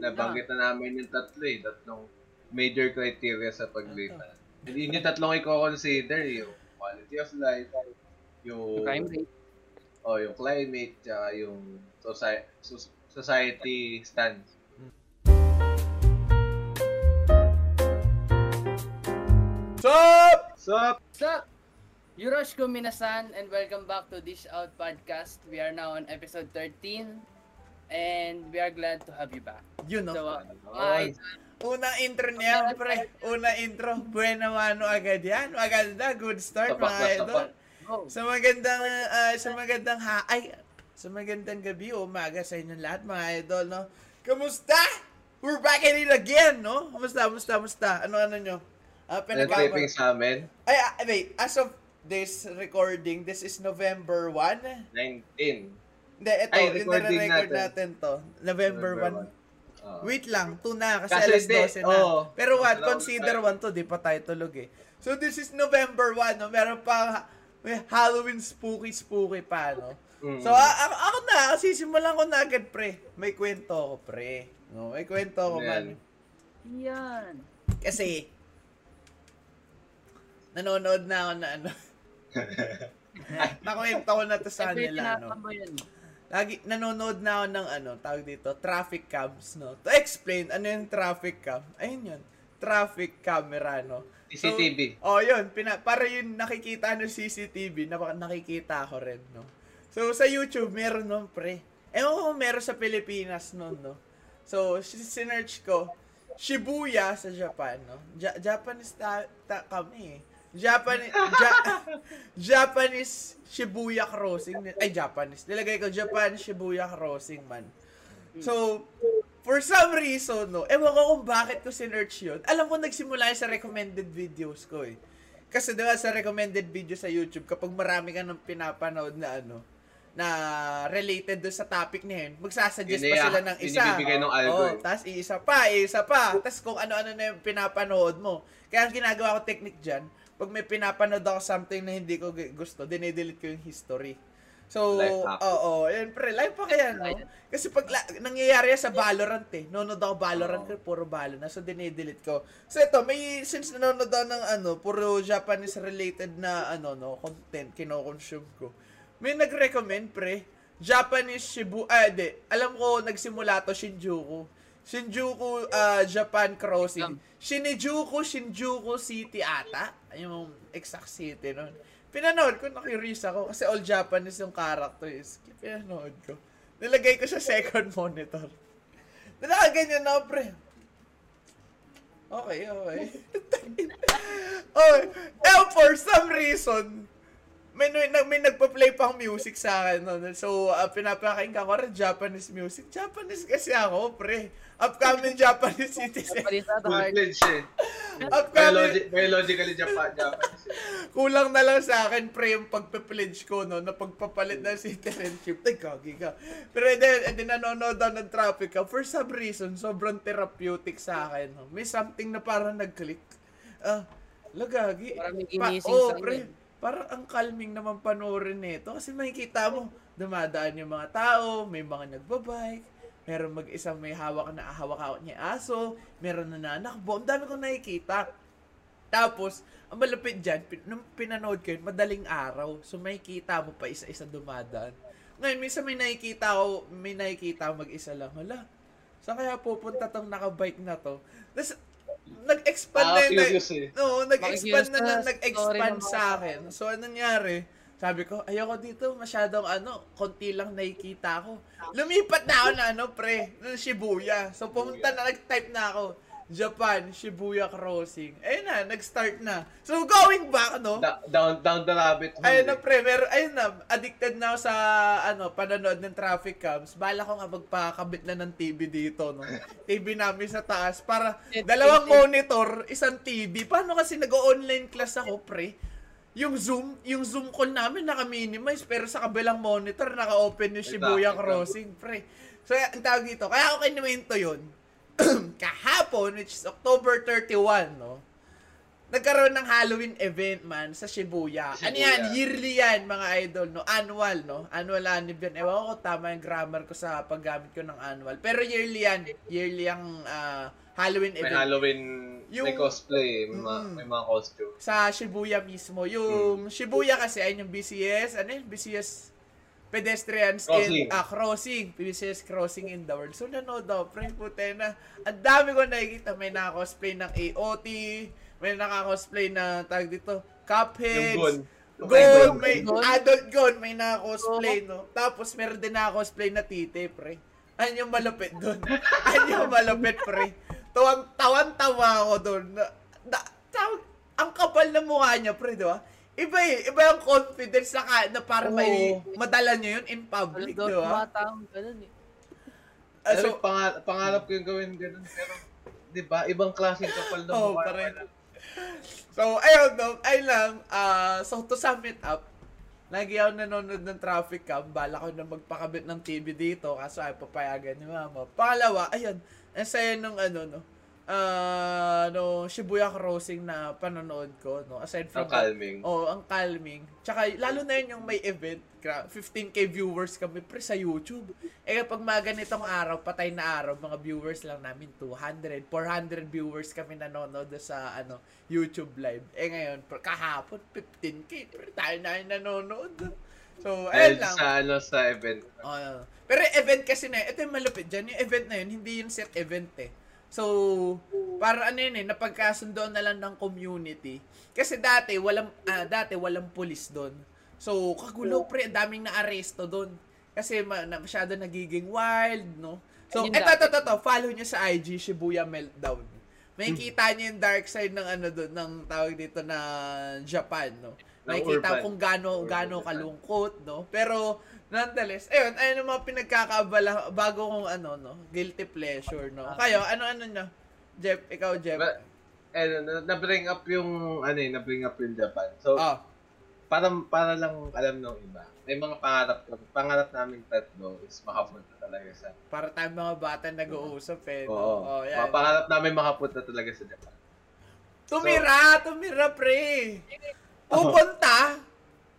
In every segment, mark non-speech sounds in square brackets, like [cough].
nabanggit na namin yung tatlo eh, tatlong major criteria sa paglipat. Hindi yung tatlong i-consider, yung quality of life, yung, Crime rate. oh, yung climate, tsaka yung society, society stance. Sup? So, So, Yuroshiko Minasan and welcome back to Dish Out Podcast. We are now on episode 13 and we are glad to have you back. Yun, no? So, uh, Unang intro niya, pre. Unang intro. Buena mano agad yan. Maganda. Good start, Tapak mga idol. go. Sa magandang, ah, sa magandang ha... Ay, sa magandang gabi o umaga sa inyong lahat, mga idol, no? Kamusta? We're back at it again, no? Kamusta, kamusta, kamusta? Ano, ano nyo? Ah, Ano pinagkama- taping sa amin? Ay, ah, wait. As of this recording, this is November 1. 19. Hindi, ito, Ay, yung recording nare-record natin. natin. to. November 1. Oh. Wait lang, 2 na kasi Kasi alas hindi, 12 na. oo. Pero what, Wala akong consider time. 1 to, di pa tayo tulog eh. So this is November 1, no? Meron pa may Halloween spooky spooky pa, no? Mm. So a- ako, ako na, kasi simulan ko na agad, pre. May kwento ako, pre. No, may kwento ako, man. Yan. Kasi, nanonood na ako na ano. [laughs] Nakwento ko na to sa kanila, no? Lagi, nanonood na ako ng ano, tawag dito, traffic cams, no? To explain, ano yung traffic cam? Ayun yun, traffic camera, no? So, CCTV. oh, yun, pina, para yun nakikita ng CCTV, na nakikita ko rin, no? So, sa YouTube, meron nun, pre. Ewan ko meron sa Pilipinas nun, no? So, si- sinerch ko, Shibuya sa Japan, no? Ja- Japanese ta, ta kami, eh. Japanese, ja- [laughs] Japanese Shibuya Crossing. Ay, Japanese. Nilagay ko, Japan Shibuya Crossing, man. So, for some reason, no, ewan ko kung bakit ko sinerch yun. Alam ko, nagsimula yun sa recommended videos ko, eh. Kasi diba sa recommended video sa YouTube, kapag marami ka ng pinapanood na ano, na related doon sa topic na yun, magsasuggest Yun pa sila ng isa. ibibigay ng algo Oh, eh. tapos isa pa, isa pa. Tapos kung ano-ano na yung pinapanood mo. Kaya ang ginagawa ko technique dyan, pag may pinapanood ako something na hindi ko gu- gusto, dinedelete ko yung history. So, oo, yun pre, life pa kaya, no? Kasi pag la- nangyayari sa Valorant eh. Nanonood ako Valorant ko, puro Valo na. So, dinedelete ko. So, ito, may, since nanonood ako ng ano, puro Japanese related na, ano, no, content, kino-consume ko. May nag-recommend, pre, Japanese Shibu, ah, di, alam ko, nagsimula to Shinjuku. Shinjuku, ah, Japan Crossing. Shinjuku, Shinjuku City ata. Yung exact city nun. Pinanood ko, na-curious ako kasi all Japanese yung characters. Pinanood ko. Nilagay ko sa second [laughs] monitor. Nakaganyan na, pre. Okay, okay. [laughs] okay. Eh, for some reason, may, may, may nagpa-play pang music sa akin. No? So, uh, pinapakinggan ko rin Japanese music. Japanese kasi ako, pre. Upcoming Japanese citizen. To Full heart. eh. Upcoming, Biologi- biologically Japan, Japanese. eh. kulang na lang sa akin, pre, yung pagpe-pledge ko, no, na pagpapalit ng citizenship. Ay, kagi ka. Pero then, and then nanonood ako ng traffic ka. For some reason, sobrang therapeutic sa akin. No? May something na parang nag-click. Ah, lagagi. Parang may Pa- oh, sa kanya. Parang ang calming naman panoorin nito. Kasi makikita mo, dumadaan yung mga tao, may mga nagbabike, meron mag-isang may hawak na hawak-hawak niya aso, meron na nanakbo. Ang dami kong nakikita. Tapos, ang malapit dyan, pin- nung pinanood ko yun, madaling araw. So, makikita mo pa isa-isa dumadaan. Ngayon, minsan may nakikita ko, may nakikita ako mag-isa lang. Hala, saan kaya pupunta tong nakabike na to? Tapos, nag-expand na yun. Nakaka-curious eh. Nag-expand na, na nag-expand sa akin. So, anong nangyari? Sabi ko, ayoko dito, masyadong ano, konti lang nakikita ko. Lumipat na ako na ano, pre, ng Shibuya. So, pumunta na, nag-type na ako, Japan, Shibuya Crossing. Ayun na, nag-start na. So, going back, no? Da- down, down the rabbit hole. Ayun na, eh. pre, meron, ayun na, addicted na ako sa, ano, panonood ng traffic cams. Bala ko nga magpakabit na ng TV dito, no? [laughs] TV namin sa taas, para dalawang monitor, isang TV. Paano kasi nag-online class ako, pre? Yung Zoom, yung Zoom call namin naka-minimize, pero sa kabilang monitor, naka-open yung Shibuya. Crossing, pre. So, ang tawag dito, kaya ako kinuwento yun, [clears throat] kahapon, which is October 31, no? nagkaroon ng Halloween event man sa Shibuya. Shibuya. Ano yan? Yearly yan, mga idol, no? Annual, no? Annual anib yan. Ewan ko tama yung grammar ko sa paggamit ko ng annual. Pero yearly yan. Yearly ang ah, Halloween May event. Halloween, Yung- may cosplay, may, mga, may mga costume. sa Shibuya mismo. Yung Shibuya kasi ay yung BCS, ano yun? BCS pedestrians Crossing. in ah crossing BCS crossing in the world so nanood daw pre puta na ang dami ko nakikita may naka-cosplay ng AOT may naka-cosplay na tag dito Cuphead Yung Gon. May Gon. adult Gon, may naka-cosplay, no? Tapos meron din naka-cosplay na tite, pre. Ano yung malupit doon? ano [laughs] yung malupit, pre? Tuwang, tawan-tawa ako doon. Na, na, tawag, ang kapal na mukha niya, pre, di ba? Iba eh, iba yung confidence na, ka, na para Oo. may madala niyo yun in public, di ba? tumatang, ganun eh. Ah, So, so, pangal- pangarap ko yung gawin ganun, pero, di ba, ibang klaseng kapal na mukha. pare. So, ayun, no, ayun lang. ah so, to sum it up, lagi ako nanonood ng traffic cam. Bala ko na magpakabit ng TV dito kaso ay papayagan ni mama. Pangalawa, ayun, ang saya nung ano, no, ah no, Shibuya Crossing na panonood ko, no, aside from Ang calming. Oh, ang calming. Tsaka, lalo na yun yung may event. gra- 15k viewers kami pre sa YouTube. Eh kapag mga ganitong araw, patay na araw, mga viewers lang namin 200, 400 viewers kami nanonood sa ano YouTube live. Eh ngayon, pre, kahapon 15k, pre tayo na yung nanonood. So, ayun lang. sa, ano, sa event. Oh, pero event kasi na, ito yung malupit dyan, yung event na yun, hindi yung set event eh. So, para ano yun eh, napagkasundoan na lang ng community. Kasi dati, walang, ah, dati, walang pulis doon. So, kagulo pre, daming na-aresto doon. Kasi ma- na, masyado nagiging wild, no? So, eto, eto, eto, follow nyo sa IG, Shibuya Meltdown. May Hmm. kita nyo yung dark side ng ano doon, ng tawag dito na Japan, no? May Ng kita urban. kung gaano, gaano kalungkot, no? Pero, nonetheless, ayun, ayun ang mga pinagkakaabala bago kong ano, no? Guilty pleasure, no? Kayo, ano-ano nyo? Jeff, ikaw, Jeff. But, eh, na- na-bring up yung, ano eh, na-bring up yung Japan. So, Ah, para, para lang alam ng iba, may mga pangarap, pangarap namin tatlo is makapunta talaga sa, para tayong mga bata nag-uusap, eh, no? oo, Oh, mga yan. pangarap namin makapunta talaga sa Japan. Tumira, tumira, pre. Pupunta.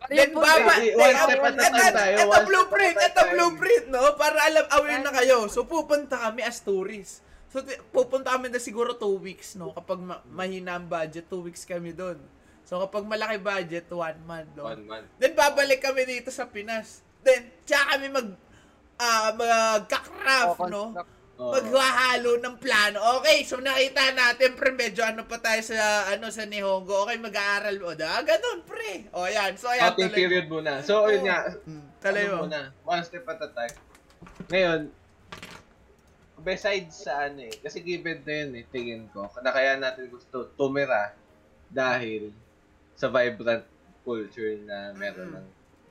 Then, baba, one step at a ito- time tayo, Ito blueprint, ito blueprint, no? Para alam, aware na kayo. So, pupunta kami as tourists. So, pupunta kami na siguro two weeks, no? Kapag ma- mahina ang budget, two weeks kami doon. So, kapag malaki budget, one month, no? One month. Then, babalik kami dito sa Pinas. Then, tsaka kami mag, ah, magka-craft, no? Oo. Maghahalo ng plano. Okay, so nakita natin, pre, medyo ano pa tayo sa, ano, sa Nihongo. Okay, mag-aaral. O, da, ganun, pre. O, yan. So, ayan. Outing mo. period muna. So, yun nga, Mm, tuloy ano mo. muna, one step at a time. Ngayon, besides sa ano eh, kasi given na yun eh, tingin ko, na kaya natin gusto tumira dahil sa vibrant culture na meron Mm. ng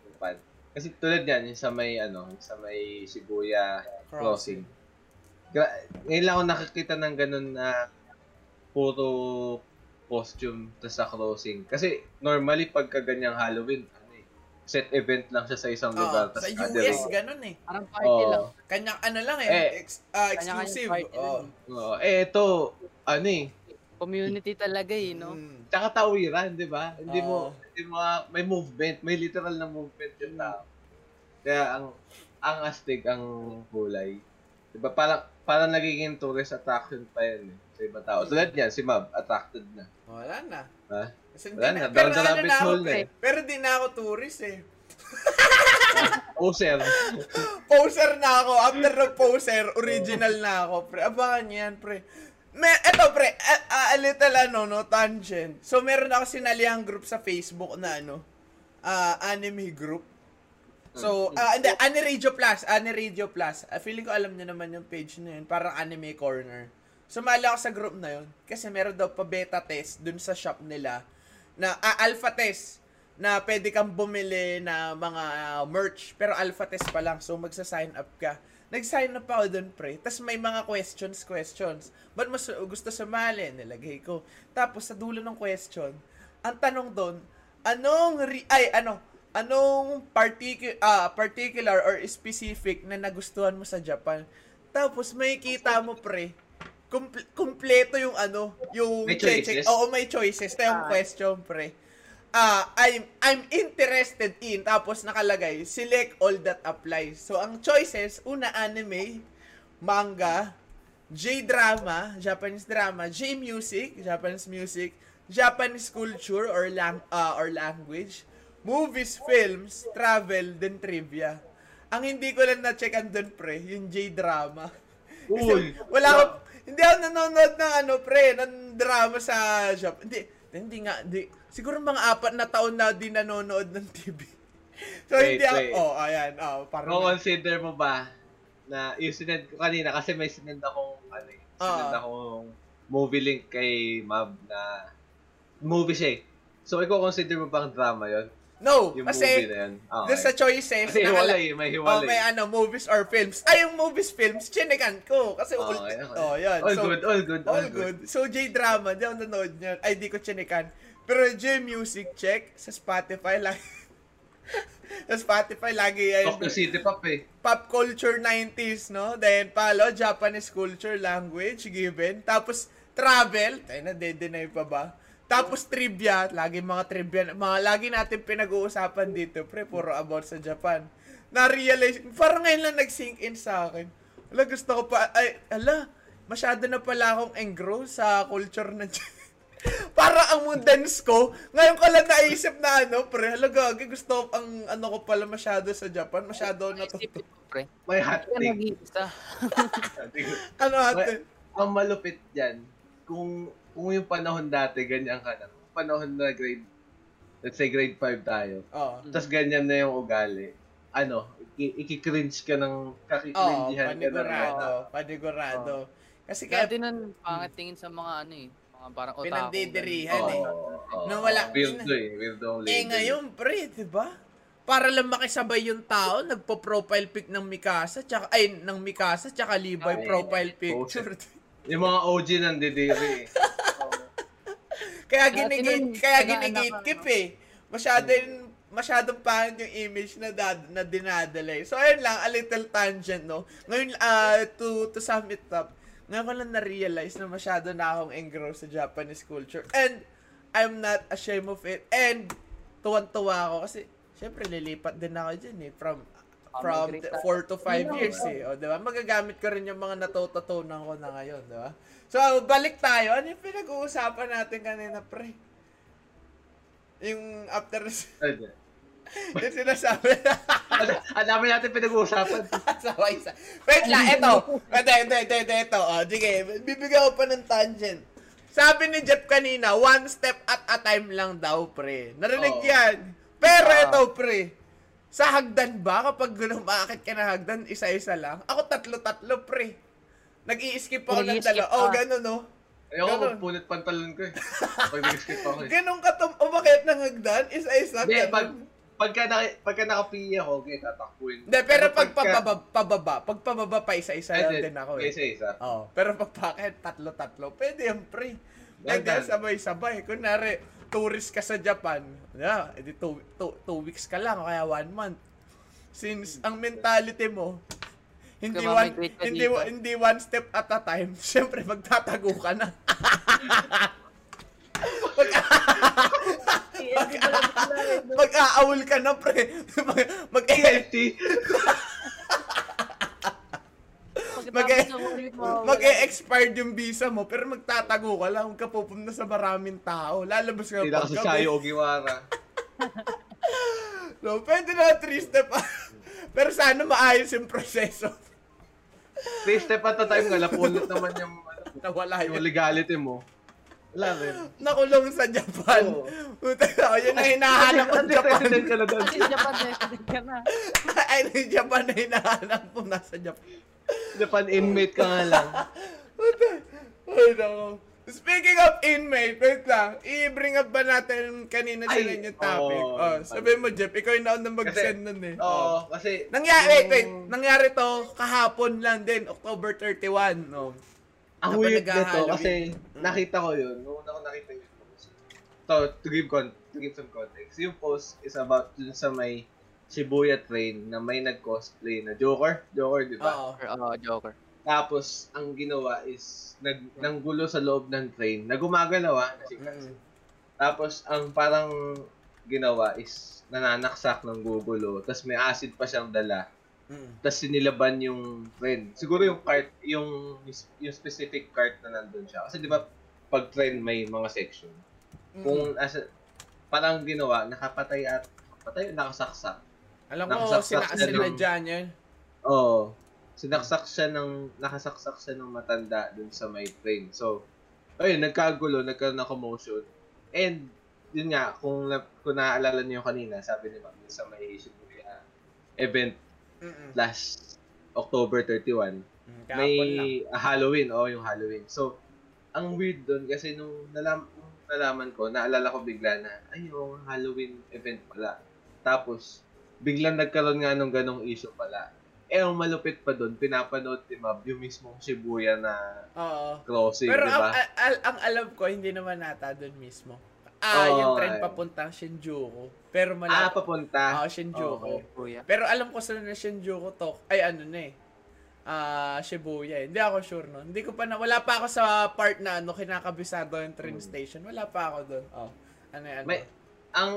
Japan. Kasi tulad yan, yung sa may ano, sa may Shibuya crossing. Gra- ngayon lang ako nakakita ng ganun na puro costume tas sa crossing. Kasi normally pagka ganyang Halloween, ano eh, set event lang siya sa isang Oo, lugar. tas sa other US, way. ganun eh. Parang party lang. Oo. Kanya, ano lang eh, Eh, ex- ah, kanya-kanyang exclusive. Oh. lang. Oo. eh, ito, ano eh, Community talaga eh, no? Mm. tsaka tawiran, di ba? Hindi Oo. mo, hindi mo, may movement, may literal na movement yung tao. Kaya ang, ang astig ang kulay. Di ba? Parang, parang nagiging tourist attraction pa yan eh, sa ibang tao. Tulad yan, si Mab, attracted na. Wala na. Ha? Kasi Wala na, pero down the ano rabbit na hole na pre. eh. Pero di na ako tourist eh. [laughs] Poser. Poser na ako. After ng poser, original na ako, pre. Abangan niyo yan, pre. Me, eto, pre. A, a, a little, ano, no, tangent. So, meron ako sinalihang group sa Facebook na, ano, ah, anime group. So, ah, hindi, Ani Radio Plus, Ani Radio Plus. Ah, feeling ko alam niyo naman yung page na yun, parang Anime Corner. Sumali ako sa group na yun kasi meron daw pa beta test dun sa shop nila na ah, alpha test na pwede kang bumili na mga ah, merch pero alpha test pa lang so magsa-sign up ka. Nag-sign up ako dun, pre. Tapos may mga questions, questions. Ba't mas gusto sumali? Nilagay ko. Tapos sa dulo ng question, ang tanong doon, anong, re- ay, ano, anong particu- ah, particular or specific na nagustuhan mo sa Japan? Tapos may kita mo, pre, kumple- kumpleto yung ano, yung May check. choices? Oo, may choices. Ito yung Ah. question, pre. Ah, I'm I'm interested in tapos nakalagay select all that applies. So ang choices, una anime, manga, J-drama, Japanese drama, J-music, Japanese music, Japanese culture or lang ah, or language, movies, films, travel, then trivia. Ang hindi ko lang na-checkan doon, pre, yung J-drama. [laughs] Uy! Wala ko, hindi ako nanonood ng ano, pre, ng drama sa Japan. Hindi, hindi nga, hindi. Siguro mga apat na taon na din nanonood ng TV. [laughs] So, Wait, hindi ako, wait. oh, ayan, oh, parang, Kung consider mo ba na yung sinend ko kanina kasi may sinend akong ano eh, sinend Ah. akong movie link kay Mab na movie siya eh. So, i-consider mo bang drama yon no, Yung movie kasi, na yun? Ah, doon sa choices, Kasi hiwalay, eh, may Oh, hiwalay. may ano, movies or films. Ay, yung movies, films, chinekan ko. Kasi, Oh, ult- okay, okay. oh, yan. All so, good, all good, All good. So, J-drama, di ako nanood niyan. Ay, di ko chinekan. Pero J-music, check. Sa Spotify, lagi. [laughs] sa Spotify, lagi Talk to City Pop eh. pop culture 90s, no? Then, palo, Japanese culture, language, given. Tapos, travel. Tayo na, de-deny pa ba? Tapos, trivia. Lagi mga trivia. Mga lagi natin pinag-uusapan dito, pre. Puro about sa Japan. Na-realize, parang ngayon lang nag-sink in sa akin. Ala, gusto ko pa, ay, ala, masyado na pala akong engross sa culture ng [laughs] Para ang mundans ko, ngayon ko lang naisip na ano, pre, halaga, gusto ko, ang ano ko pala masyado sa Japan, masyado na to. Pre. May hot take. [laughs] Ano ate? Ang malupit dyan, kung kung yung panahon dati, ganyan ka na. Panahon na grade, let's say grade 5 tayo. Oo. Tapos ganyan na yung ugali. Ano, i- iki-cringe ka ng Oo, kakikringehan ka na. panigurado. Panigurado. Kasi Kaya din ang pangit tingin sa mga ano eh. Mga parang otaku. Pinandidirihan Oo, eh. oo, Nung oo. wala- Weirdo eh. Weirdo ang eh ngayon pre, 'di ba? Para lang makisabay yung tao, nagpo-profile pic ng Mikasa, tsaka, ay, ng Mikasa, tsaka Levi Ay, profile picture. Yung mga OG nandidiri eh. [laughs] kaya ginigate, kaya ginigate eh. Masyado yung, masyadong pangit yung image na, dad, na dinadala eh. So, ayun lang, a little tangent, no? Ngayon, uh, to, to sum it up, ngayon ko lang na-realize na masyado na akong engrossed sa Japanese culture. And, I'm not ashamed of it. And, tuwan-tuwa ako kasi, syempre, lilipat din ako dyan eh. From, from mag-grade tayo. 4 to 5 years eh. O, di ba? Magagamit ko rin yung mga natututunan ko na ngayon, di ba? So, balik tayo. Ano yung pinag-uusapan natin kanina, pre? Yung after, [laughs] yung sinasabi na, [laughs] Ang- dami natin pinag-uusapan. [laughs] sabay isa. Wait lang, eto. Ito, ito, ito, ito, ito. O, sige, bibigyan ko pa ng tangent. Sabi ni Jeff kanina, one step at a time lang daw, pre. Narinig Oo. yan. Pero Ah. ito, pre. Sa hagdan ba, kapag umakit ka na hagdan, isa-isa lang? Ako tatlo-tatlo, pre. Nag-i-skip ako ng dalawa. Oh, ganun, no? Ayoko magpunit pantalon ko eh. Pag nag-skip ako eh. Ganun ka tum- umakit ng hagdan, isa-isa. Hindi, pag, pagka, naka, pagka nakapiya ako, okay, tatakbuhin. Hindi, pero pag pababa, pababa, pag pababa pa isa-isa Ay, lang di- din ako eh. Isa-isa. Oo. Pero pag pakit, tatlo-tatlo, pwede yan, pre. Dagan. sabay-sabay. Kunwari, tourist ka sa Japan, yeah, edi two, two, two weeks ka lang, o kaya one month. Since ang mentality mo, hindi Kaya one, hindi, dito. hindi one step at a time, [laughs] syempre magtatago ka na. [laughs] Mag-aawol ka na, pre. Mag, mag, Guilty. Mag- Pagkatapos ng one week, mawawala. mag-e-expired yung visa mo, pero magtatago ka lang, huwag ka pupunta sa maraming tao. Lalabas ka Hindi na kasi paggabi. Shayo Ogiwara. [laughs] No, pwede na three step. pero sana maayos yung proseso. Three step at a time nga, napulot naman yung, ano, Nawala yung yun. legality mo. Wala rin. Nakulong sa Japan. Oo. Puta na, yun ang hinahanap ko sa Japan. President ka na doon. Kasi Japan, resident ka na. [laughs] Ay, yung Japan na hinahanap mo nasa Japan. Japan inmate ka nga lang. [laughs] Puta. Ay, nako. Speaking of inmate, wait lang. I-bring up ba natin kanina Ay, sila yung topic? oo. oh, sabihin mo, Jeff, ikaw yung nauna mag-send nun eh. Oo, kasi... Nangyari, wait, yung- wait. Nangyari to kahapon lang din, October 31. No? Ang Kapag weird nito kasi nakita ko yun. Nung una ko nakita yung post. So, to give, con to give some context. Yung post is about dun sa may Shibuya train na may nag-cosplay na Joker. Joker, di ba? Oo. Oo, Joker. Tapos, ang ginawa is, nag, nanggulo sa loob ng train, na gumagalaw ah, na si Mm. Tapos, ang parang ginawa is, nananaksak ng gugulo, tapos may acid pa siyang dala. Mm. Tapos sinilaban yung train. Siguro yung cart, yung, yung specific cart na nandun siya. Kasi di ba, pag train may mga section. Mm. Kung as, parang ginawa, nakapatay at, patay, nakasaksak. Alam ko, nakasaksak sina siya sinadya niya. Oo. Sinaksak siya ng, nakasaksak siya ng matanda dun sa may train. So, ayun, nagkagulo, nagkaroon ng commotion. And, yun nga, kung, na, kung naaalala niyo kanina, sabi ni Ma'am, sa may Shibuya event Mm-mm. last October 31, Mm, may lang. ah, Halloween, oh, yung Halloween. So, ang weird doon kasi nung nalam, nung nalaman ko, naalala ko bigla na, ay, yung Halloween event pala. Tapos, biglang nagkaroon nga nung ganong issue pala. Eh, ang malupit pa doon, pinapanood ni Mab yung mismong Shibuya na Oo. crossing, Pero di ang, al- ang alam ko, hindi naman nata doon mismo. Ah, Oo, yung trend eh. papuntang Shinjuku. Pero Ah, malapit. papunta. Ah, Shinjuku. Okay. Kuya. Pero alam ko sa na Shinjuku to, ay ano na eh. Ah, Shibuya. eh. Hindi ako sure no. Hindi ko pa na wala pa ako sa part na ano kinakabisado yung train Hmm. station. Wala pa ako doon. Oh. Ano yan? May, ang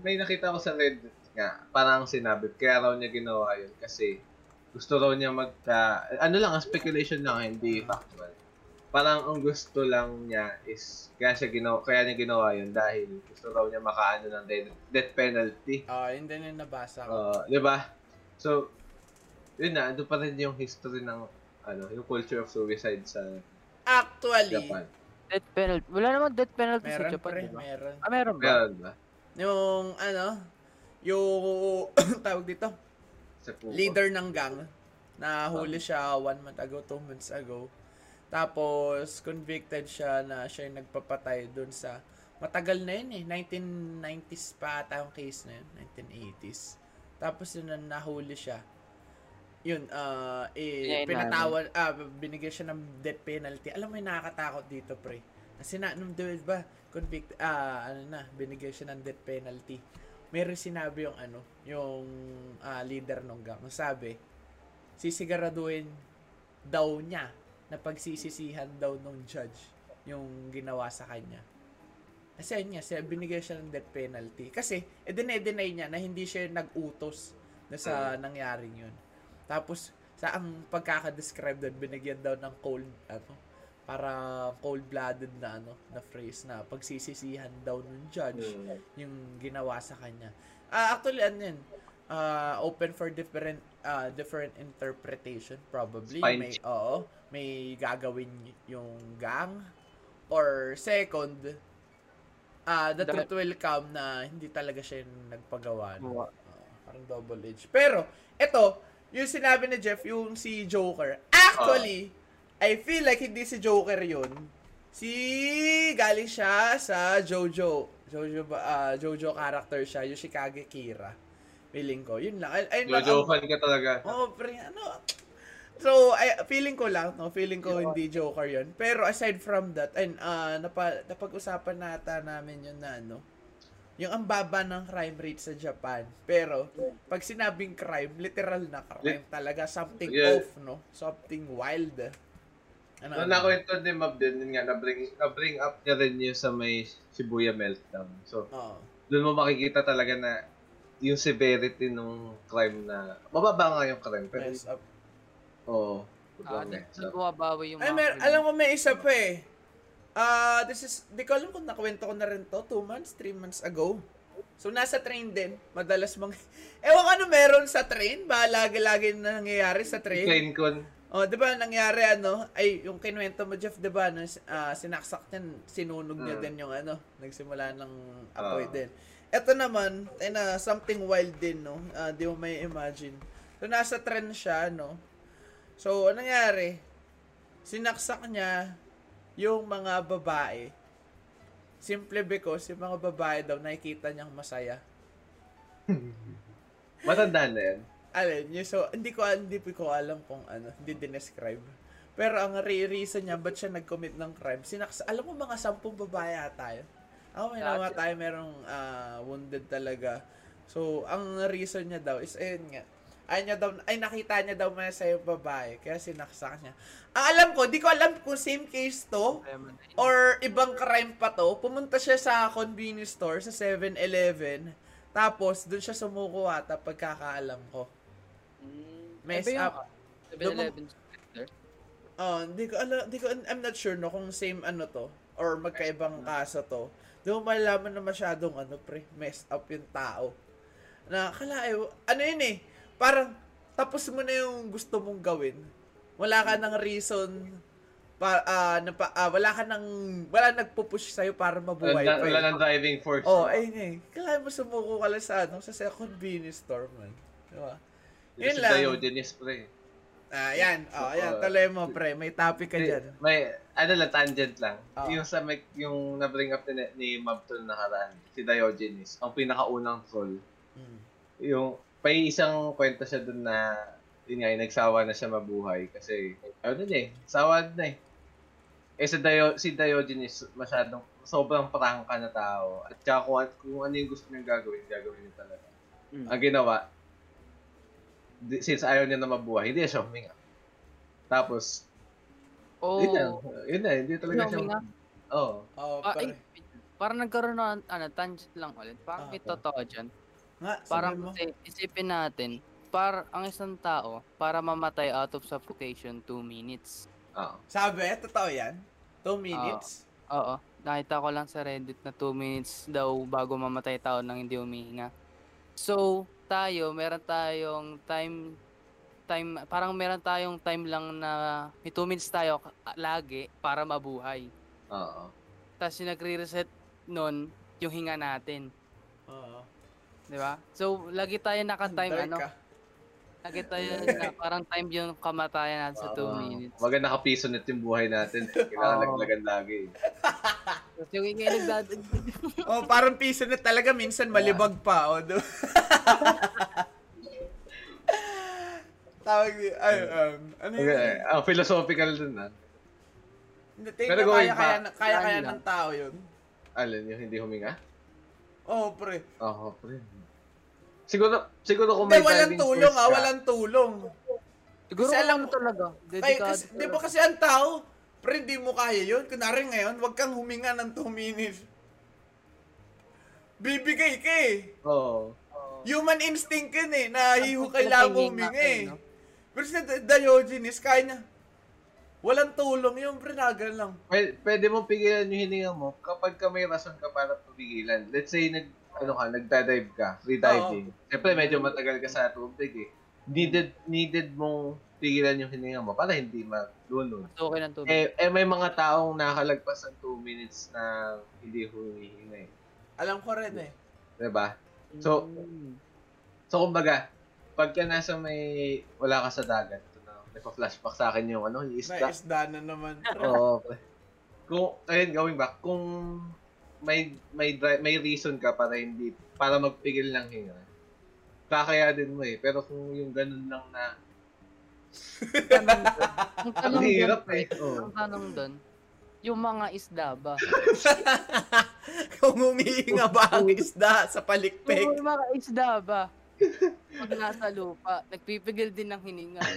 may nakita ko sa Reddit nga, parang sinabi, kaya raw niya ginawa yun kasi gusto raw niya magka, ano lang, ang speculation lang, hindi factual. Parang ang gusto lang niya is, kaya siya ginawa, kaya niya ginawa yun dahil gusto raw niya makaano ng death, death penalty. Ah, hindi na nabasa ko. Uh, di ba? So, yun na, ando pa rin yung history ng, ano, yung culture of suicide sa Actually, Japan. Death penalty. Wala naman death penalty sa meron Japan, pre, di ba? meron. Ah, meron ba? Meron ba? Yung ano, yung [coughs] tawag dito, Sa Puko. leader ng gang na huli siya one month ago, two months ago. Tapos, convicted siya na siya yung nagpapatay dun sa matagal na yun eh. 1990s pa ata yung case na yun. 1980s. Tapos yun na nahuli siya. Yun, ah, eh, pinatawan, ah, binigyan siya ng death penalty. Alam mo yung nakakatakot dito, pre. Kasi na, nung ba, convict, ah, ano na, binigyan siya ng death penalty. Meron sinabi yung ano, yung ah, leader ng gang. Sabi, sisiguraduhin daw niya na pagsisisihan daw nung judge yung ginawa sa kanya. Kasi yun nga, siya, binigyan siya ng death penalty. Kasi, eh, deny niya na hindi siya nag-utos na sa nangyaring yun. Tapos, sa ang pagkaka-describe doon, binigyan daw ng cold, ano, para cold-blooded na, ano, na phrase na pagsisisihan daw ng judge Mm. yung ginawa sa kanya. Ah, actually, ano yun, ah, open for different ah, different interpretation probably Fine. may oo may gagawin yung gang or second ah the truth will come na hindi talaga siya yung nagpagawa no? Ah, parang double edge pero eto yung sinabi ni Jeff yung si Joker actually I feel like hindi si Joker yun si galing siya sa Jojo Jojo ba ah, Jojo character siya Yoshikage Kira feeling ko yun lang ay, ayun Jojo fan ka talaga. Oh, pre, ano? So, ay, feeling ko lang, no? Feeling ko hindi Joker yun. Pero aside from that, ayun, ah, napa, napag-usapan nata namin yun na, ano, yung ang baba ng crime rate sa Japan. Pero, pag sinabing crime, literal na crime talaga. Something Yeah. off, no? Something wild. Ano? Nung nakwento ni Mab din, yun nga, na-bring, na-bring up niya rin yun sa may Shibuya meltdown. So, Oo. doon mo makikita talaga na yung severity ng crime na, mababa nga yung crime, pero, Mess up. oo. Ah, Oh, bumabawi yung Ay, mer- alam ko may isa pa eh. Ah, this is, di ko alam kung nakwento ko na rin to, two months, three months ago. So, nasa train din, madalas mang, [laughs] ewan ano meron sa train, ba lagi-lagi na nangyayari sa train? Train con, Oh, 'di ba nangyari ano? Ay, yung kinuwento mo Jeff, 'di ba, no, ah, sinaksak niya, sinunog niya Mm. din yung ano, nagsimula ng apoy Oo. din. Ito naman, ay na something wild din, no. Ah, di mo may imagine. So nasa trend siya, no. So, anong nangyari? Sinaksak niya yung mga babae. Simple because yung mga babae daw nakikita niyang masaya. [laughs] matanda na yan. Alin, yun, so, hindi ko, hindi ko alam kung ano, hindi dinescribe. Pero ang re- reason niya, ba't siya nag-commit ng crime? Sinaks, alam mo mga sampung babae ata yun. Ako may Gotcha. namatay, merong ah, wounded talaga. So, ang reason niya daw is, ayun nga, ay niya daw, ay nakita niya daw may sa yung babae, kaya sinaksak niya. Ang alam ko, di ko alam kung same case to, or ibang crime pa to. Pumunta siya sa convenience store, sa 7-Eleven, tapos doon siya sumuko ata pagkakaalam ko. Mm, Mess yung up. 7-Eleven sector. Oh, hindi ko alam, hindi ko I'm not sure no kung same ano to or magkaibang kaso to. Di mo malalaman na masyadong ano pre, messed up yung tao. Na kala ano yun eh, parang tapos mo na yung gusto mong gawin. Wala ka ng reason pa ah, na pa, ah, wala ka nang wala nagpo-push sa para mabuhay Wala, pa. eh. wala nang driving force. Oh, ayun eh. Kailangan mo sumuko ka lang sa ano, sa sa convenience store man. Di ba? Yun lang. Diogenes, pre. Ah, yan. Oh, ayan. Uh, Tuloy mo, pre. May topic ka dyan. May, ano lang, tangent lang. Oo. Yung sa, may, yung na-bring up ni, ni Mabton nakaraan, si Diogenes, ang pinakaunang troll. Mm. Yung, may isang kwento siya dun na, yun nga, yung nagsawa na siya mabuhay kasi, ano din eh, sawa na eh. Eh si, Dio, si Diogenes, masyadong, sobrang prangka na tao. At saka kung, kung ano yung gusto niyang gagawin, gagawin niya talaga. Mm. Ang ginawa, since ayaw niya na mabuhay, hindi siya huminga. Tapos, Oh, yun na, yun na, hindi talaga siya huminga? Oo. Oh, ah, pare. ay, parang nagkaroon ng ano, tangent lang ulit. Parang Ah, may okay. totoo dyan. Nga, Parang mo. kasi isipin natin, par ang isang tao, para mamatay out of suffocation, 2 minutes. Oo. Sabi, totoo yan? Two minutes? Oo. Nakita ko lang sa Reddit na 2 minutes daw bago mamatay tao nang hindi humihinga. So, tayo, meron tayong time time parang meron tayong time lang na may 2 minutes tayo lagi para mabuhay. Oo. Tapos yung nagre-reset nun yung hinga natin, Oo. 'di ba? So, lagi tayo naka-time ano, ka. lagi tayo na parang time yung kamatayan natin sa 2 Oo. minutes. Wag nakapiso net yung buhay natin. Kailangan naglagan lagi. [laughs] Tapos yung hinga nagdad [laughs] Oh, parang piso na talaga minsan malibag pa, oh. do- [laughs] Tawag, ay, um, ano yun? Okay. Ang philosophical dun ah. Hindi, tingin Pero ko going kaya, kaya, back, kaya, kaya ng tao yun. Alin yung hindi huminga? Oh, pre. Oo, pre. Siguro, siguro kung Hindi, may walang driving tulong, force ah, ka, walang tulong. Siguro Kasi alam mo- talaga. Kaya, kasi, di ba kasi ang tao, pre, hindi mo kaya yun. Kunwari ngayon, wag kang huminga ng 2 minutes. Bibigay ka eh. Oo. Human instinct yun eh, na hihu kailangan mo huminga eh. no? Pero Di- Diogenes, kaya niya. Walang tulong yung prenagan lang. Pwede, pwede mo pigilan yung hininga mo kapag ka may rason ka para papigilan. Let's say, nag, ano ka, nagda-dive ka, free diving. Siyempre, medyo matagal ka sa tubig eh. Needed, needed mong pigilan yung hininga mo para hindi malunod. Gusto ko ng tubig. Eh, eh, may mga taong nakalagpas ng 2 minutes na hindi humihinga eh. Alam ko rin eh. Diba? So, Mm. So, kumbaga, pagka nasa may, wala ka sa dagat, ito na, nagpa-flashback sa akin yung ano, yung May isda. isda na naman. [laughs] Oo. Kung, ayun, going back, kung may, may, dri- may reason ka para hindi, para magpigil ng hinga, kakayanin mo eh. Pero kung yung ganun lang na. Ang ang tanong hirap doon, eh. Ang tanong doon, yung mga isda ba? [laughs] Kung humihinga ba ang isda sa palikpik? Yung mga isda ba? Pag nasa lupa, nagpipigil din ng hininga. [laughs]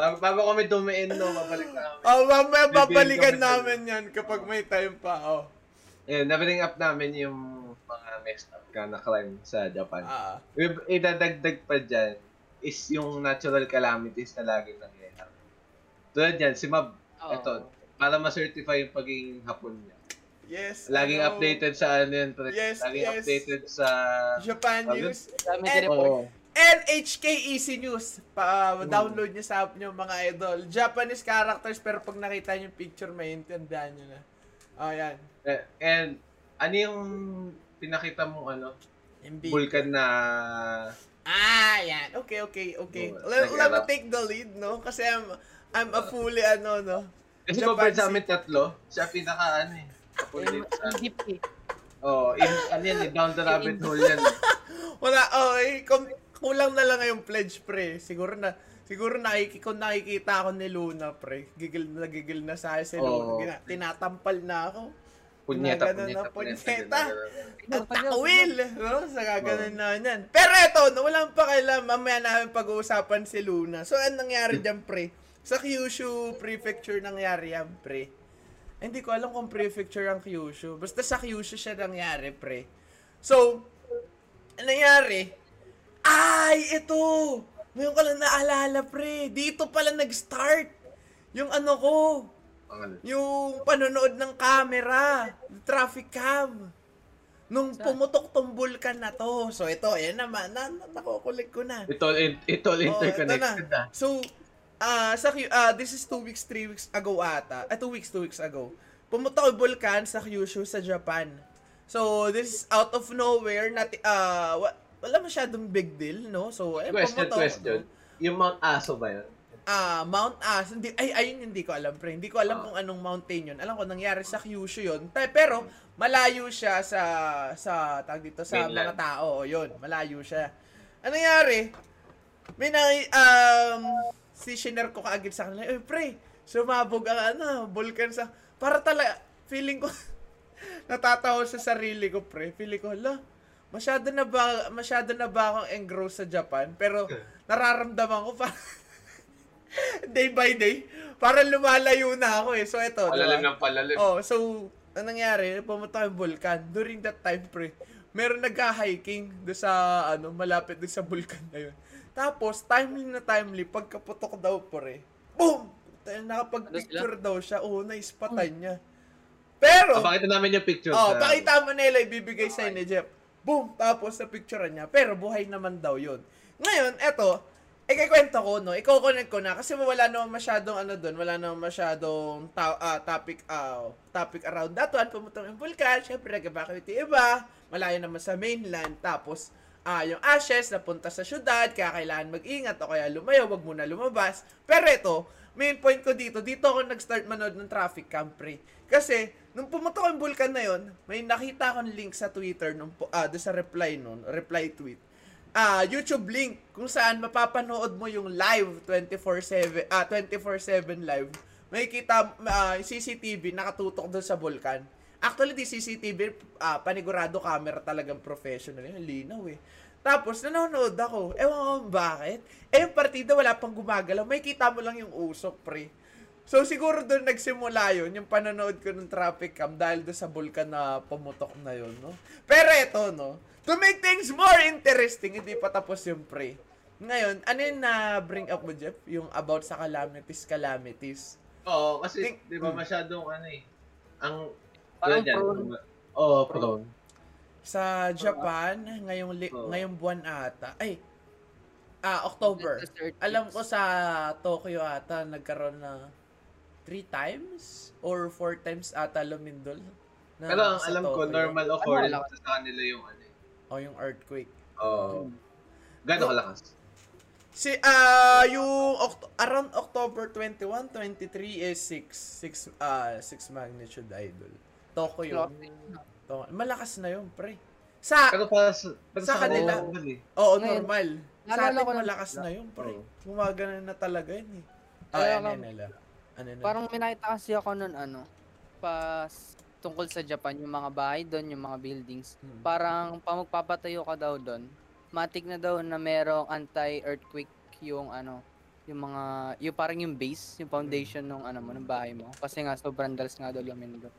Bago, bago kami dumiin, no, mabalik na kami. Oh, mamaya babalikan namin yan kapag may time pa. Oh. Ayun, na-bring up namin yung mga messed up ka na crime sa Japan. Ah. Idadagdag pa dyan is yung natural calamities na laging nangyayari. Tulad yan, si Mab, Oo. Eto. para ma-certify yung pagiging hapon niya. Yes. Laging ano, updated sa ano yun, pre. Yes, Laging yes. updated sa... Japan Sabi- News. Dami And- report. Oo. NHK Easy News. Pa, Hmm. download niyo sa app niyo mga idol. Japanese characters pero pag nakita niyo yung picture maintindihan niyo na. Oh, yan. Eh, And, ano yung pinakita mong ano, MB. vulkan na... Ah, yan. Okay, okay, okay. Let, let me nag-alap. take the lead, no? Kasi I'm, I'm a fully, ano, no? Kasi compared sa amin tatlo, siya pinaka ano eh. Eh, eh. Oh, in, ano yan eh, down the rabbit hole yan. [laughs] eh. Wala, okay. Kung, kulang na lang yung pledge, pre. Siguro na, siguro nakiki, kung nakikita ako ni Luna, pre, gigil na gigil na sa akin si Luna. Gina- tinatampal na ako. Punyeta, Ginaganon punyeta, na punyeta. At takwil! No? Sa gaganon na yan. Pero eto, no, walang pakialam. Mamaya namin pag-uusapan si Luna. So, anong nangyari dyan, pre? Sa Kyushu Prefecture nangyari yan, pre. Hindi ko alam kung prefecture ang Kyushu. Basta sa Kyushu siya nangyari, pre. So, ang nangyari, ay, ito! Ngayon ko lang naalala, pre. Dito pala nag-start. Yung ano ko, Ang ano. yung panonood ng camera, traffic cam. Nung pumutok tong vulkan na to. So ito, ayan naman, na, na, nakukulik ko na. Ito, in- ito all Oh, interconnected ito na. So, ah sa ah this is two weeks, three weeks ago ata. Ah, two weeks, two weeks ago. Pumutok yung vulkan sa Kyushu sa Japan. So, this is out of nowhere, nati, ah wa- wala masyadong big deal, no? So, eh, Question, pumutok, question. no? Yung Mount Aso ba yun? Ah, Mount As. Hindi, ay, ayun hindi ko alam, pre. Hindi ko alam Ah. kung anong mountain yun. Alam ko, nangyari sa Kyushu yun. Pero, malayo siya sa, sa, tag dito, sa Mainland. mga tao. O, yun, malayo siya. Ano nangyari? May na, um, si Shiner ko kaagad sa kanila, eh, pre, sumabog ang, ano, vulkan sa, para talaga, feeling ko, [laughs] natatawa sa sarili ko, pre. Feeling ko, hala, masyado na ba, masyado na ba akong engrossed sa Japan? Pero, nararamdaman ko [laughs] pa, [laughs] day by day, parang lumalayo na ako eh. So, ito. Palalim diba? ng palalim. Oh, so, ang nangyari, pumunta yung vulkan. During that time, pre, meron nagka-hiking do sa, ano, malapit do sa vulkan na yun. Tapos, timely na timely, pagkaputok daw, pre, boom! Tayo, Nakapag-picture daw siya. Oo, naispatan niya. Pero, Ah, pakita namin yung picture. Oh, sa- pakita mo nila ibibigay sa ni Jeff. Boom! Tapos sa picture niya. Pero buhay naman daw yun. Ngayon, eto, ikikwento ko, no? Iko-connect ko na kasi wala naman masyadong ano doon, wala naman masyadong ta- ah, topic ah, topic around that one. Pumunta yung vulkan, syempre nag-evacuate yung iba, malayo naman sa mainland. Tapos, ah, yung ashes napunta sa syudad, kaya kailangan mag-ingat o kaya lumayo, wag muna lumabas. Pero ito, main point ko dito, dito ako nag-start manood ng traffic cam, pre. Kasi, nung pumutok yung vulkan na yon, may nakita akong link sa Twitter nung doon sa reply nun, reply tweet. Ah, YouTube link kung saan mapapanood mo yung live 24/7 ah 24/7 live. May kita ah, CCTV nakatutok doon sa vulkan. Actually, di CCTV, ah, panigurado camera talagang professional. Yung linaw eh. Tapos, nanonood ako. Ewan ko bakit. Eh, yung partida, wala pang gumagalaw. May kita mo lang yung usok, pre. So, siguro doon nagsimula yun, yung panonood ko ng traffic cam dahil doon sa vulkan na pumutok na yun, no? Pero eto, no? To make things more interesting, hindi pa tapos yung pre. Ngayon, ano yung na-bring up mo, Jeff? Yung about sa calamities, calamities. Oo, kasi Think- di ba Mm. masyadong ano eh. Ang Parang prone. Oo, prone. Sa Japan, ngayong, li- Oo. ngayong buwan ata, ay, ah, October. Alam ko sa Tokyo ata, nagkaroon na three times or four times ata lumindol. na Pero ang alam ko, normal occurrence Ano, sa kanila yung ano eh. O yung earthquake. Oo. Gano'ng kalakas? Si ah yung Oct- around October 21, 23 is 6 6 ah 6 magnitude idol. Tokyo. To- malakas na yun, pre. Sa Pero para sa, pero Sa sa kanila, normal eh. Oo, normal. Sa atin malakas na yun, pre. Oo. Gumagana na talaga yun eh. Ah, ano nga- yun nila? Ano yun? Parang may nakita kasi ako nun ano, pas tungkol sa Japan, yung mga bahay doon, yung mga buildings. Hmm. Parang pag magpapatayo ka daw doon, matik na daw na merong anti-earthquake yung ano, yung mga, yung parang yung base, yung foundation ng ano mo, ng bahay mo. Kasi nga, sobrang dalas nga daw lamin doon.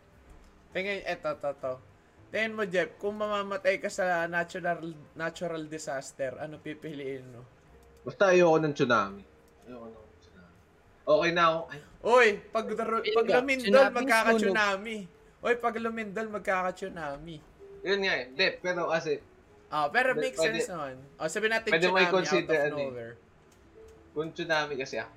Tingnan, eto, to, to. Tingnan mo, Jeff, kung mamamatay ka sa natural natural disaster, ano pipiliin mo? Basta ayoko ng tsunami. Okay na ako. Ay, Oy, pag, pag lumindol, tsunami, magkaka-tsunami. Oy, pag lumindol, magkaka-tsunami. yun nga eh. Hindi, pero kasi, Ah, pero Pwede- makes sense naman. O, sabi natin pwede tsunami out of ano eh. nowhere. kung tsunami kasi ako,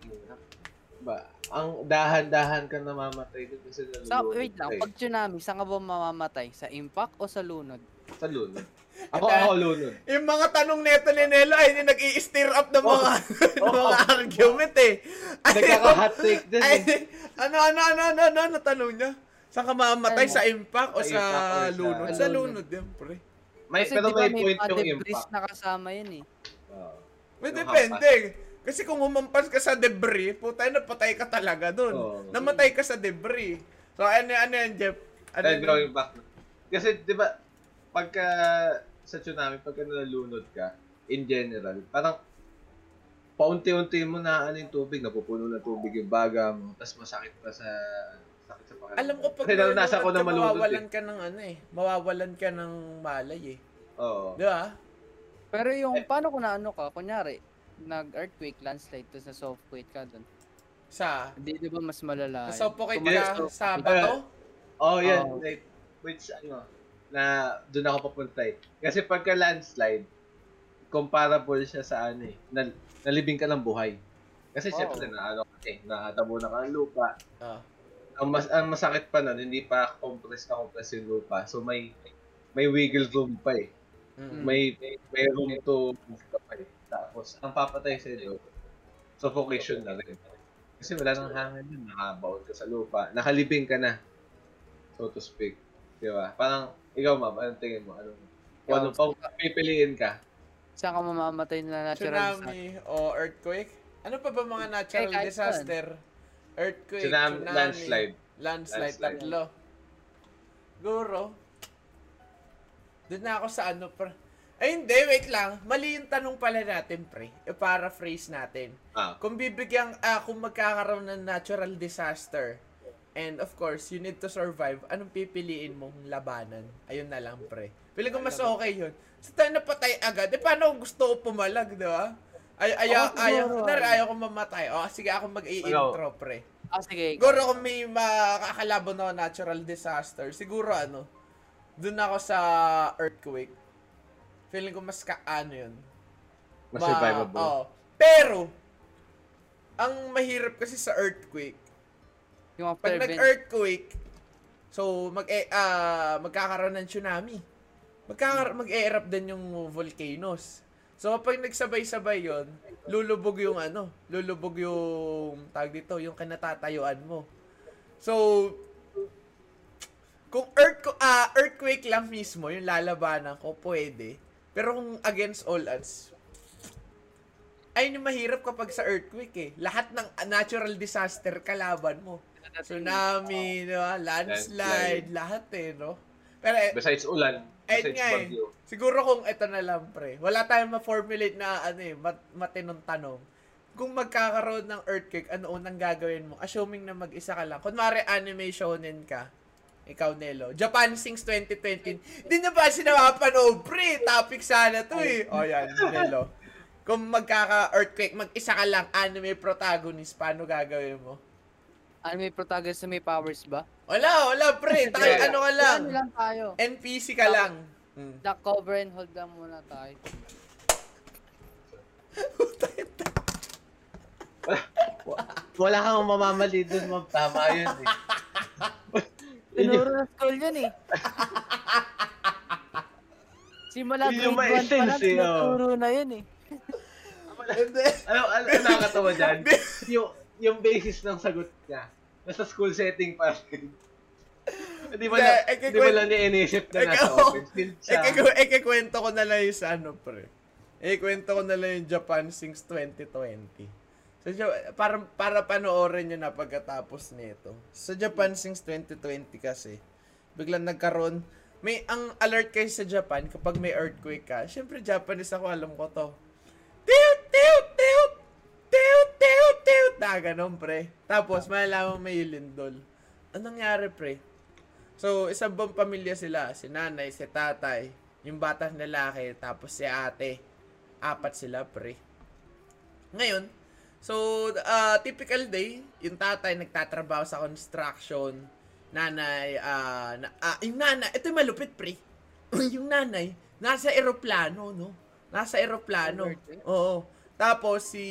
ba, ang dahan-dahan ka namamatay doon kasi nalulunod Sa, wait lang, pag tsunami, saan ka ba mamamatay? Sa impact o sa lunod? Sa lunod. Ako, ako lunod. Yung mga tanong neto ni Nelo ay yung nag-i-stir up ng mga, [laughs] ng Oh. mga argument eh. Ay, Nagkaka-hot take din ay, eh. ano, ano, ano, ano, ano, ano, tanong niya? Saan ka mamamatay? Ano? Sa impact o Sa sa, lunod? Sa lunod. yan, pre. May, Kasi pero may point yung impact. na kasama yun eh. Oo. May depende. Kasi kung humampas ka sa debris, putay, napatay ka talaga dun. Oo. Namatay ka sa debris. So, ano, ano yan, Jeff? Ano back. Kasi, di ba, pagka sa tsunami, pagka nalulunod ka, in general, parang paunti-unti mo na ano yung tubig, napupuno na tubig yung baga mo, tapos masakit pa sa sakit sa pakiramdam. Alam ko pag Kasi naranasan ko nalulunod na ka, malunod mawawalan eh. ka ng ano eh. Mawawalan ka ng malay eh. Oo. Di ba? Pero yung, paano kung na ano ka, kunyari, nag-earthquake, landslide, tapos na softquake ka dun. Sa, Hindi, di ba mas malala? Yes. ka sa bato? Oh, yan. Oo. Like, which, ano, na doon ako papunta eh. Kasi pagka landslide, comparable siya sa ano eh, na, nalibing ka ng buhay. Kasi Wow. syempre na ano eh, nakatabo na ka ng lupa. Ah. Ang, mas, ang masakit pa nun, hindi pa compress na compress yung lupa. So may may wiggle room pa eh. Mm. May may room to move ka pa eh. Tapos, ang papatay sa iyo, suffocation na rin. Kasi wala nang hangin yun. Nakabaon ka sa lupa. Nakalibing ka na. So to speak. Di ba? Parang, ikaw ma'am, anong tingin mo? Anong, kung ano pa, pipiliin ka? Saan ka mamamatay na natural disaster? Tsunami o earthquake? Ano pa ba mga natural kahit disaster? Earthquake, Tsunami, tsunami, landslide. landslide, Landslide. tatlo. Guro. Doon na ako sa ano, pre. Ay, hindi, wait lang. Mali yung tanong pala natin, pre. I-paraphrase natin. Ah, Kung bibigyan, ah, kung magkakaroon ng natural disaster, and of course, you need to survive, anong pipiliin mong labanan? Ayun na lang, pre. Pili ko mas okay yun. Sa tayo napatay agad, eh paano kung gusto ko pumalag, di ba? Ay, ayaw, Ako ayaw, siguro, nar, ano. ayaw ko mamatay. O, sige, ako mag-i-intro, pre. Ah, sige. Siguro kung may makakalaban ako natural disaster, siguro ano, dun ako sa earthquake. Feeling ko mas ka, ano yun, mas Ma- survivable. oo. Pero, ang mahirap kasi sa earthquake, Yung after pag event. nag-earthquake, so mag e ah, magkakaroon ng tsunami. Magkakar mag-erupt din yung volcanoes. So kapag nagsabay-sabay yon, lulubog yung ano, lulubog yung tag dito, yung kinatatayuan mo. So kung earth ah earthquake lang mismo yung lalabanan ko, pwede. Pero kung against all odds, ayun yung mahirap kapag sa earthquake eh. Lahat ng natural disaster kalaban mo. Tsunami, di ba? Landslide, lahat eh, no? Pero eh, Besides ulan, ayun besides nga eh. bagyo. Siguro kung ito na lang, pre. Wala tayong ma-formulate na ano eh, mat- matinong tanong. Kung magkakaroon ng earthquake, ano unang gagawin mo? Assuming na mag-isa ka lang. Kunwari anime shonen ka. Ikaw, Nelo. Japan Sings 2020. Hindi na ba sinapapanood, pre? Topic sana to eh. O yan, Nelo. Kung magkaka-earthquake, mag-isa ka lang, anime protagonist, paano gagawin mo? Ano may protagonist na may powers ba? Wala, wala, pre. [laughs] Tayo, ano ka lang. Ano lang tayo. NPC ka lang. Hmm. Duck cover and hold lang muna tayo. [laughs] Wala kang mamamali dun, ma'am. Tama yun eh. [laughs] Tinuro na school yun eh. Simula grade 1 pa lang, tinuturo na yun eh. Ano, ano, ano nakakatawa dyan? yung, yung basis ng sagot niya. Nasa school setting pa rin. [laughs] Hindi ba Hindi, na, eh, hindi ba lang niya inisip na nasa open field eh, siya? kik- eh, ko na lang yung sa ano, pre. Eh, kwento ko na lang yung Japan Sings 2020. So, para, para panoorin nyo na pagkatapos nito. Sa Japan Sings 2020 kasi, biglang nagkaroon, may ang alert kayo sa Japan kapag may earthquake ka. Siyempre, Japanese ako, alam ko to. Tiut, tiut, Na, ganun, pre. Tapos, malalaman may lindol. Anong nangyari, pre? So, isang buong pamilya sila. Si nanay, si tatay, yung batang lalaki, tapos si ate. Apat sila, pre. Ngayon, so, uh, typical day, yung tatay nagtatrabaho sa construction. Nanay, ah, na, ah, yung nanay, ito yung malupit, pre. [laughs] yung nanay, nasa eroplano, no? Nasa eroplano. Oo. Tapos, si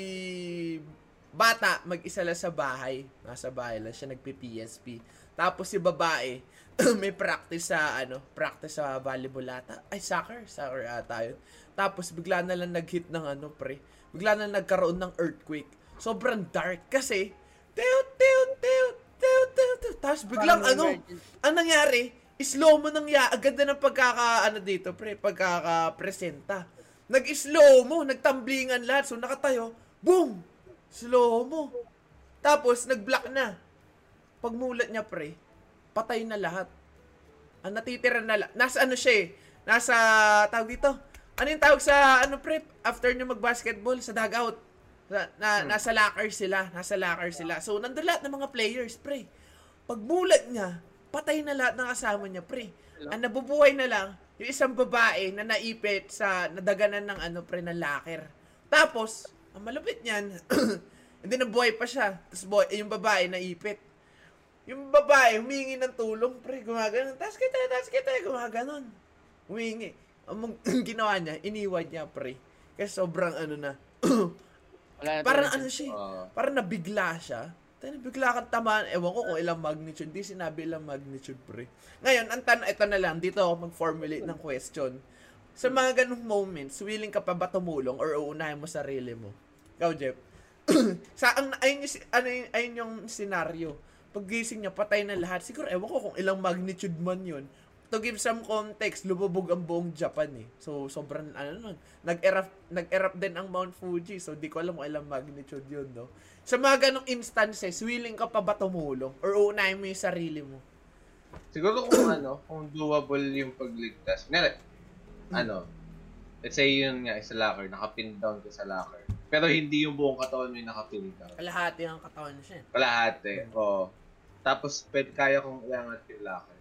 bata, mag-isa lang sa bahay. Nasa bahay lang siya, nagpi-PSP. Tapos si babae, [clears throat] may practice sa ano, practice sa volleyball ata. Ay, soccer, soccer ata yun. Tapos bigla na lang nag-hit ng ano, pre. Bigla na lang nagkaroon ng earthquake. Sobrang dark kasi teot teot teot teot teot. teot. Tapos biglang Parang ano, emergency. ang nangyari, slow mo nang ya, agad na ng pagkaka ano dito, pre, pagkaka-presenta. Nag-slow mo, nagtamblingan lahat. So nakatayo, boom! Slow mo. Tapos nag-block na. Pagmulat niya, pre, patay na lahat. Ang natitira na lang, nasa ano siya eh, nasa, tawag dito, ano yung tawag sa, ano pre, after nyo mag-basketball, sa dugout. Na, na, Hmm. Nasa locker sila, nasa locker sila. So, nandun lahat ng mga players, pre. Pagbulat niya, patay na lahat ng kasama niya, pre. Ang nabubuhay na lang, yung isang babae na naipit sa nadaganan ng ano, pre, ng locker. Tapos, ang malupit niyan, [clears throat] hindi na buhay pa siya. Tapos boy, yung babae naipit. Yung babae, humingi ng tulong, pre, gumaganon. Tas kita, tas kita, gumaganon. Humingi. Ang [clears throat] ginawa niya, iniwan niya, pre. Kasi sobrang ano na. [clears throat] Wala parang ano siya, eh, Oo. parang nabigla siya. Tayo bigla kang tamaan. Ewan ko kung ilang magnitude. Di sinabi ilang magnitude, pre. Ngayon, ang tan ito na lang. Dito ako mag-formulate ng question. Sa mga ganung moments, willing ka pa ba tumulong or uunahin mo sarili mo? Ikaw, Jeff. [clears throat] sa ang ayun yung, ano yung, ayun yung scenario. Paggising niya, patay na lahat. Siguro, ewan ko kung ilang magnitude man yun. To give some context, lumubog ang buong Japan eh. So, sobrang, ano nun, nag-erupt, nag-erupt din ang Mount Fuji. So, di ko alam kung ilang magnitude yun, no? Sa mga ganong instances, willing ka pa ba tumulong? Or uunahin mo yung sarili mo? Siguro kung ano, kung doable yung pagligtas. Nga, ano, let's say yun nga, sa locker, nakapin down ka sa locker. Pero hindi yung buong katawan mo yung nakapin down. Kalahati ang katawan siya. eh. Kalahati, oo. Tapos, pwede kaya kong iangat yung locker.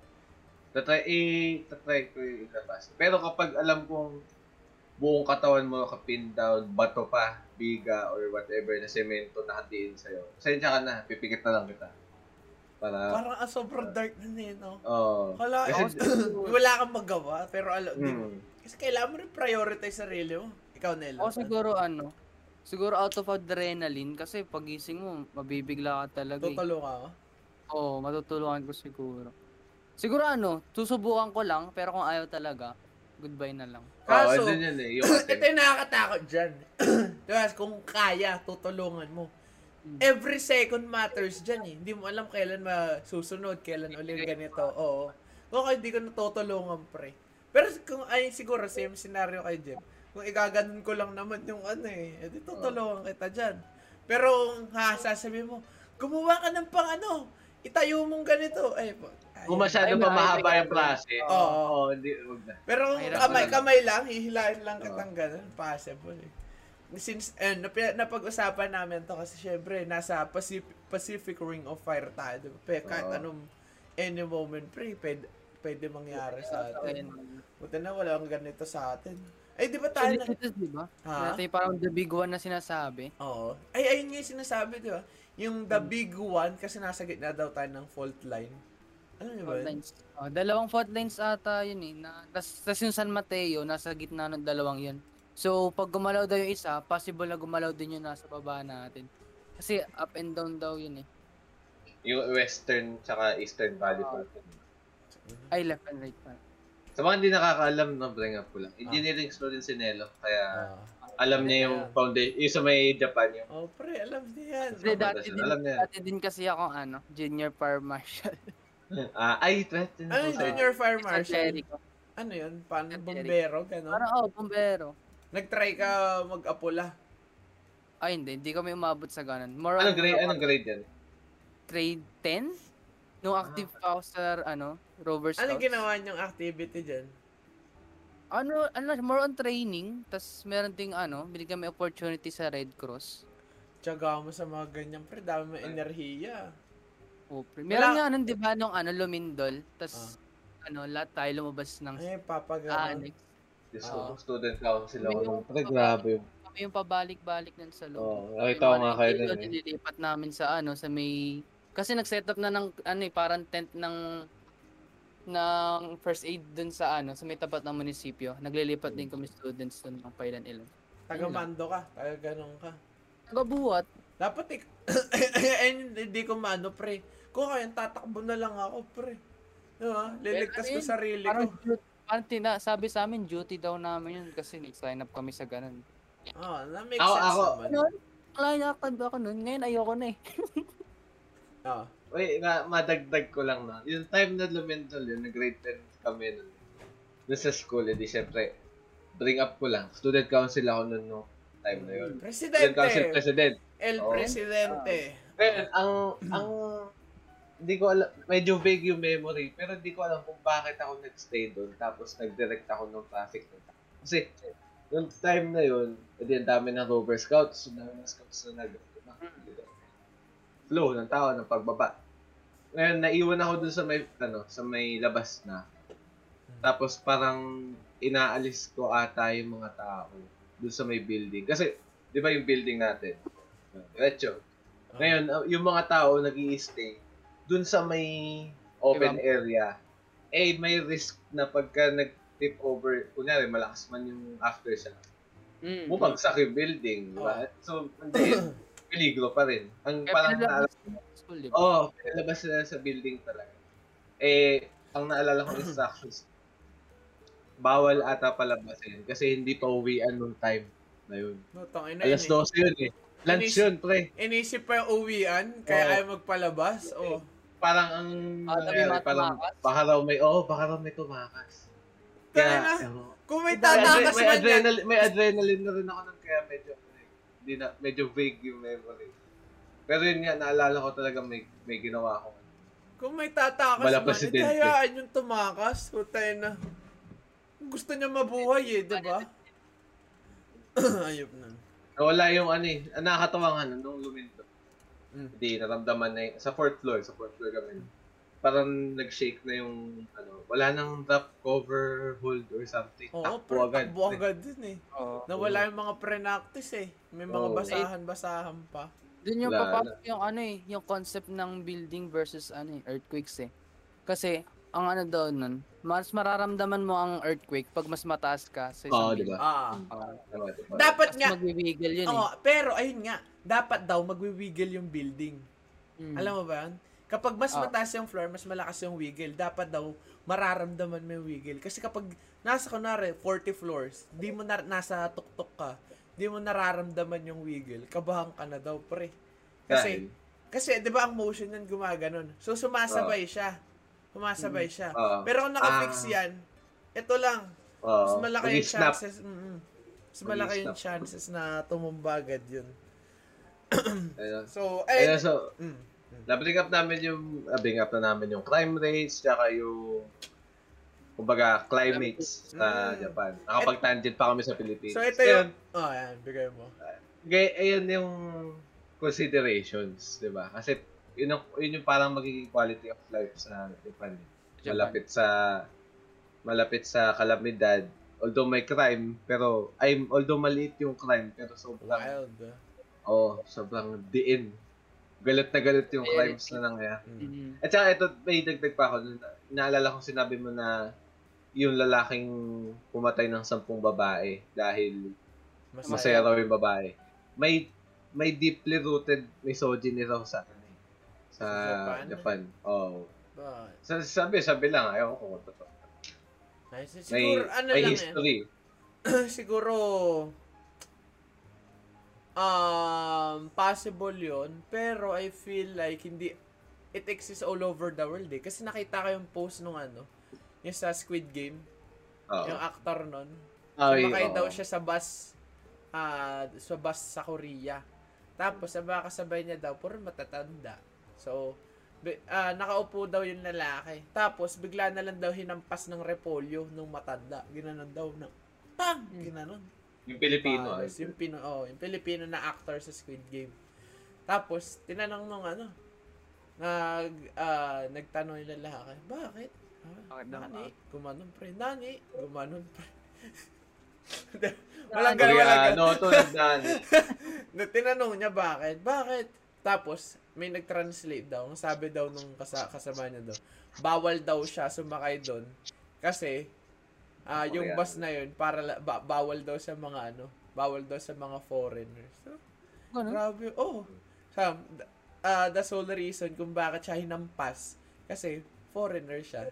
Tatry, eh, tatry ko yung ilabas. Pero kapag alam kong buong katawan mo nakapin down, bato pa, biga, or whatever na semento na hatiin sa'yo, sensya ka na, pipikit na lang kita. Para, Parang ah, sobrang dark na eh, no? oo. Wala, Kasi, [clears throat] wala kang magawa, pero alam, di mo. mm, Kasi kailangan mo rin prioritize sarili mo. Ikaw, Nelo. Ako siguro ano, siguro out of adrenaline kasi pagising mo, mabibigla ka talaga eh. Tutulong ka. Oo, matutulungan ko siguro. Siguro ano, susubukan ko lang, pero kung ayaw talaga, goodbye na lang. Kaso, andun yun eh. Yung [laughs] Ito yung nakakatakot dyan. [clears throat] diba, kung kaya, tutulungan mo. Hmm. Every second matters dyan eh. Hindi mo alam kailan masusunod, kailan ulit ganito. Oo. Kung hindi ko natutulungan, pre. Pero kung ay siguro, same scenario kay Jim. Kung igaganon ko lang naman yung ano eh, edi tutulungan kita dyan. Pero kung ha, sasabihin mo, gumawa ka ng pang ano, itayo mong ganito. Ay, po. ay, Kung masyado pa mahaba yung klase, Oo. oo, oo, hindi, wag na. Pero kung kamay, lang. kamay lang, hihilain lang kitang ganun, possible eh. Since, eh, nap- napag-usapan namin to kasi syempre, nasa Pacific, Pacific Ring of Fire tayo. Diba? Pe, kahit Oo. anong, any moment, pre, pwede, pwede mangyari sa atin. Buti na walang ganito sa atin. Ay, di ba tayo na? Actually, ito, di ba? Ha? Ito yung parang the big one na sinasabi. Oo. Ay, ayun nga yung sinasabi, di ba? Yung the big one, kasi nasa gitna daw tayo ng fault line. Alam niyo ba Fault lines. Oh, dalawang fault lines ata yun eh. Na, tas, tas yung San Mateo, nasa gitna ng dalawang yun. So, pag gumalaw daw yung isa, possible na gumalaw din yung nasa baba natin. Kasi up and down daw yun eh. Yung western tsaka eastern valley Oo. fault. Ay, left and right pa. Sa mga hindi nakakaalam, no, bring up ko lang. Engineering student si Nelo, kaya Ah. alam niya yung foundation, yung sa may Japan, yung Oh, pre, alam niya yan. Kasi dati din, Alam niya. dati din kasi ako ano, junior fire marshal. [laughs] Ah, ay, yun Ano yung junior fire marshal? Ano yun? Paano bombero? Gano'n? Parang oh, bombero. Nag-try ka mag-apula. Ay, hindi. Hindi kami umabot sa ganun. More Anong on grade, anong grade yan? grade 10? Nung active pa ako sa, ano, Rover Scouts. Ano ginawa niyong activity dyan? Ano, ano, more on training. Tapos meron ding, ano, binigyan kami opportunity sa Red Cross. Tiyaga mo sa mga ganyan, pre. Dami mo enerhiya. Oh, pre. Meron Wala- nga nun, di ba, nung ano, lumindol. Tapos, ano, lahat tayo lumabas ng Ay, papagano. annex. Diyos Oo. ko, student council ako. May nun. yung- Pre, grabe yun. Kami yung pabalik-balik nun sa loob. Oo, nakita ko Yung nga ano, kayo yung nun eh. Nililipat namin sa, ano, sa may... Kasi nag-set up na ng, ano eh, parang tent ng ng first aid dun sa ano sa may tapat ng munisipyo. Naglilipat din kami students dun ng Pailan Ilan. Taga-mando ka. Taga-ganon ka. Tagabuhat. Dapat ik... [coughs] Ayun, hindi ko mano, pre. Kung kaya, tatakbo na lang ako, pre. Diba? Liligtas ko sarili Parang, ko. duty, parang tina, sabi sa amin, duty daw namin yun kasi nag-sign up kami sa ganun. Ah, na make Ako- sense ako- naman. Ano? Wala active ako nun. Ngayon ayoko na eh. [laughs] Ah. Wait, nga, madagdag ko lang na. Yung time na lumindol yun, nag-grade 10 kami nun. Doon sa school, edi syempre, bring up ko lang. Student council ako nun no time na yun. Student council Presidente. president. El Oo. Presidente. Pero ang, ang hindi ko alam, medyo vague yung memory, pero hindi ko alam kung bakit ako nag-stay doon, tapos nag-direct ako ng traffic. Kasi, yung time na yun, edi ang dami ng rover scouts, ang dami ng scouts na nag flow ng tao ng pagbaba. Ngayon, naiwan ako dun sa may, ano, sa may labas na. Tapos parang inaalis ko ata yung mga tao dun sa may building. Kasi, di ba yung building natin? Diretso. Ngayon, uh, yung mga tao nag stay dun sa may open Diba? area, eh, may risk na pagka nag-tip over, kunyari, malakas man yung aftershock, Mm. bumagsak yung building, di ba? So, hindi, [coughs] peligro pa rin. Ang Kaya parang naalala, school, di ba? oh, pinalabas sila sa building talaga. Eh, ang naalala ko [clears throat] instructions, bawal ata palabasin kasi hindi pa uwian nung time na yun. No, tangin na Alas yun 12 yun eh. Lunch yun, pre. Inisip pa yung uwian, kaya Oo. ayaw magpalabas. Oh. Parang ang Ah, nangyari, parang baka raw may, oh, baka raw may tumakas. Kaya kung may may, tatakas may, man yan, adrenaline, may adrenaline na rin ako nun kaya medyo, hindi na, medyo vague yung memory. Pero yun nga, naalala ko talaga may, may ginawa ako. kung may tatakas Bala man, edi hayaan yung tumakas. Putay na. Gusto niya mabuhay eh, di ba? [clears throat] Ayop na. Nawala yung ano eh, nakakatawa nga nun, nung luminto. Mm. Hindi, naramdaman na yung, sa fourth floor, sa fourth floor kami. Parang nag-shake na yung, ano, wala nang drop cover hold or something. Oo, Takbo agad. takbo agad din eh. Oo. Nawala yung mga pre-nactis eh. May mga Oo. basahan-basahan pa. Doon yung Wala papasok yung ano eh, yung concept ng building versus ano eh, earthquakes eh. Kasi, ang ano daw nun, mas mararamdaman mo ang earthquake pag mas mataas ka sa isang Oo, building. di ba? Ah. Diba? Dapat Mas nga, magwiwiggle yun Oo, eh. pero ayun nga, dapat daw magwi-wiggle yung building. Mm. Alam mo ba yan? Kapag mas Ah. mataas yung floor, mas malakas yung wiggle, dapat daw mararamdaman mo yung wiggle. Kasi kapag nasa, kunwari, 40 floors, di mo na, nasa tuktok ka, di mo nararamdaman yung wiggle, kabahan ka na daw, pre. Kasi, Dahil, kasi di ba ang motion yan gumaganon? So, sumasabay siya. Sumasabay siya. oo. Pero kung nakafix Ah. yan, ito lang, Oo. mas malaki yung chances. Mm, mas malaki yung chances na tumumba agad yun. [coughs] So, Ayun, eh, so, mm, na-bring up namin yung, na-bring up na namin yung crime rates, tsaka yung, kumbaga, climates sa Mm. Japan. Nakapag-tangent pa kami sa Philippines. so ito yung, oh, ayan, bigay mo. Gaya, ayun yung considerations, di ba? Kasi yun, yung, yun yung parang magiging quality of life sa Japan. Japan. Malapit sa malapit sa kalamidad. Although may crime, pero ay although maliit yung crime, pero sobrang Wild. oh, sobrang diin. Galit na galit yung crimes na nangyayari. Mm. Mm. At saka ito, may dagdag pa ako. Na- Naalala ko sinabi mo na yung lalaking pumatay ng sampung babae dahil masaya raw yung babae. May may deeply rooted misogyny raw sa ano eh, sa Sa Japan? Japan. Oh. Ba- Sa, sabi, sabi lang, ayaw ko kung totoo. Nice. May, Siguro, ano may lang history. eh. [clears throat] Siguro, um, possible yon pero I feel like hindi, it exists all over the world eh. Kasi nakita ko yung post nung ano, yung sa Squid Game, Oo. yung actor nun. Ay, Sumakay daw siya sa bus, ah, sa bus sa Korea. Tapos, sa mga kasabay niya daw, puro matatanda. So, bi- ah, nakaupo daw yung lalaki. Tapos, bigla na lang daw hinampas ng repolyo nung matanda. Ginanon daw na, pang! Ginanon. Yung Pilipino. Ay. yung, Pino, oh, yung Pilipino na actor sa Squid Game. Tapos, tinanong nung ano, nag, ah, nagtanong yung lalaki, bakit? Bakit daw, nani, gumanon pre. Nani, gumanon pre. [laughs] walang ganun, walang ganun. tulad na. Na tinanong niya bakit? Bakit? Tapos, may nag-translate daw. Ang sabi daw nung kasa- kasama niya daw, bawal daw siya sumakay doon kasi ah yung Koreano. bus na yun para la- ba- bawal daw sa mga ano, bawal daw sa mga foreigners. So, Ganun? grabe. Oh. Sam, th- ah that's all the reason kung bakit siya hinampas kasi foreigner siya.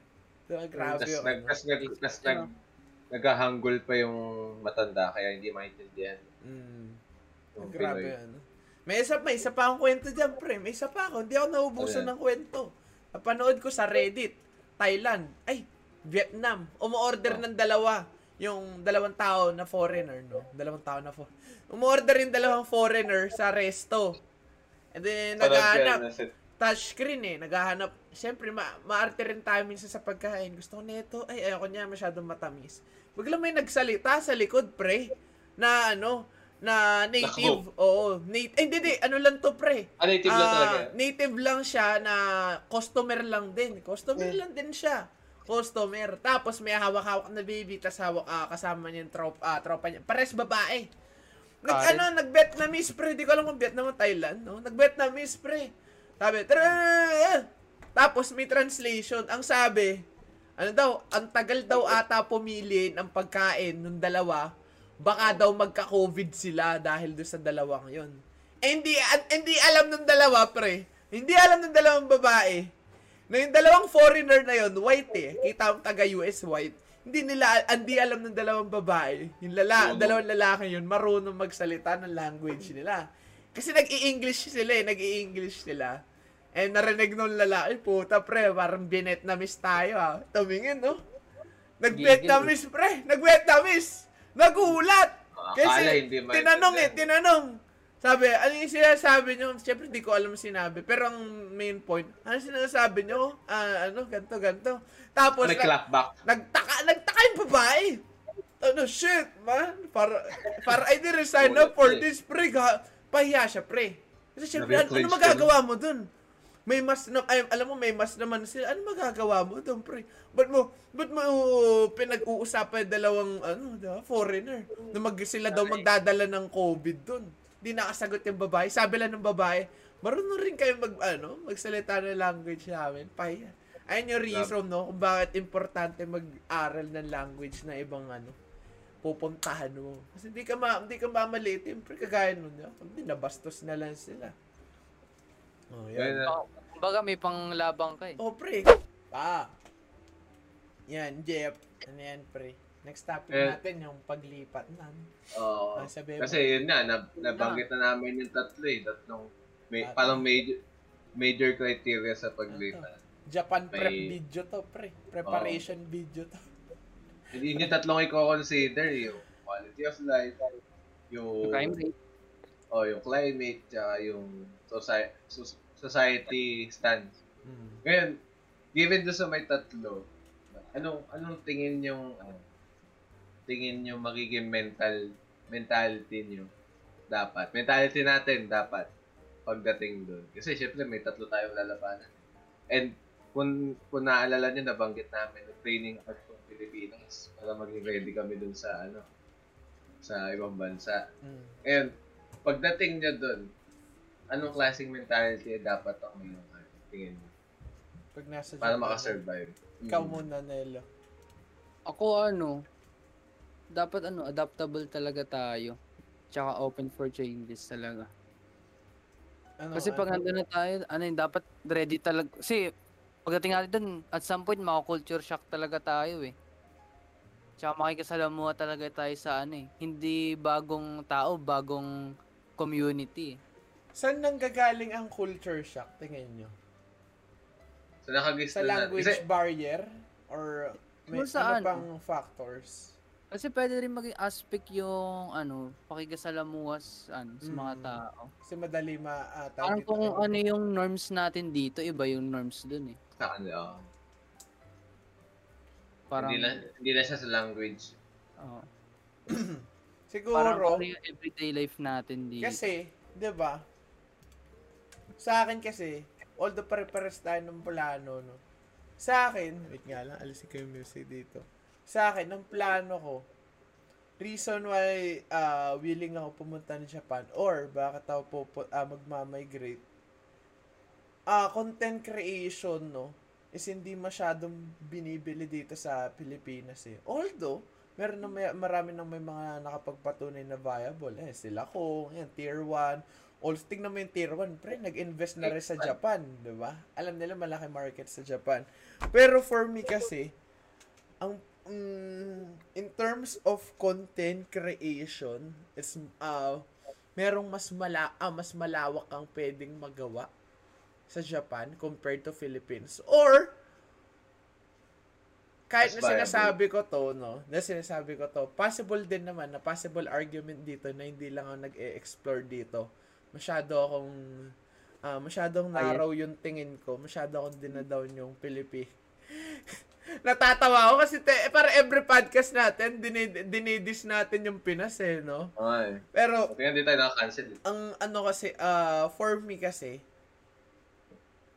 So, grabe. Tapos yung nag, ano. tas nag, tas nag, naghahanggol pa yung matanda kaya hindi maintindihan. Mm. yung Grabe Pinoy. ano. May isa, may isa pa akong kwento dyan, pre. May isa pa ako. Hindi ako naubusan ng kwento. Napanood ko sa Reddit. Thailand. Ay, Vietnam. Umu-order Oh. ng dalawa. Yung dalawang tao na foreigner, no? Dalawang tao na foreigner. Umu-order yung dalawang foreigner sa resto. And then, Parang naghahanap. touchscreen eh. Naghahanap. Siyempre, ma maarte rin tayo minsan sa pagkain. Gusto ko nito. Ay, ayoko niya masyadong matamis. Bigla may nagsalita sa likod, pre. Na ano, na native. Oo, native. Eh, hindi, hindi. Ano lang to, pre? Ah, native lang Ah, talaga. Native lang siya na customer lang din. Customer lang din siya. Customer. Tapos may hawak-hawak na baby, tapos hawak ah, kasama niya yung tropa, ah, tropa niya. Pares babae. Nag, Karen. ano, nag-Vietnamese pre. Di ko alam kung Vietnam o Thailand, no? Nag-Vietnamese pre. Sabi, "Tara!" Tapos may translation. Ang sabi, ano daw, ang tagal daw ata pumili ng pagkain ng dalawa. Baka daw magka-COVID sila dahil doon sa dalawang yon. Eh, hindi, an- hindi alam ng dalawa, pre. Hindi alam ng dalawang babae. Na yung dalawang foreigner na yon white eh. Kita mo taga-US white. Hindi nila, hindi alam ng dalawang babae. Yung lala, Oo. dalawang lalaki yun, marunong magsalita ng language nila. Kasi nag-i-English sila eh, nag-i-English sila. Eh, narinig nung lalaki, puta pre, parang Vietnamese tayo ah. Tumingin, no? Nag-Vietnamese, pre. Nag-Vietnamese. Nagulat. Kasi, akala tinanong eh, tinanong. Sabi, ano yung sinasabi nyo? Siyempre, di ko alam sinabi. Pero ang main point, ano sinasabi nyo? Ah, ano, ganto, ganto. Tapos, May na- clap back. nagtaka, nagtaka yung babae. Ano, shit, man. Para, para I didn't sign up for this, pre. Ha, pahiya siya, pre. Kasi syempre, ano, ano magagawa mo dun? May mas na, ay, alam mo, may mas naman sila. Ano magagawa mo dun, pre? Ba't mo, ba't mo pinag-uusapan yung dalawang, ano, diba, foreigner? Na mag, sila daw magdadala ng COVID dun. Di nakasagot yung babae. Sabi lang ng babae, marunong rin kayo mag, ano, magsalita ng language namin. Pahiya. Ayun yung reason, no, kung bakit importante mag-aral ng language na ibang, ano, pupuntahan mo. Kasi hindi ka ma, hindi ka mamalitin, pre, kagaya nun, no? Hindi, nabastos na lang sila. Oh, Yan. Oh, Kumbaga may panglabang ka eh. Oh, pre. Pa. Yan, Jeff. Ano yan, pre? Next topic Eh. natin, yung paglipat na. Oo. Ah, mo. Kasi yun nga, nab- nabanggit na namin yung tatlo eh. Tatlong, may, Ah. parang major, major criteria sa paglipat. Japan prep May- video to, pre. Preparation video to. [laughs] Hindi yung tatlong i-consider yung quality of life, yung, Crime rate. oh, yung climate, tsaka yung society, society stance. Hmm. Ngayon, given doon sa may tatlo, anong anong tingin yung ano, tingin nyo magiging mental mentality nyo dapat? Mentality natin dapat pagdating doon. Kasi syempre may tatlo tayong lalabanan. And kung, kung naalala nyo, nabanggit namin yung training at ng Pilipinas para maging ready kami doon sa ano sa ibang bansa. Hmm. Ngayon, pagdating nyo doon, anong klaseng mentality dapat ang mayroon kayo? Tingin nyo? Pag nasa Para Japan, makasurvive. Ikaw Mm. muna, Nelo. Ako ano, dapat ano, adaptable talaga tayo. Tsaka open for changes talaga. Ano, Kasi pag ano? na tayo, ano yun, dapat ready talaga. Kasi pagdating natin dun, at some point, maka-culture shock talaga tayo eh. Tsaka makikisalamuha talaga tayo sa ano eh. Hindi bagong tao, bagong community eh. Saan nanggagaling ang culture shock, tingin nyo? So, Sa na language Kasi, barrier? Or may ano ano? pang factors? Kasi pwede rin maging aspect yung ano, pakikisalamuha sa, ano, sa mga Mm. tao. Kasi madali ma... Uh, Parang kung ano yung norms natin dito, iba yung norms dun eh. sa kanila, oh. Parang, hindi, na, hindi na siya sa language. oh, [clears throat] Siguro, parang ano yung everyday life natin dito. kasi, di ba? Sa akin kasi, although pare-pares tayo ng plano, no? Sa akin, wait nga lang, alisin ko yung music dito. Sa akin, ang plano ko, reason why uh, willing ako pumunta ng Japan or bakit ako po, uh, magmamigrate, ah content creation, no? is hindi masyadong binibili dito sa Pilipinas eh. Although, meron na may, marami nang may mga nakapagpatunay na viable. Eh, sila ko, yan, tier 1. Also, tingnan mo yung tier 1, pre, nag-invest na rin sa Japan, di ba? Alam nila malaki market sa Japan. Pero for me kasi, ang mm, in terms of content creation, it's uh, merong mas mala ah, mas malawak kang pwedeng magawa sa Japan compared to Philippines. Or, kahit na sinasabi ko to, no, na sinasabi ko to, possible din naman na possible argument dito na hindi lang ako nag-e-explore dito. Masyado akong ah, masyadong narrow yung tingin ko. Masyado akong dinadown yung Pilipinas. [laughs] Natatawa ako kasi te, para every podcast natin, dinid, dinidis natin yung Pinas eh, no? Okay. Pero, Tingnan din tayo nakaka-cancel. eh. ang ano kasi, ah for me kasi,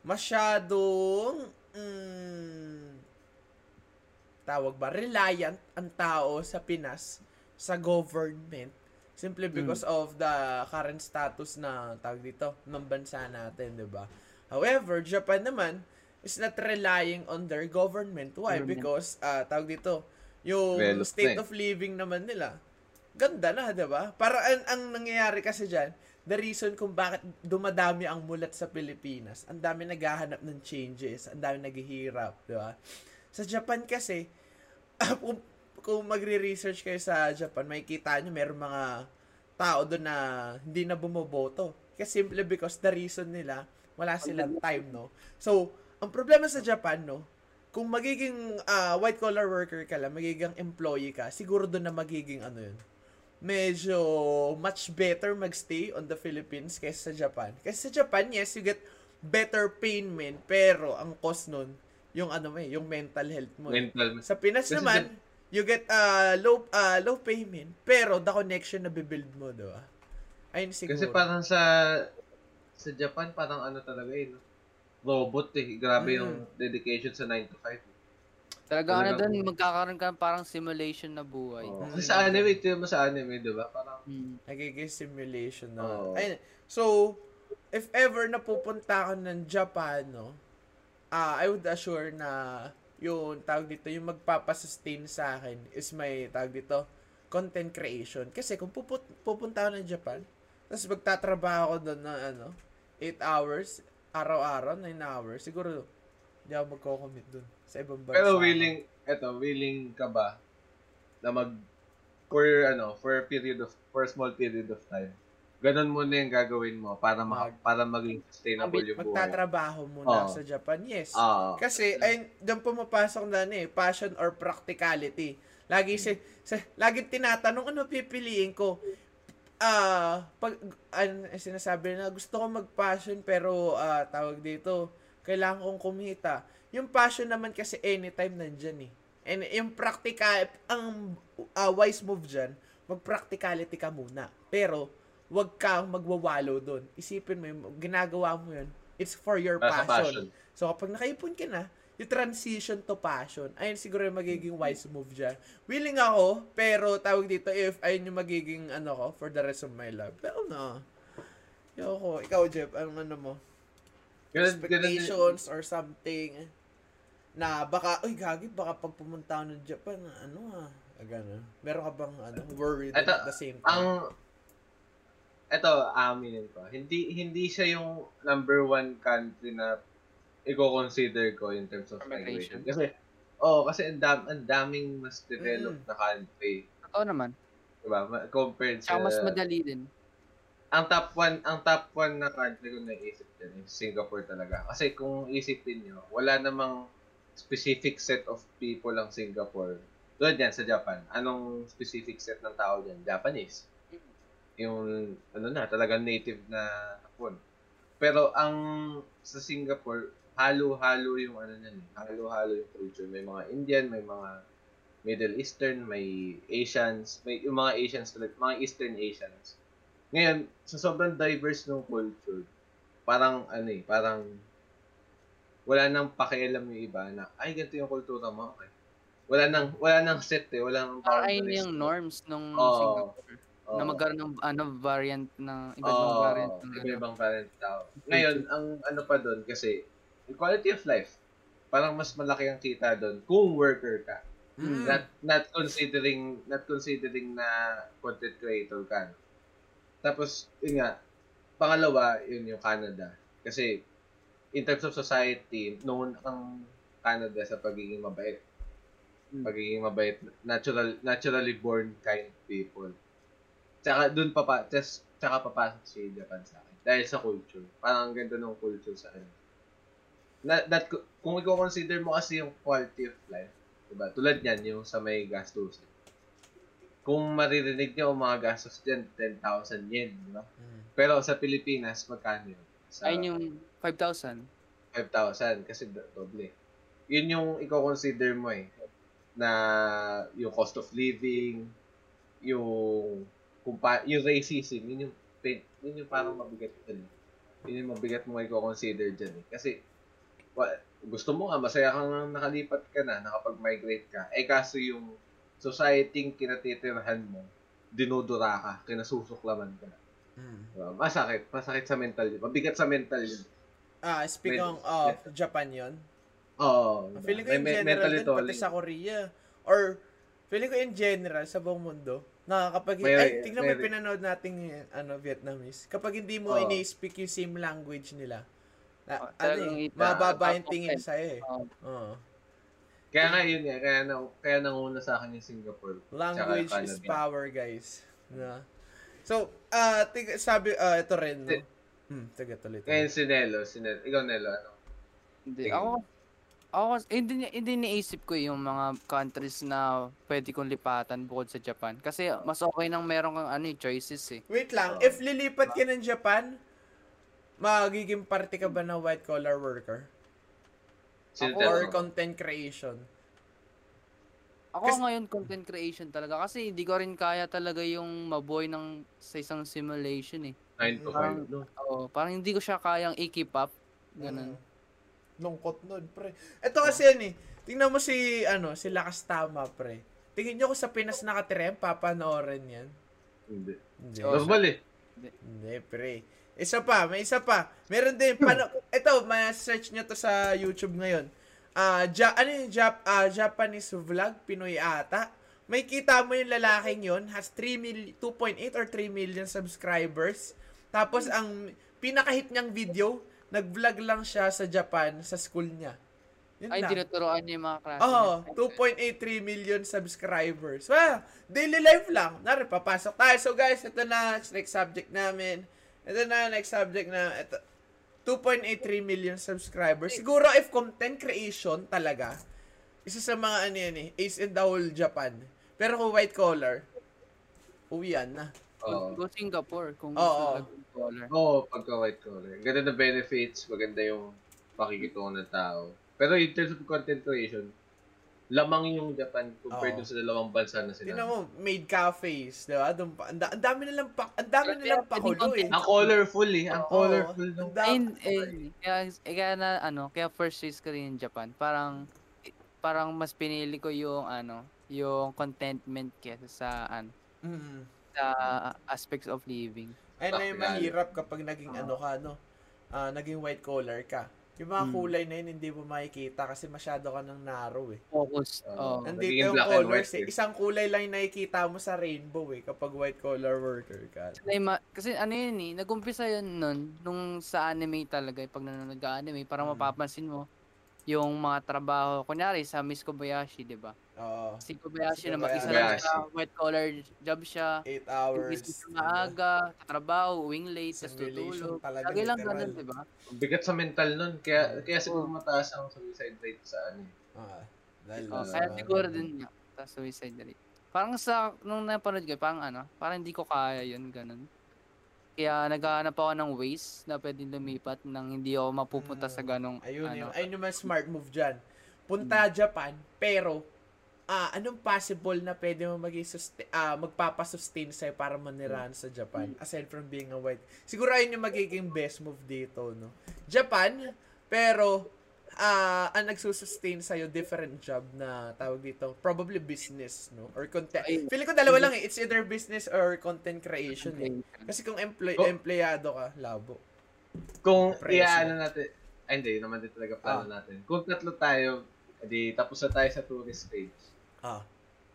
masyadong, mm, tawag ba, reliant ang tao sa Pinas sa government simply because of the current status na tawag dito ng bansa natin, 'di ba? However, Japan naman is not relying on their government. Why? Government. Because ah tawag dito, yung Developed state of living naman nila. Ganda na, 'di ba? Para ang, ang nangyayari kasi diyan, the reason kung bakit dumadami ang mulat sa Pilipinas, ang dami naghahanap ng changes, ang dami naghihirap, 'di ba? Sa Japan kasi, [coughs] kung, kung magre-research kayo sa Japan, makikita nyo meron mga tao doon na hindi na bumoboto. Kasi simply because the reason nila, wala silang time, no? So, ang problema sa Japan, no? Kung magiging ah, white-collar worker ka lang, magiging employee ka, siguro doon na magiging ano yun, medyo much better magstay on the Philippines kaysa sa Japan. Kasi sa Japan, yes, you get better payment, pero ang cost nun, yung ano eh, yung mental health mo. Mental. Sa Pinas Kasi naman, you get uh, low uh, low payment, pero the connection na bibuild mo, di ba? Ayun siguro. Kasi parang sa sa Japan, parang ano talaga eh. no? Robot eh. Grabe Mm. yung dedication sa 9 to 5. Talaga ano doon, magkakaroon ka ng parang simulation na buhay. Oh. Kasi sa anime, ito mo sa anime, di ba? Parang, Mm. nagiging simulation na. Oo. Ayun. So, if ever napupunta ka ng Japan, no, ah I would assure na yung tawag dito, yung magpapasustain sa akin is may tawag dito, content creation. Kasi kung puput, pupunta ako ng Japan, tapos magtatrabaho ako doon na ano, 8 hours, araw-araw, 9 hours, siguro, hindi ako magko-commit doon sa ibang bansa. pero willing, eto, willing ka ba na mag, for ano, for a period of, for a small period of time, ganun muna yung gagawin mo para ma, Mag- para maging sustainable yung buhay. Magtatrabaho muna Oo. sa Japan, yes. Ah, Kasi, ay, doon pumapasok na ano eh, passion or practicality. Lagi si, sa, lagi tinatanong, ano pipiliin ko? Ah, pag, ano, sinasabi na, gusto ko mag-passion, pero, ah, tawag dito, kailangan kong kumita. Yung passion naman kasi anytime nandyan eh. And yung practical, ang ah, wise move dyan, mag-practicality ka muna. Pero, wag kang magwawalo doon. Isipin mo, yung ginagawa mo yun, it's for your passion. passion. So, kapag nakaipon ka na, yung transition to passion, ayun siguro yung magiging wise move dyan. Willing ako, pero tawag dito, if ayun yung magiging, ano ko, for the rest of my life. Pero no. Yoko. Ikaw, Jeff, anong ano mo? Expectations or something na baka, uy, gagi, baka pag pumunta ako ng Japan, ano ah, gano'n. Meron ka bang, ano, worried Ito, at the same time? ang eto aminin ko hindi hindi siya yung number one country na i-consider ko in terms of migration migration. kasi oh kasi ang, dam, ang daming mas developed Mm. na country. Totoo naman. diba? Compared sa mas madali din. ang top one ang top one na country ko naisip din is Singapore talaga. Kasi kung isipin nyo wala namang specific set of people ang Singapore. Tulad yan sa Japan. Anong specific set ng tao dyan? Japanese. Yung ano na talagang native na Hapon pero ang sa Singapore halo-halo yung ano niyan eh. halo-halo yung culture may mga Indian may mga Middle Eastern may Asians may yung mga Asians talaga mga Eastern Asians ngayon, sa sobrang diverse ng culture, parang ano eh, parang wala nang pakialam yung iba na, ay, ganito yung kultura mo, okay. Wala nang, wala nang set eh, wala nang Parang ayun yung norms nung Oo. Singapore. Oo. Na magkaroon ng ano, variant na iba't ibang Oo, variant. ng ano. iba-ibang parent tao. Ngayon, ang ano pa doon, kasi, yung quality of life, parang mas malaki ang kita doon kung worker ka. Mm. Not, not considering, not considering na content creator ka. no? Tapos, yun nga, pangalawa, yun yung Canada. Kasi, in terms of society, known ang Canada sa pagiging mabait. Mm. Pagiging mabait, natural, naturally born kind people. Tsaka, dun pa pa, tsaka papasok si Japan sa akin. Dahil sa culture. Parang ang ganda ng culture sa akin. Na, that, kung i-consider mo kasi yung quality of life, diba? Tulad yan, yung sa may gastos. Kung maririnig niyo ang mga gastos dyan, 10,000 yen, di ba? Mm. Pero sa Pilipinas, magkano yun? Sa Ayun yung 5,000. 5,000 kasi do- doble. Yun yung i-consider mo eh na yung cost of living, yung kung pa, yung racism, yun yung pain- yun yung parang mabigat dyan. eh. Yun yung mabigat mo i-consider dyan eh. Kasi gusto mo nga, masaya kang nakalipat ka na, nakapag-migrate ka. Eh kaso yung society yung kinatitirhan mo, dinudura ka, kinasusuklaman ka. Mm. Diba? Masakit. Masakit sa mental yun. Mabigat sa mental yun. Ah, speaking Med- of Japan yon Oo. diba? Feeling ko May in me- general din, pati sa Korea. Or, feeling ko in general, sa buong mundo, na kapag, May- ay, tingnan mo may- yung pinanood nating ano, Vietnamese. Kapag hindi mo Oo. ini-speak yung same language nila, na, Oh, ano eh, mababa yung ah, tingin okay. sa'yo eh. Oh, Oo. Kaya nga yun nga, kaya, na, kaya nanguna sa akin yung Singapore. Language is power, guys. Na. So, ah, tig- sabi, ah, ito rin, no? Hmm, tiga tuloy. Ngayon si Nelo, si Nelo. Ikaw Nelo, ano? Hindi. Ako, ako, eh, hindi, hindi niisip ko yung mga countries na pwede kong lipatan bukod sa Japan. Kasi mas okay nang meron kang ano, eh, choices eh. Wait lang, Oo. if lilipat ka ng Japan, magiging parte ka ba ng white collar worker? Ako? Or content creation? Ako Kas- ngayon content creation talaga kasi hindi ko rin kaya talaga yung maboy ng sa isang simulation eh. 9 to 5. Parang- No? Oo, parang hindi ko siya kayang i-keep up. Ganun. Mm. Lungkot nun, pre. Ito kasi yan eh. Tingnan mo si, ano, si Lakas Tama, pre. Tingin nyo kung sa Pinas nakatira yan, papanoorin yan. Hindi. Hindi. Normal eh. Hindi, pre. Isa pa, may isa pa. Meron din, pano, ito, ma-search nyo to sa YouTube ngayon. Ah, ja, ano yung Jap, ah, Japanese vlog, Pinoy ata. May kita mo yung lalaking yon has 3 mil, 2.8 or 3 million subscribers. Tapos ang pinakahit niyang video, nag-vlog lang siya sa Japan, sa school niya. Yun Ay, lang. tinuturoan niya yung mga klase. Oo, 2.83 million subscribers. Well, daily life lang. Nari, papasok tayo. So guys, ito na, next subject namin. Ito na, next subject na, ito. 2.83 million subscribers. Siguro if content creation talaga, isa sa mga ano yan eh, ace in the whole Japan. Pero kung white collar, uwian na. Oo. Go Singapore kung gusto lang ng collar. Oo, pagka white collar. Ganda na benefits, maganda yung pakikitungan ng tao. Pero in terms of content creation, lamang yung Japan compared dun sa dalawang bansa na Tingnan sila. mo, made cafes, di ba? Doon pa, ang da- dami nilang pa, ang dami nilang pakulo eh. Ang colorful eh. Ang colorful dami- Ayun, eh, kaya, eh, kaya na, ano, kaya first choice ko rin yung Japan. Parang, parang mas pinili ko yung, ano, yung contentment kesa sa, ano, Mm. sa aspects of living. Ayun na yung Practical. mahirap kapag naging ano ka, no? Ah, naging white collar ka. Yung mga Mm. kulay na yun, hindi mo makikita kasi masyado ka ng narrow eh. Focus. Oh. Nandito yung colors eh. Isang kulay lang yung nakikita mo sa rainbow eh kapag white collar worker ka. kasi ano yun eh, nag-umpisa yun nun, nung sa anime talaga, eh, pag nanonood ka anime, parang Mm. mapapansin mo, yung mga trabaho, kunyari sa Miss Kobayashi, di ba? Oo. Si Kobayashi na mag-isa lang siya, white collar job siya, 8 hours. Gising sa maaga, sa trabaho, uwing late, tapos tutulog. talaga, Lagi lang ganun, di ba? Ang bigat sa mental nun. Kaya, kaya siguro Oo. mataas ang suicide rate sa ano eh. Ah, dahil Oh, sa- kaya siguro din nga, sa suicide rate. Parang sa, nung napanood ko, parang ano, parang hindi ko kaya yun, ganun. Kaya naghahanap ako ng ways na pwedeng lumipat nang hindi ako mapupunta sa ganong, Ayun, ano. yun. ayun yung smart move dyan. Punta Japan, pero ah anong possible na pwede mo maging suste- ah, magpapasustain sa'yo para manirahan sa Japan aside from being a white. Siguro ayun yung magiging best move dito, no? Japan, pero ah ang nagsusustain sa'yo different job na tawag dito, probably business, no? Or content. Ay, Feeling ko dalawa lang eh. It's either business or content creation eh. Kasi kung employ Oh. empleyado ka, labo. Kung iaano natin, ay hindi, naman din talaga plano Ah. natin. Kung tatlo tayo, edi tapos na tayo sa tourist stage. Ah.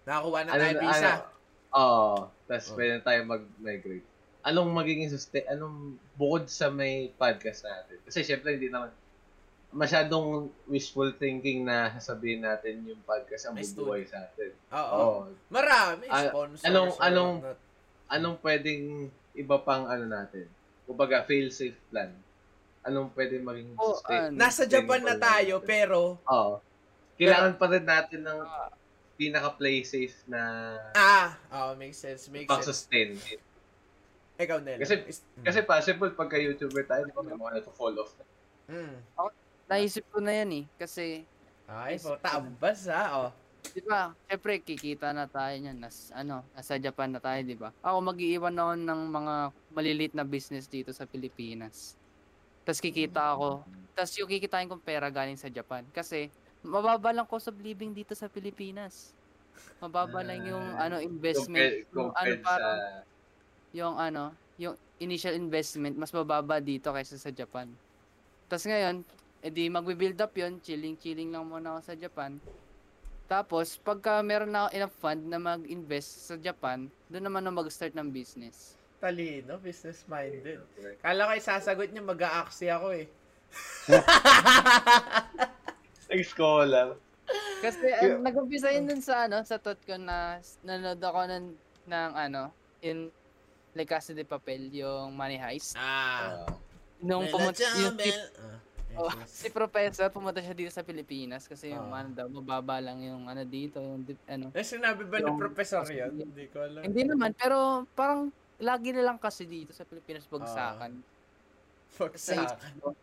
Nakakuha na Ano, tayo visa. ano, Oo. Tapos Oh. pwede na tayo mag-migrate. Anong magiging sustain, anong bukod sa may podcast natin? Kasi syempre hindi naman masyadong wishful thinking na sasabihin natin yung podcast ang bubuhay sa atin. Oo. Oo. Marami Ah, sponsors. anong- or anong- whatnot. Anong pwedeng iba pang ano natin? Kumbaga, fail-safe plan. Anong pwedeng maging Oh, sustain? ano, Nasa Japan na tayo, natin? pero Oo. Kailangan pa rin natin ng pinaka-play safe na ah, oh, makes sense, makes sense. pang-sustain. Ikaw, Nel. Kasi- Is- Kasi possible pagka YouTuber tayo, di ba, may mga nag-fall off. Mm. Naisip ko na yan eh. Kasi, Ay, po, tambas ha, oh. di ba, syempre kikita na tayo niyan. Nas, ano, nasa Japan na tayo, di ba? Ako mag-iiwan na ng mga malilit na business dito sa Pilipinas. Tapos kikita ako. Tapos yung kikitain kong pera galing sa Japan. Kasi, mababa lang cost of living dito sa Pilipinas. Mababa lang yung Ah, ano investment. Compared, yung ano sa... parang yung ano, yung initial investment mas mababa dito kaysa sa Japan. Tapos ngayon, edi magbe-build up 'yon, chilling-chilling lang muna ako sa Japan. Tapos, pagka meron na ako enough fund na mag-invest sa Japan, doon naman ako mag-start ng business. Talino, business-minded. Kala ko isasagot niya, mag-a-axi ako eh. Nag-scholar. Kasi uh, nag-umpisa yun dun sa ano, sa thought ko na nanood ako ng, ng ano, in like Casa de Papel, yung Money Heist. Ah. Nung pumunta, yung, Ah, oh, [laughs] si Professor, pumunta siya dito sa Pilipinas kasi yung Ah. ano daw, mababa lang yung ano dito, yung ano. Eh, sinabi ba ng Yung- professor yan? Hindi ko alam. Hindi naman, pero parang lagi na lang kasi dito sa Pilipinas bagsakan. Akin. ko.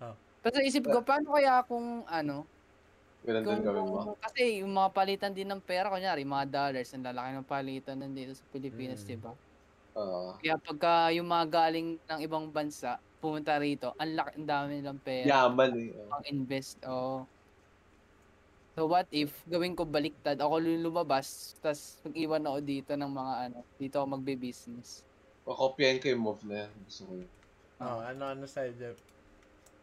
Oh. Kasi isip ko, paano kaya kung ano, Ganun din kung, gawin mo. kasi yung mga palitan din ng pera, kunyari, mga dollars, ang lalaki ng palitan nandito sa Pilipinas, Mm. di ba? Oo. Kaya pagka yung mga galing ng ibang bansa, pumunta rito, ang laki, ang dami nilang pera. Yaman eh. Oo. pang invest. Oh. So what if gawin ko baliktad, ako lumabas, tas mag-iwan ako dito ng mga ano, dito ako magbe-business. Kokopyahin ko yung move na yan. Gusto ko yun. Oh, ano-ano sa'yo, Jeff?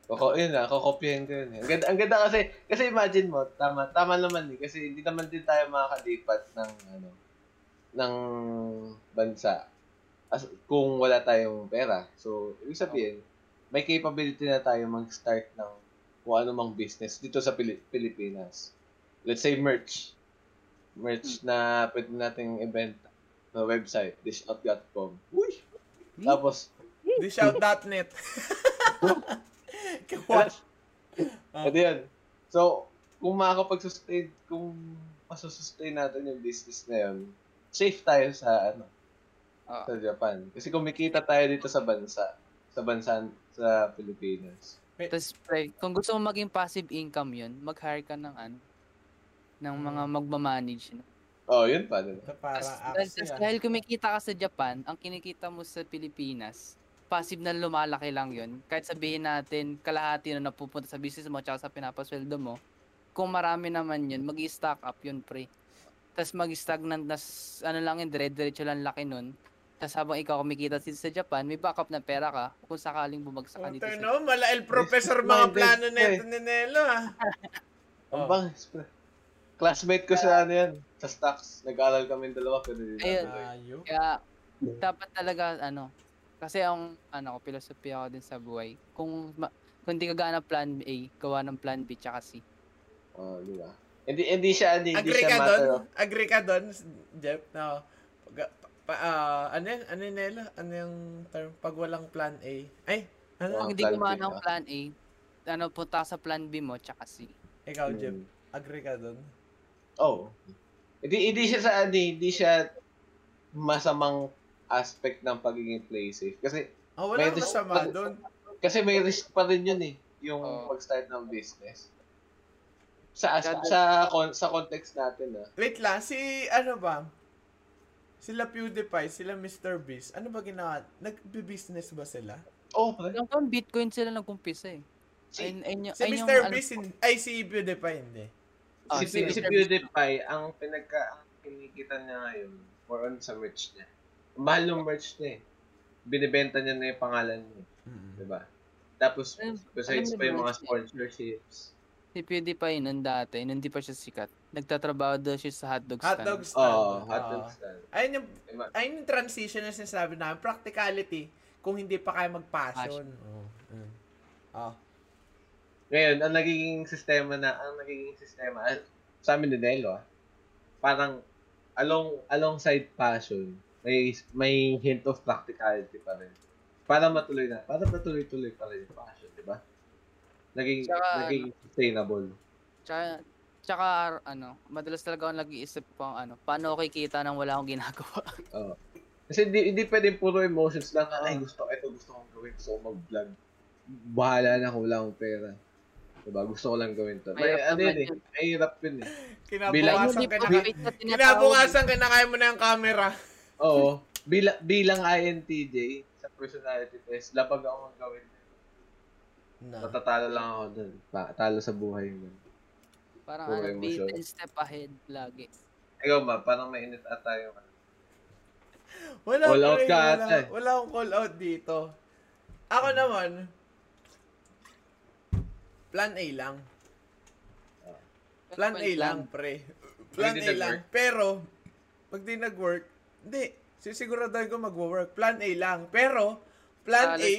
Koko, yun na, kokopyahin ko yun. eh. Ang ganda, ang ganda kasi, kasi imagine mo, tama, tama naman eh, kasi hindi naman din tayo makakalipat ng, ano, ng bansa as, kung wala tayong pera. So, ibig sabihin, may capability na tayo mag-start ng kung ano mang business dito sa Pili- Pilipinas. Let's say merch. Merch na pwede nating ibenta na website, dishout.com. Uy! Tapos, Dishout.net. Kawas. [laughs] Ah. Pwede yun. So, kung makakapag-sustain, kung masusustain natin yung business na yun, safe tayo sa, ano, Ah. sa Japan. Kasi kumikita tayo dito sa bansa, sa bansa, sa Pilipinas. Tapos pre, kung gusto mo maging passive income 'yun, mag-hire ka ng ano ng mga magma-manage. No? Oh, yun pa, diba? Ito para Tas, tas ah. dahil kumikita ka sa Japan, ang kinikita mo sa Pilipinas, passive na lumalaki lang 'yun. Kahit sabihin natin kalahati na napupunta sa business mo tsaka sa pinapasweldo mo, kung marami naman 'yun, mag-stock up 'yun, pre. Tapos mag-stagnant na ano lang yun, dire-diretso lang laki nun. Tapos habang ikaw kumikita dito sa Japan, may backup na pera ka kung sakaling bumagsak ka dito sa no, mala el professor mga plano neto ni Nelo ah. [laughs] Ang Oh. pre. Classmate ko sa ano yan, sa stocks. Nag-aaral kami dalawa, pero hindi Ayun. Kaya dapat talaga ano, kasi ang ano ko philosophy ako din sa buhay. Kung ma- kung hindi ka gana plan A, gawa ng plan B tsaka C. Oh, di ba? Hindi, hindi siya, hindi, hindi Agree siya ka matter Agree ka doon, Jeff? No. Pag, pa, ah, ano yun? Ano yun, Nelo? Ano yung term? Pag walang plan A? Ay, ano? Oh, Kung hindi gumana B, ng ah. plan A, ano punta sa plan B mo tsaka C. Ikaw, Jeff. Mm. Agree ka doon? Oh. Hindi, hindi siya sa ano, eh, hindi siya masamang aspect ng pagiging play safe. Kasi Oh, wala May dis- masama doon. kasi may risk pa rin yun eh, yung Oo. mag-start ng business. Sa as- sa con- sa context natin ah. Wait lang, si ano ba? Sila PewDiePie, sila Mr. Beast. Ano ba ginawa? Nagbi-business ba sila? Oh, pre. Yung kung Bitcoin sila nagkumpisa eh. Si, Ayun, ayun, yung- Si ayun yung Mr. ano- Beast, hin- ay si PewDiePie hindi. Ah, si, si si. PewDiePie, ang pinagka ang kinikita niya ngayon, more on sa merch niya. Mahal yung merch niya eh. Binibenta niya na yung pangalan niya, di ba? Tapos, besides pa yung mga sponsorships. Si PewDiePie nun dati, nun di pa siya sikat. Nagtatrabaho daw siya sa hotdog stand. Hotdog stand. Oh, hotdog Oo. stand. Ayun yung, ayun yung transition na sinasabi namin. Practicality. Kung hindi pa kayo mag-passion. Oh. Mm. Oh. Ngayon, ang nagiging sistema na, ang nagiging sistema, ah, sa amin ni Nelo ah, parang along alongside passion, may may hint of practicality pa rin. Para matuloy na, para matuloy-tuloy pa rin yung passion, di ba? Naging, Tsaka, naging sustainable. Tsaka, tsaka, ano, madalas talaga ako nag-iisip ko ano, paano ako kikita nang wala akong ginagawa. [laughs] Oh. Kasi hindi, hindi pwedeng puro emotions lang. Ay, gusto ko, ito gusto kong gawin. Gusto ko mag-vlog. Bahala na kung wala akong pera. Diba? Gusto ko lang gawin to. May, Mahirap ano yun eh. yun. Ay, hirap yun eh. Kinabukasan ka na. na. Kinabukasan ka na kaya mo na yung camera. Oo. Bila, bilang INTJ, sa personality test, lapag ako ang gawin. Na. Matatalo lang ako dun. Pa, talo sa buhay mo. Parang ano, be emosyon. 10 step ahead lagi. Ikaw ba, parang may init at tayo. Wala Call out ka wala, ata eh. wala akong call out dito. Ako naman, plan A lang. Plan A lang, pre. Plan A lang. Pero, pag di nag-work, hindi. Sisiguraduhin ko mag-work. Plan A lang. Pero, plan Ah, A,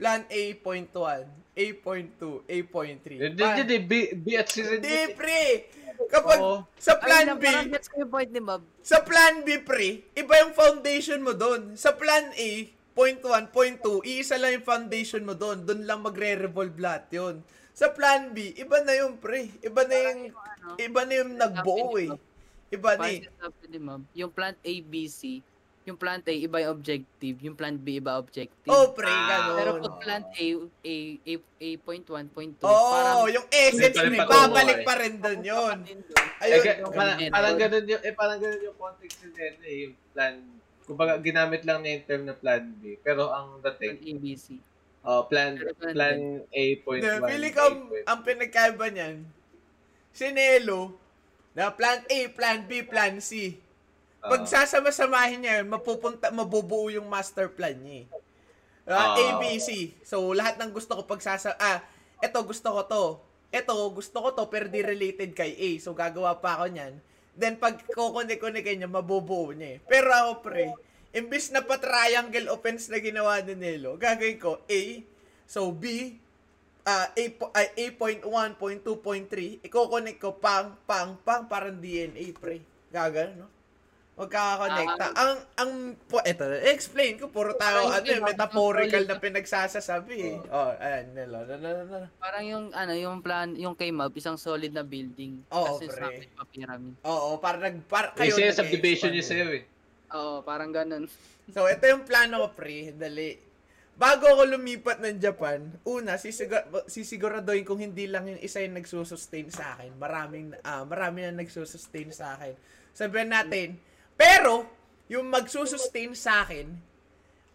plan A point 1, A point 2, A point 3. Hindi, hindi, B, B at C. Hindi, pre. Kapag Oo. sa Ay, plan na, B, parang gets ko yung point ni Bob. sa plan B, pre, iba yung foundation mo doon. Sa plan A, point 1, point 2, iisa lang yung foundation mo doon. Doon lang magre-revolve lahat yun. Sa plan B, iba na yung pre. Iba na yung, Ano, iba na yung nagbuo eh. Iba na eh. parang ni yung plant A, B, C, yung plant A, iba yung objective. Yung plant B, iba objective. Oh, pre, Ah, Pero ganun. pag plant A, A, A, A point 1, point 2, Oo, parang yung essence, patungo babalik eh. pa rin doon yun. Eh, Ayun. ka- parang, ganun. parang ganun yung, eh, parang ganun yung context ni Nene, eh, yung plan, kumbaga, ginamit lang niya yung term na plan B. Pero ang dating, A, B, C. oh, plan, Pero plan plan A point Hindi, 1. Pili ko, ang, ang pinagkaiba niyan, si Nelo, na plan A, plan B, plan C. Pag sasama-samahin niya yun, mapupunta, mabubuo yung master plan niya. Ah, Ah. A, B, C. So, lahat ng gusto ko pag sasa... Ah, eto gusto ko to. Eto, gusto ko to, pero di related kay A. So, gagawa pa ako niyan. Then, pag kukunik-kunik niya, mabubuo niya eh. Pero ako, pre, imbis na pa triangle offense na ginawa ni Nelo, gagawin ko A, so B, ah A, po- ay, A point 1, point 2, point 3, iko-connect ko pang, pang, pang, parang DNA, pre. Gagano, no? Magkakakonekta. ang, ang, po, eto, explain ko, puro tao, ano, hindi, eh, metaphorical na pinagsasasabi, eh. Oh, ayan, no, no, no. Parang yung ano, yung plan, yung kay Mob, isang solid na building. Oo, Kasi pre. sa akin, pa pyramid. Oo, para nag, para, Kayo, Kasi subdivision niya eh. sa'yo eh. Oo, parang ganun. So, ito yung plano ko, pre. Dali. Bago ako lumipat ng Japan, una, sisigur- sisiguraduhin kung hindi lang yung isa yung nagsusustain sa akin. Maraming, ah marami na nagsusustain sa akin. Sabihin natin, pero, yung magsusustain sa akin,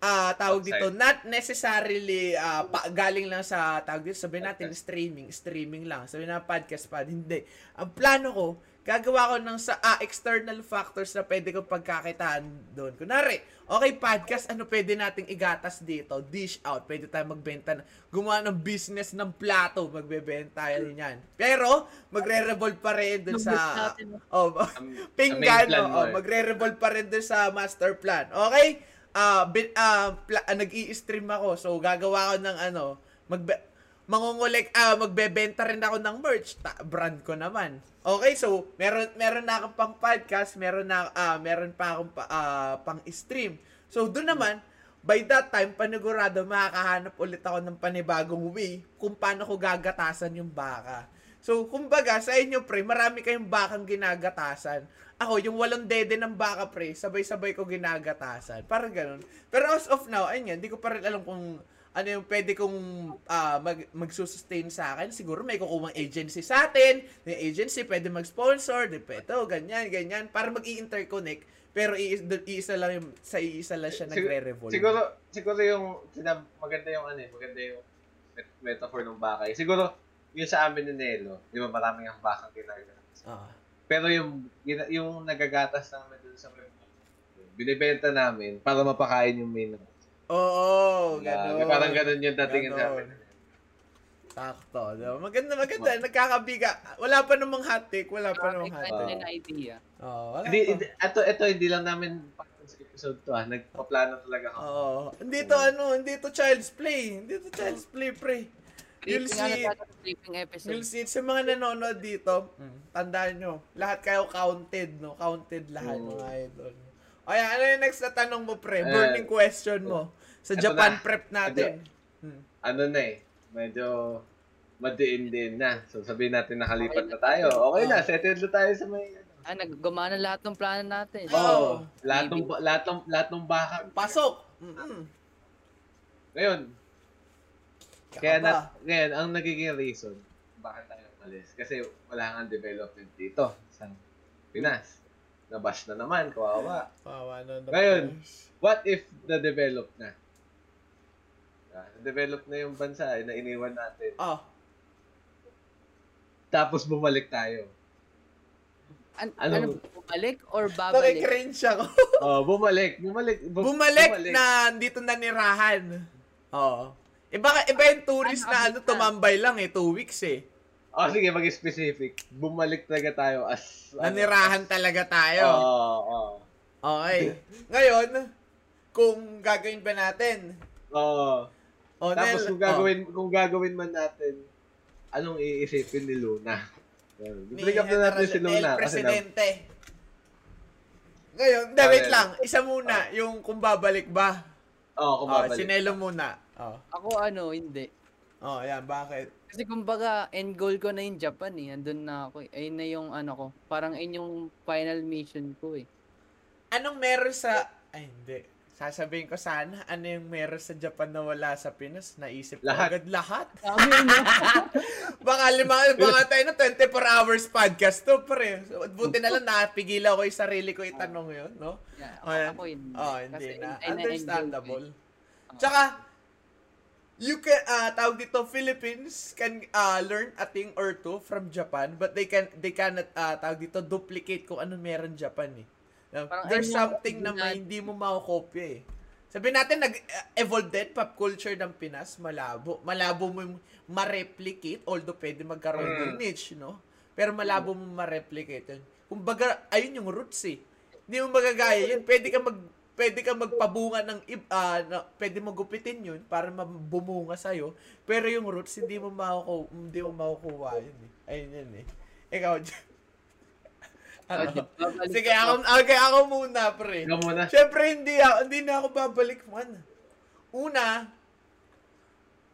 ah tawag Outside. dito, not necessarily ah, pa, galing lang sa, tawag dito, sabihin natin, streaming, streaming lang. Sabihin na podcast pa, hindi. Ang plano ko, gagawa ko ng sa ah, external factors na pwede ko pagkakitaan doon. Kunwari, okay, podcast, ano pwede nating igatas dito? Dish out. Pwede tayo magbenta na, gumawa ng business ng plato, magbebenta tayo niyan. Pero, magre-revolve pa rin dun sa, natin. oh, [laughs] pinggan, oh, eh. magre-revolve pa rin dun sa master plan. Okay? Ah, bin, ah, pla- ah, nag-i-stream ako. So, gagawa ko ng ano, magbe mangungulek, ah, magbebenta rin ako ng merch. Ta- brand ko naman. Okay, so, meron, meron na akong pang podcast, meron na, ah, meron pa akong pa, ah, pang stream. So, doon naman, by that time, panigurado, makakahanap ulit ako ng panibagong way kung paano ko gagatasan yung baka. So, kumbaga, sa inyo, pre, marami kayong bakang ginagatasan. Ako, yung walong dede ng baka, pre, sabay-sabay ko ginagatasan. Parang ganun. Pero as of now, ayun nga, hindi ko pa rin alam kung ano yung pwede kong ah, mag, magsusustain sa akin. Siguro may kukumang agency sa atin. Yung agency pwede mag-sponsor. Ito, ganyan, ganyan. Para mag-i-interconnect. Pero iisa lang yung, sa iisa lang siya Sig- nagre-revolve. Siguro, siguro yung, sinab, maganda yung ano eh, maganda yung met- metaphor ng baka. eh. Siguro, yung sa amin ni Nelo, di ba maraming ang baka ginagawa. Ah. Pero yung, gina- yung nagagatas namin dun sa web, binibenta namin para mapakain yung main. Oo, Grabe, ganun. Parang ganun yung datingin Ganon. namin. Sakto. Diba? Maganda, maganda. Nagkakabiga. Wala pa namang hot take. Wala pa namang hot Kahit take. ano yung idea. Oo, wala Hindi, pa. hindi, ito, ito, hindi lang namin sa episode to ah. Nagpaplano talaga ako. Oo. Hindi to ano, hindi to child's play. Hindi to child's play, pre. You'll ano see, sa episode. you'll see, sa mga nanonood dito, tandaan nyo, lahat kayo counted, no? Counted lahat, Mm. mga idol. O yan, ano yung next na tanong mo, pre? Eh, Burning question mo. Sa Japan na. prep natin. Hmm. Ano na eh, medyo madiin din na. So sabihin natin nakalipat na tayo. Okay na, settled na tayo sa may ano. Ah, naggumana lahat ng plano natin. Oo. Oo. Lahat ng lahat ng lahat ng baka. Pasok! Mm-mm. Ngayon, kaya Kaba. na, ngayon ang nagiging reason bakit tayo umalis kasi wala nga development dito sa Pinas. Nabash na naman, kawawa. Pawa na Ngayon. What if na-develop na? Ah, develop na yung bansa eh, na iniwan natin. Oh, Tapos bumalik tayo. An- Ano? ano, bumalik or babalik? nakikringe ako. [laughs] Oh, bumalik, bumalik. bu- Bumalik, na dito nanirahan. Oo. Iba, iba yung tourist Ano, na ano, na. tumambay lang eh, two weeks eh. Oh, sige, mag-specific. Bumalik talaga tayo as... ano, Nanirahan talaga tayo. Oo, oo. Okay. Ngayon, kung gagawin ba natin? Oo. Oh, Tapos Nel- kung gagawin, kung gagawin man natin, anong iisipin ni Luna? Bring up na natin si Luna. El Kasi na, Presidente. Ngayon, hindi, Ah, wait lang. Isa muna, yung kung babalik ba. oh, kung Oh, babalik. si Nelo muna. Oh. Ako ano, hindi. Oh, yan, bakit? Kasi kumbaga, end goal ko na yung Japan eh. Andun na ako eh. Ayun na yung ano ko. Parang ayun yung final mission ko eh. Anong meron sa... Ay, hindi. Sasabihin ko sana, ano yung meron sa Japan na wala sa Pinas? Naisip ko Lahat. agad lahat. [laughs] [laughs] Baka lima, baka tayo na 24 hours podcast to, pre. Buti na lang napigilan ko yung sarili ko itanong yun, no? Yeah, Oh, yan. ako hindi. Oh, hindi Kasi na. ay- Understandable. Tsaka, you can, ah tawag dito, Philippines can ah learn a thing or two from Japan, but they can, they cannot, ah tawag dito, duplicate kung ano meron Japan eh. No? Parang There's something na may hindi mo makakopya eh. Sabihin natin, nag-evolve din pop culture ng Pinas, malabo. Malabo mo yung ma-replicate, although pwede magkaroon Mm. ng niche, no? Pero malabo mo ma-replicate yun. Kumbaga, ayun yung roots eh. Hindi mo magagaya yun. Pwede ka mag pwede ka magpabunga ng ah, na, pwede mo gupitin yun para mabumunga sa pero yung roots hindi mo makukuha hindi mo makukuha yun eh. ayun yun eh ikaw [laughs] ano? Sige ako. ako okay, ako muna pre Ikaw muna. Siyempre, hindi, ako, hindi na ako babalik man. Una,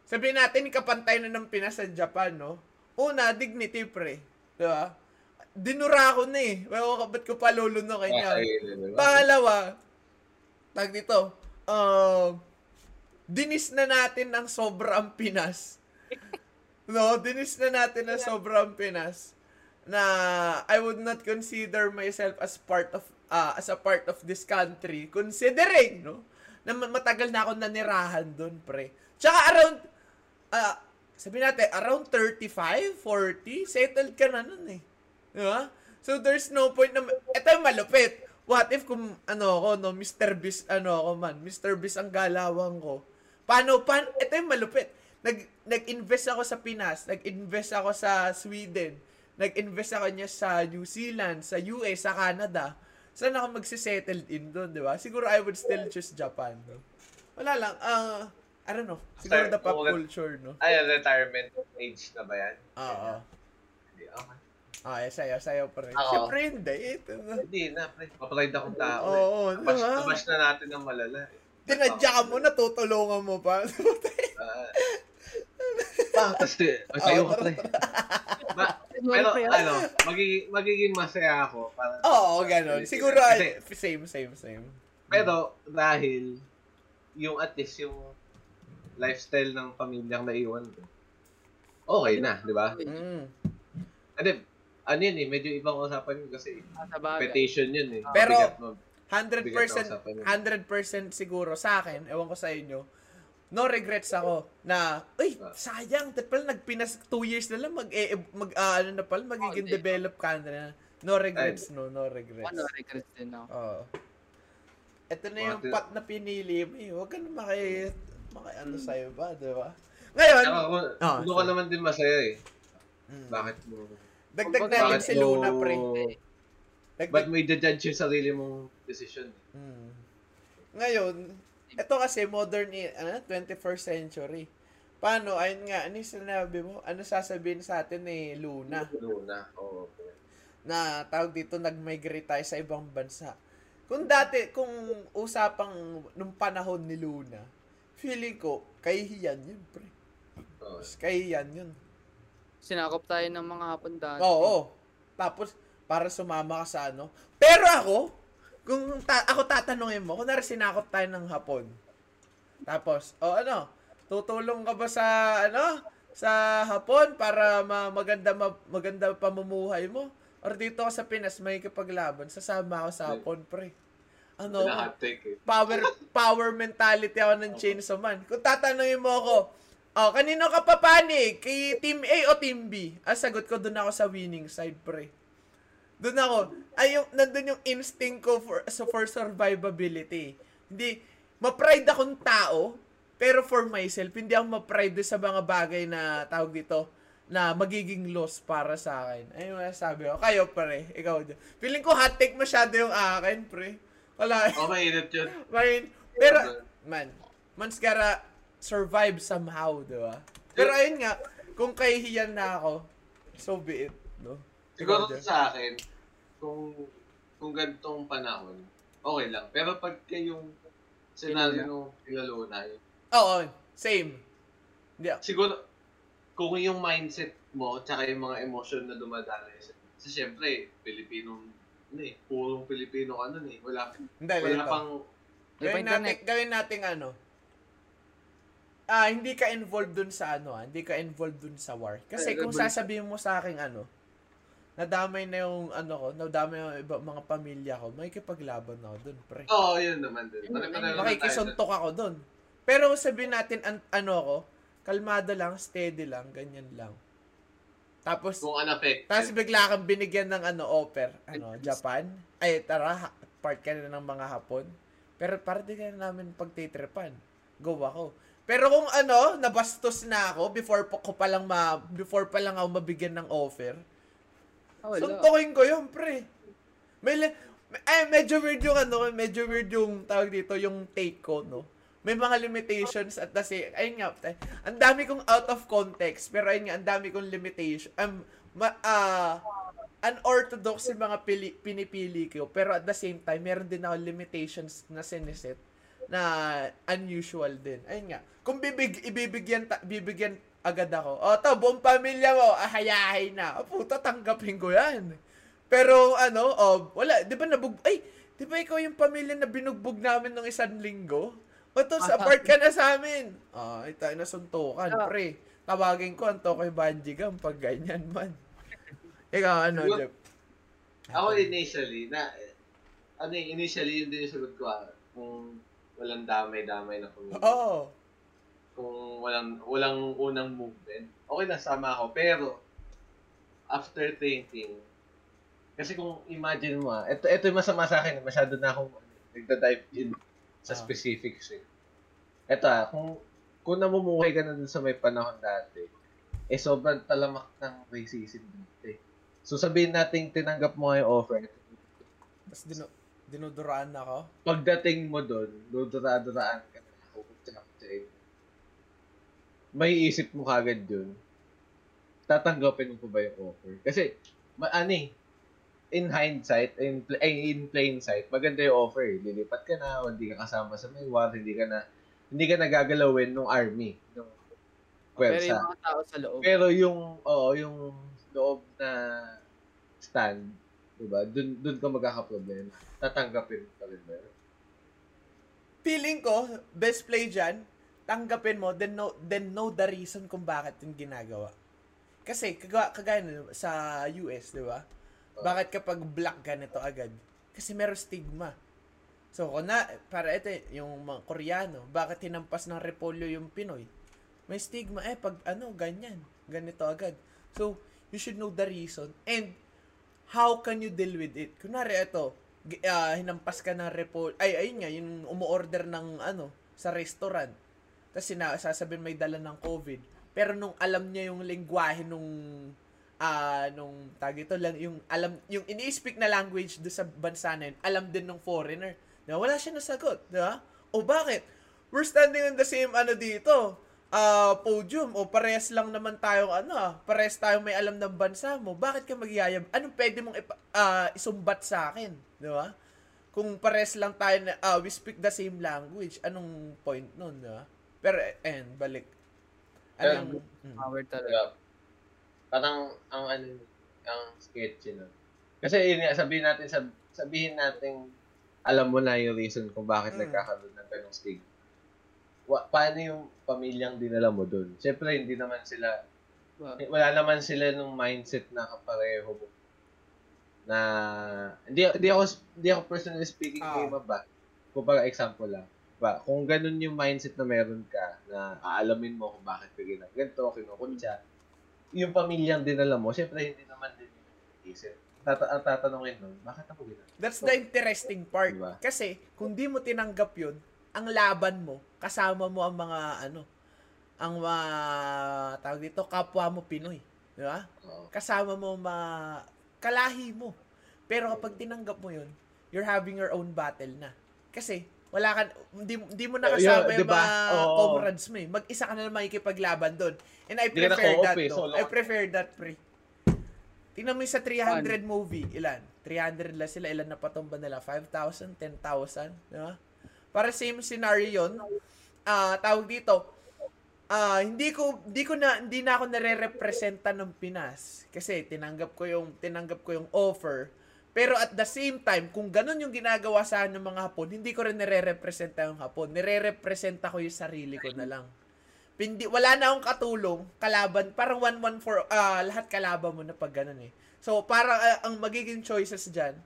sabihin natin, ikapantay na ng Pinas sa Japan, no? Una, dignity, pre. Di ba? Dinura ako na eh. Well, ba't ko pa niya? Okay, diba? Pangalawa, tag dito, uh, dinis na natin ng sobrang Pinas. [laughs] no, dinis na natin ng sobrang Pinas na I would not consider myself as part of ah, as a part of this country considering no na ma- matagal na ako nanirahan doon pre. Tsaka around ah sabi natin around 35, 40 settled ka na nun eh. Di ba? So there's no point na yung malupit. What if kung ano ako no Mr. Beast ano ako man, Mr. Beast ang galawang ko. Paano pan ito yung malupit. Nag nag-invest ako sa Pinas, nag-invest ako sa Sweden, nag-invest ako niya sa New Zealand, sa US, sa Canada. Saan ako magsisettle in doon, di ba? Siguro I would still choose Japan, no? Wala lang, ah, I don't know. Siguro Start- the pop culture, no? Ay, retirement age na ba yan? Oo. Hindi, okay. Ah, eh, sayo, sayo pa rin. Oo. Siyempre hindi. Ito na. Hindi na, pre. Papride akong tao. eh. Oo, di Nabash, ba? nabash na natin ng malala. eh. Tinadya ka mo, natutulungan mo pa. Ah, pa, eh, ay, sa'yo ka, pre. Pero, ano, magiging, magiging masaya ako. Para, Oo, ganun. Siguro, ay, same, same, same. Pero, dahil, yung at least yung lifestyle ng pamilyang naiwan ko, okay na, di ba? Mm. Ano, ano yun eh, medyo ibang usapan yun kasi Sa bagay. petition yun eh. Pero, Bigat mo. 100% Bigat na usapan yun. 100% siguro sa akin, ewan ko sa inyo, no regrets ako na, uy, Ah. sayang, tat pala nagpinas 2 years na lang, mag, eh, mag ah, ano na pala, magiging hindi. develop ka na. No regrets, no, no regrets. Ano, regrets din ako. Oo. Ito na yung Mga- pat na pinili mo eh. Huwag ka na maki, maki ano sa'yo ba, di ba? Ngayon, Ah, doon ka sorry. naman din masaya eh. mm, Bakit mo, dagdag natin bakit si Luna, pre. Dagdag, mo i-judge yung sarili mong decision? Mm. Ngayon, ito kasi modern, ano, 21st century. Paano, ayun nga, ano yung sinabi mo? Ano sasabihin sa atin ni Luna? Luna. Oo. Okay. Na tawag dito, nag-migrate tayo sa ibang bansa. Kung dati, kung usapang nung panahon ni Luna, feeling ko, kahihiyan yun, pre. Oo. Kahihiyan yun. Sinakop tayo ng mga hapon dati. Oo. Tapos, para sumama ka sa ano. Pero ako, kung ta- ako tatanungin mo, kunwari sinakop tayo ng hapon. Tapos, o ano, tutulong ka ba sa, ano, sa hapon para ma- maganda, ma- maganda pamumuhay mo? Or dito ka sa Pinas, may kapaglaban, sasama ako sa hapon, pre. Ano, eh. power power mentality ako ng Chainsaw Man. Kung tatanungin mo ako, oh, kanino ka papanig? Kay Team A o Team B? Ang sagot ko, doon ako sa winning side, pre. Doon ako, ay yung, nandun yung instinct ko for, so for survivability. Hindi, ma-pride akong tao, pero for myself, hindi ako ma-pride sa mga bagay na tawag dito, na magiging loss para sa akin. Ayun yung sabi ko. Kayo, pre. Ikaw dyan. Feeling ko hot take masyado yung akin, pre. Wala. Oh, mainit yun. [laughs] Man, pero, man, man's gotta survive somehow, di ba? Pero ayun nga, kung kahihiyan na ako, so be it, no? Siguro Jeff? sa akin, kung kung ganitong panahon, okay lang. Pero pag yung scenario nung pinaluna, Oo, same. Hindi, siguro, kung yung mindset mo, tsaka yung mga emosyon na dumadala, kasi syempre, Pilipino, ano eh, purong Pilipino ka nun eh. Wala, hindi, wala ganito. pang, Gawin natin, gawin natin ano, ah, hindi ka involved dun sa ano, ah, hindi ka involved dun sa war. Kasi Eh, kung sasabihin mo sa akin ano, nadamay na yung ano ko, nadamay yung iba, mga pamilya ko, may kipaglaban ako dun, pre. oo, oh, yun naman din. Makikisuntok ako doon. Pero sabihin natin, an- ano ako, kalmado lang, steady lang, ganyan lang. Tapos, Kung unaffected. tapos bigla kang binigyan ng ano, offer, ano, Japan. Ay, tara, part ka na ng mga hapon. Pero para di ka na namin pagtitripan. Go ako. Pero kung ano, nabastos na ako before pa ko pa lang ma, before pa lang ako mabigyan ng offer, Oh, wala. Suntukin ko yun, pre. May, li- eh, medyo weird yung ano, medyo weird yung tawag dito, yung take ko, no? May mga limitations at the same, ayun nga, ang dami kong out of context, pero ayun nga, ang dami kong limitation, um, ma, ah, unorthodox yung mga pili, pinipili ko, pero at the same time, meron din ako limitations na siniset na unusual din. Ayun nga, kung bibig, ibibigyan, ta, bibigyan agad ako, o to, buong pamilya mo, ahayahay na, o puta, tanggapin ko yan. Pero ano, oh, wala, di ba nabug, ay, di ba ikaw yung pamilya na binugbog namin ng isang linggo? O to, sa apart ka na sa amin. Ah, ay tayo na suntukan, Ah. pre. Tawagin ko ang Tokoy Banjigam pag ganyan man. [laughs] Ikaw, ano, Jeff? Ako initially, na, ano eh, initially yun din yung sagot ko ah, kung walang damay-damay na community. Oo. Kung walang, walang unang movement, okay na, sama ako. Pero, after thinking, kasi kung imagine mo ah, ito, ito yung masama sa akin, masyado na akong nagda-dive in sa Ah. specifics eh. Ito ah, kung, kung namumuhay ka na dun sa may panahon dati, eh sobrang talamak ng racism dito eh. So sabihin natin tinanggap mo nga yung offer, Tapos dinu dinuduraan ako. pagdating mo doon, dudura-duraan ka na hukup-tsap-tsap. May isip mo kagad yun, tatanggapin mo pa ba yung offer? Kasi, ma ano eh, in hindsight, in, pl- ay, in plain sight, maganda yung offer eh. Lilipat ka na, o hindi ka kasama sa may war, hindi ka na, hindi ka nagagalawin ng army, ng Pero pwersa. yung mga tao sa loob. Pero yung, oo, yung loob na stand, diba, dun, dun ka magkakaproblema. Tatanggapin mo pa rin ba yun? Feeling ko, best play dyan, tanggapin mo, then know, then know the reason kung bakit yung ginagawa. Kasi, kaga, kagaya na sa US, di ba? Bakit kapag black ganito agad? Kasi meron stigma. So, kung na, para ito, yung mga Koreano, bakit hinampas ng repolyo yung Pinoy? May stigma, eh, pag ano, ganyan. Ganito agad. So, you should know the reason. And, how can you deal with it? Kunwari, ito, gi- ah, hinampas ka ng repolyo. Ay, ayun nga, yung umu-order ng, ano, sa restaurant. Tapos, sina- may dala ng COVID. Pero nung alam niya yung lengguwahe nung ah nung tag ito lang yung alam yung ini-speak na language do sa bansa na yun, alam din ng foreigner. Diba? Wala siya nasagot, di ba? O bakit? We're standing on the same ano dito. Ah podium o parehas lang naman tayo ano ah, parehas tayo may alam ng bansa mo. Bakit ka magyayab? Anong pwede mong ipa, ah, isumbat sa akin, di ba? Kung parehas lang tayo na ah, we speak the same language, anong point nun, di ba? Pero and balik. Anong, mm. Power talaga. Parang, ang ano, ang sketchy nun. Kasi yun nga, sabihin natin, sab- sabihin natin, alam mo na yung reason kung bakit Mm. nagkakaroon ng ganong stigma. Wa- paano yung pamilyang dinala mo dun? Siyempre, hindi naman sila, wala naman sila nung mindset na kapareho mo. Na, hindi, hindi ako, hindi ako personally speaking Ah. kay ba? Kung baga example lang. Ba, kung ganun yung mindset na meron ka, na aalamin mo kung bakit ka ginag ganito, kinukutya, yung pamilyang dinala mo, syempre hindi naman din isip. Tata ang tatanungin nun, bakit ako ginag That's the interesting part. Diba? Kasi, kung di mo tinanggap yun, ang laban mo, kasama mo ang mga, ano, ang mga, tawag dito, kapwa mo Pinoy. Di ba? Kasama mo mga, kalahi mo. Pero kapag tinanggap mo yun, you're having your own battle na. Kasi, wala ka, hindi, hindi mo Oh, nakasama yeah, yung diba? mga Oo. comrades mo eh. Mag-isa ka na lang makikipaglaban doon. And I prefer that, eh, solo I prefer that, pre. Tingnan mo yung sa 300 movie, ilan? 300 lang sila, ilan na patumba nila? 5,000, 10,000, di ba? Para same scenario yun. Ah, tawag dito, ah hindi ko hindi ko na hindi na ako nare-representa ng Pinas kasi tinanggap ko yung tinanggap ko yung offer. Pero at the same time, kung ganun yung ginagawa sa ng mga Hapon, hindi ko rin nire-representa yung Hapon. Nire-representa ko yung sarili ko na lang. Hindi, wala na akong katulong, kalaban, parang one-one for, ah, lahat kalaban mo na pag ganun eh. So, parang ah, ang magiging choices dyan,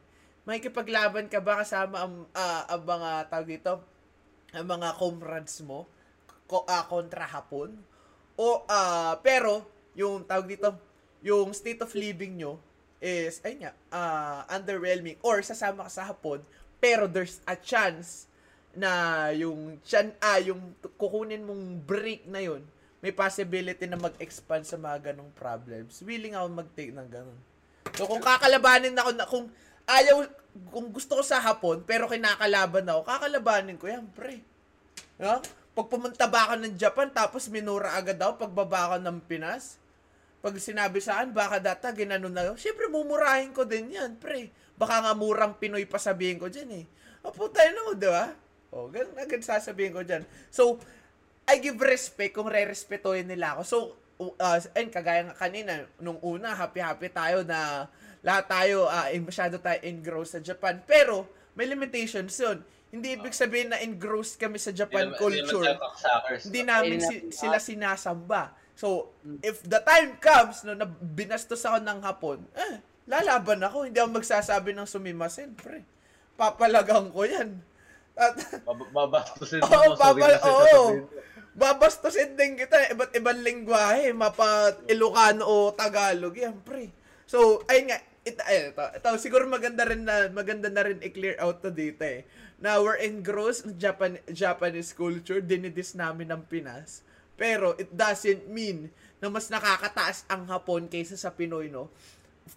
makikipaglaban ka ba kasama ang, ah, ang mga, tawag dito, ang mga comrades mo, ko, ah, kontra hapon, o, ah, pero, yung, tawag dito, yung state of living nyo, is, ay nga, ah, underwhelming, or sasama ka sa hapon, pero there's a chance na yung chan ah yung kukunin mong break na yun may possibility na mag-expand sa mga ganong problems. Willing ako mag-take ng ganon so kung kakalabanin ako na kung ayaw kung gusto ko sa hapon pero kinakalaban ako kakalabanin ko yan pre no? pag pumunta ba ako ng Japan tapos minura agad ako pagbaba ako ng Pinas pag sinabi sa akin, baka data, ginano na yun. Siyempre, mumurahin ko din yan, pre. Baka nga murang Pinoy pa sabihin ko dyan eh. Apo tayo na mo, di ba? O, ganun agad sasabihin ko dyan. So, I give respect kung re-respetuhin nila ako. So, uh, and kagaya nga kanina, nung una, happy-happy tayo na lahat tayo, uh, masyado tayo engrossed sa Japan. Pero, may limitations yun. Hindi ibig sabihin na engrossed kami sa Japan Hindi naman- culture Hindi namin si- sila sinasamba. So, if the time comes no, na binastos ako ng hapon, eh, lalaban ako. Hindi ako magsasabi ng sumimasen, pre. Papalagang ko yan. At, [laughs] Bab- Babastusin mo, Oo, babal- oo. babastusin din kita. Iba't ibang lingwahe. Mapa Ilocano o Tagalog yan, pre. So, ayun nga. Ito, ay, ito, ito, siguro maganda rin na, maganda na rin i-clear out to dito eh. Na we're engrossed in Japan, Japanese culture, dinidis namin ng Pinas. Pero it doesn't mean na mas nakakataas ang Hapon kaysa sa Pinoy, no?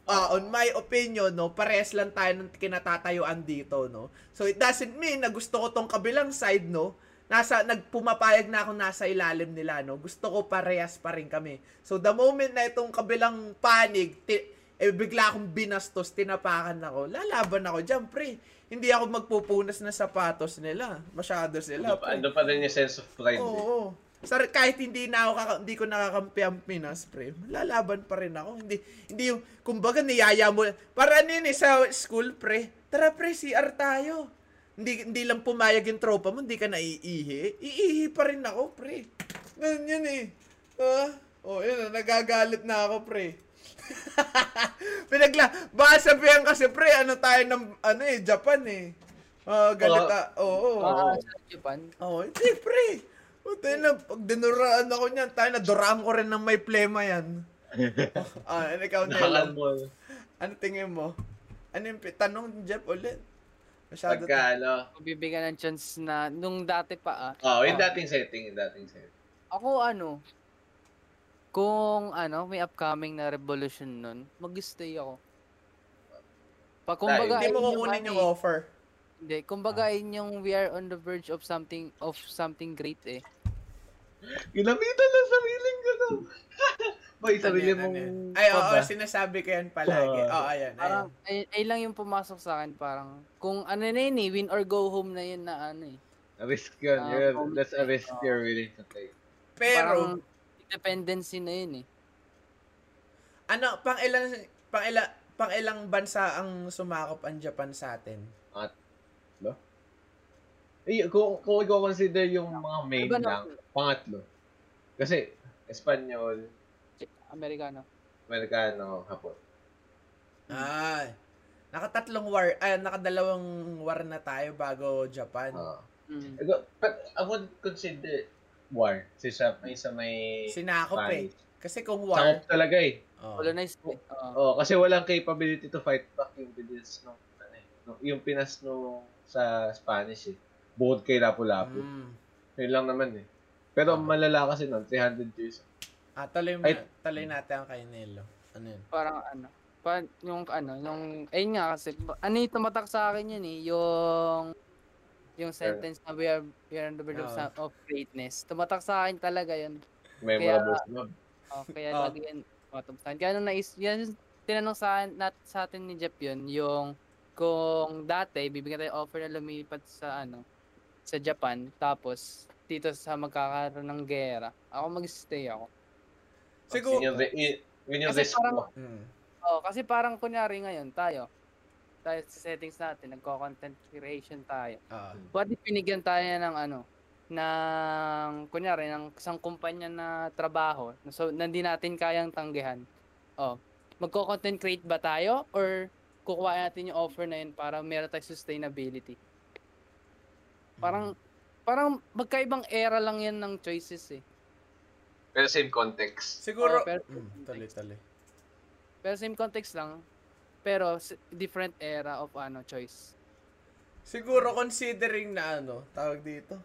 uh, on my opinion, no, parehas lang tayo ng kinatatayuan dito, no. So it doesn't mean na gusto ko tong kabilang side, no. Nasa nagpumapayag na ako nasa ilalim nila, no. Gusto ko parehas pa rin kami. So the moment na itong kabilang panig, ti- eh, bigla akong binastos, tinapakan ako, lalaban ako dyan, pre. Hindi ako magpupunas ng sapatos nila. Masyado sila, Ando pa, pre. ando pa rin yung sense of pride. Oo. oo. Sar kahit hindi na ako kaka- hindi ko nakakampi ang Pinas, pre. Lalaban pa rin ako. Hindi hindi yung kumbaga niyaya mo. Para ano yun eh, sa school, pre. Tara pre, CR tayo. Hindi hindi lang pumayag yung tropa mo, hindi ka naiihi. Iihi pa rin ako, pre. Ganun yun eh. Ah, oh, yun, nagagalit na ako, pre. [laughs] Pinagla, baka sabihan kasi pre, ano tayo ng, ano eh, Japan eh. Ah, galit Oo. ah. Oo. Ah, sa Japan. Oo, hindi, pre. Puta na, pag dinuraan ako niyan, tayo na duraan ko rin ng may plema yan. [laughs] ah, ano ikaw? Nakakalmol. Ano tingin mo? Ano yung tanong, Jeff, ulit? Masyado Pagka ano, Bibigyan ng chance na, nung dati pa ah, oh, yung Ah. dating setting, yung dating setting. ako ano, kung ano, may upcoming na revolution nun, mag-stay ako. Pa, kumbaga, Hindi mo yung kukunin ano yung eh. offer. Hindi, kumbaga ayun yung we are on the verge of something of something great eh. Ginamitan lang sariling [laughs] gano'n. Boy, sarili Ano yan? Ay, oo, ba? sinasabi ko yan palagi. Ah. Oo, ayan, ayan. Parang, ay, ay lang yung pumasok sa akin, parang, kung ano na yun eh, win or go home na yun na ano eh. A risk yun. Ah, comment that's a risk Oo. you're willing to take. Pero, Parang, dependency na yun eh. ano, pang ilan, pang ilan, pang ilang bansa ang sumakop ang Japan sa atin? Eh, kung, kung i-consider yung mga main Iba na- lang, pangatlo. Kasi, Espanyol, Amerikano. Amerikano, Hapon. Ay. Nakatatlong war, ay, nakadalawang war na tayo bago Japan. Ah. Mm. I would consider war. Kasi siya may sa may Sinakop eh. Spanish. Kasi kung Sakop war, talaga eh. oh. Colonized eh. Oo. Oh, kasi walang capability to fight back yung Pinas no, ano eh, no, yung Pinas no sa Spanish eh. Bukod kay Lapu-Lapu. Mm. Yun lang naman eh. Pero Ah. malala kasi nun, 300 years. Ah, tuloy, mo, Ay- tuloy natin ang kay Nelo. Ano yun? Parang ano. Pa, yung ano, yung, ayun nga kasi, ano yung tumatak sa akin yun eh, yung, yung sentence na we are, we are on the verge of, Oo. sa- of greatness. Tumatak sa akin talaga yun. Memorable no? Oh, kaya Oh. lagi yan matumpasan. Kaya nung nais, yan tinanong sa, nat, sa atin ni Jeff yun, yung kung dati, bibigyan tayo offer na lumipat sa ano, sa Japan, tapos dito sa magkakaroon ng gera, ako mag-stay ako. Siguro, Yun yung, yun, yun risk parang- mo. Mm. Oh, kasi parang kunyari ngayon tayo, tayo sa settings natin, nagko-content creation tayo. Ah. What if binigyan tayo ng ano, ng kunyari ng isang kumpanya na trabaho, so hindi natin kayang tanggihan. Oh, magko-content create ba tayo or kukuha natin yung offer na yun para meron tayong sustainability? Parang parang magkaibang era lang yan ng choices eh. Pero same context. Siguro, Oo, pero- mm, tuloy. Pero same context lang, pero s- different era of ano choice. Siguro considering na ano, tawag dito.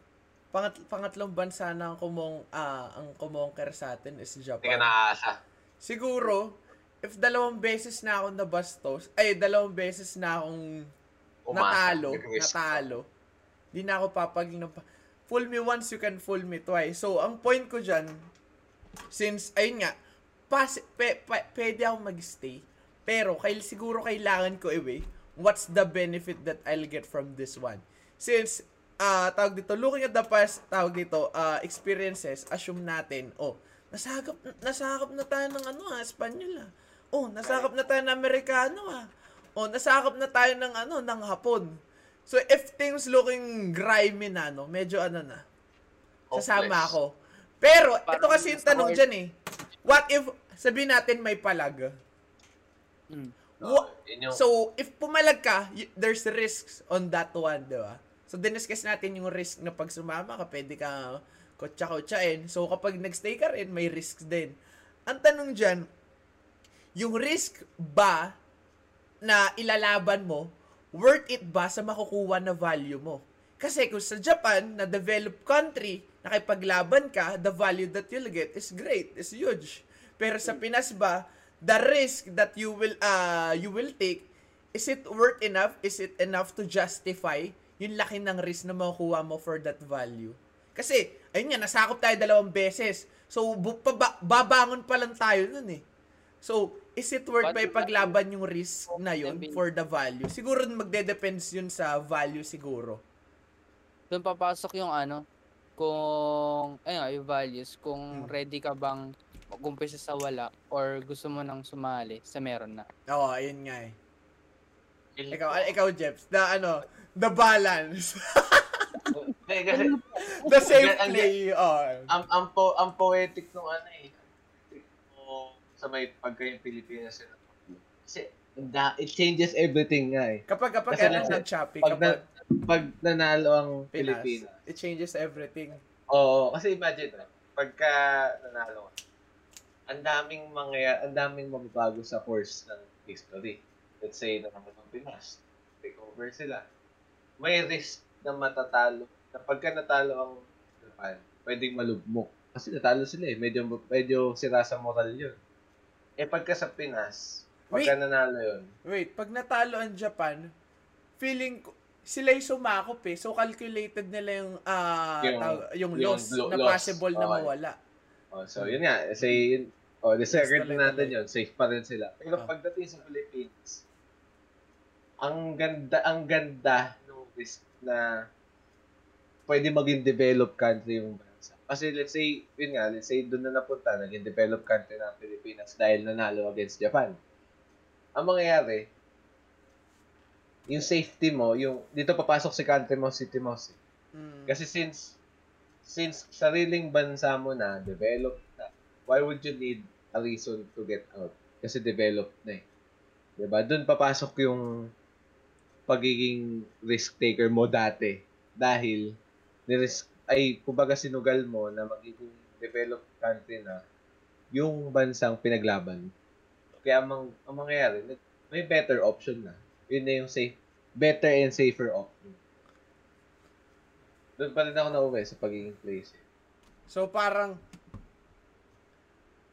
Pangat, pangatlong bansa na ang kumong ah, ang kumonker sa atin is Hindi ka Japan. naaasa. Siguro, if dalawang beses na ako nabastos, ay dalawang beses na akong Umasa. natalo, Nag-risk natalo, di na ako papaging ng pa- Fool me once, you can fool me twice. So, ang point ko dyan, since, ayun nga, pas, pe, pe, pwede ako mag-stay, pero kail, siguro kailangan ko iwi, what's the benefit that I'll get from this one? Since, ah tawag dito, looking at the past, tawag dito, ah, experiences, assume natin, oh, nasakop, nasakop na tayo ng ano ah, Espanyol ah. Oh, nasakop na tayo ng Amerikano ah. Oh, nasakop na tayo ng ano, ng Hapon. So, if things looking grimy na, no, medyo ano na, sasama ako. Pero, ito kasi yung tanong dyan eh. What if, sabihin natin may palag? Mm. Wa- Yun yung, So, if pumalag ka, there's risks on that one, di ba? So, diniscuss natin yung risk na pag sumama ka, pwede ka kotsa-kotsain. So, kapag nagstay ka rin, may risks din. Ang tanong dyan, yung risk ba na ilalaban mo, worth it ba sa makukuha na value mo? Kasi kung sa Japan, na developed country, nakipaglaban ka, the value that you'll get is great, is huge. Pero sa Pinas ba, the risk that you will uh you will take, is it worth enough? Is it enough to justify yung laki ng risk na makukuha mo for that value? Kasi, ayun nga, nasakop tayo dalawang beses. So, bu- paba- babangon pa lang tayo nun eh. So, is it worth But- pa ipaglaban yung risk na yun for the value? Siguro magde-depends yun sa value siguro. Doon papasok yung ano, kung, ayun, yung values, kung Hmm. ready ka bang mag-umpisa sa wala or gusto mo nang sumali sa meron na. Oo, ayun nga eh. Ikaw, ah, ikaw Jeps, the ano, the balance. [laughs] [laughs] The safe play. Oh. ang, ang, po, ang poetic nung ano eh. O, sa may pagka yung Pilipinas yun. Kasi, da, it changes everything nga eh. Kapag, kapag Kasi ano nasa- ng choppy, Pag, na, kapag pag nanalo ang Pinas, Pilipinas. it changes everything. Oo, kasi imagine, ah, pagka nanalo ka, ang daming mangyayari, ang daming mababago sa course ng history. Let's say, nanalo ang Pinas, take over sila. May risk na matatalo, na pagka natalo ang Japan, pwedeng malugmok. Kasi natalo sila eh, medyo, medyo sira sa moral yun. Eh pagka sa Pinas, pagka Wait. nanalo yun, Wait, pag natalo ang Japan, feeling ko, sila yung sumakop eh. So, calculated nila yung, ah, Yung- yung, yung loss lo- na loss. possible na Okay. Oh, so yun nga, say, yun, oh, disregard tuloy, na natin yun, safe pa rin sila. Pero Ah. pagdating sa Philippines, ang ganda, ang ganda ng risk na pwede maging developed country yung bansa. Kasi let's say, yun nga, let's say doon na napunta, naging developed country ng Pilipinas dahil nanalo against Japan. ang mangyayari, yung safety mo, yung dito papasok si country mo, city mo. Mm. Kasi since since sariling bansa mo na, developed na, why would you need a reason to get out? Kasi developed na eh. Diba? Doon papasok yung pagiging risk taker mo dati. Dahil, niris ay, kumbaga sinugal mo na magiging developed country na yung bansang pinaglaban. Kaya ang, ang mangyayari, may better option na. Yun na yung safe, better and safer option. Doon pa rin ako nauwi sa pagiging place. So parang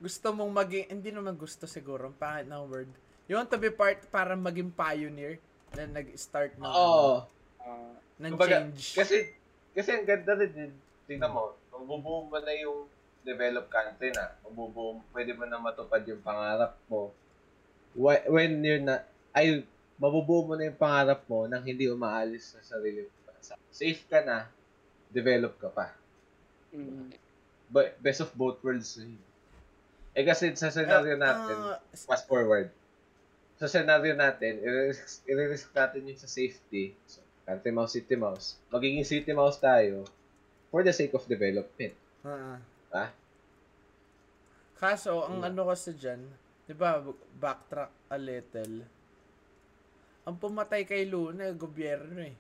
gusto mong maging hindi naman gusto siguro, ang pangit na word. You want to be part para maging pioneer na nag-start ng Oo. Ah, ng Kumbaga, change. Kasi, kasi ang ganda rin din. Tingnan mo, mabubuo mo na yung developed country na. Mabubuo, pwede mo na matupad yung pangarap mo. Wh- When you're na, ay, mabubuo mo na yung pangarap mo nang hindi umaalis sa sarili mo. Safe ka na, develop ka pa. mm. But best of both worlds. eh. Eh kasi sa scenario natin, Ah, fast forward. Sa scenario natin, i-risk, i-risk natin yung sa safety. So, country mouse, city mouse. Magiging city mouse tayo for the sake of development. ah. Ha? Kaso, ang Yeah. ano kasi dyan, di ba, backtrack a little. Ang pumatay kay Luna, gobyerno eh.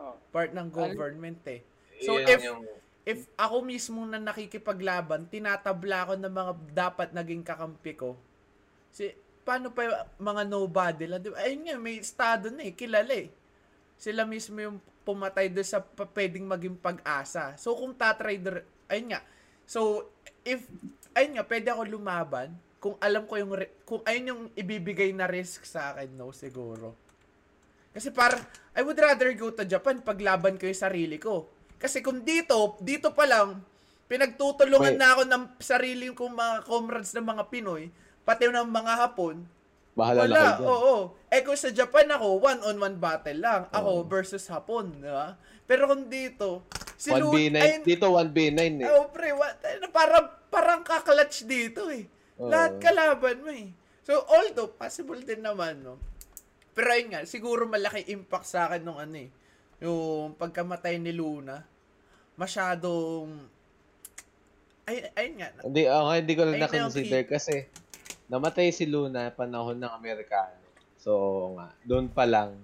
Oh. Part ng government eh. So, if- yung, If ako mismo na nakikipaglaban, tinatabla ko ng mga dapat naging kakampi ko. Si, paano pa yung mga nobody lang? Di ba? Ayun nga, may estado na eh, kilala eh. Sila mismo yung pumatay doon sa pa- pwedeng maging pag-asa. So, kung tatry, ayun nga. So, if, ayun nga, pwede ako lumaban kung alam ko yung, kung ayun yung ibibigay na risk sa akin, no, siguro. Kasi parang, I would rather go to Japan paglaban ko yung sarili ko. Kasi kung dito, dito pa lang, pinagtutulungan Wait. na ako ng sarili kong mga comrades ng mga Pinoy, pati ng mga Hapon, bahala na wala, kayo dyan. oo. Eh kung sa Japan ako, one-on-one battle lang. Ako Oo. versus Hapon, di ba? Pero kung dito, si Lu- 1v9, ayun, dito 1v9 eh. Oh, pre, what, parang, parang kaklutch dito eh. Oo. Lahat kalaban mo eh. So, although, possible din naman, no? Pero ayun nga, siguro malaki impact sa akin nung ano eh. Yung pagkamatay ni Luna. Masyadong, ay, ayun nga. Hindi, ako hindi ko lang Ayun na yung na-consider kasi namatay si Luna panahon ng Amerikano. So, nga, doon pa lang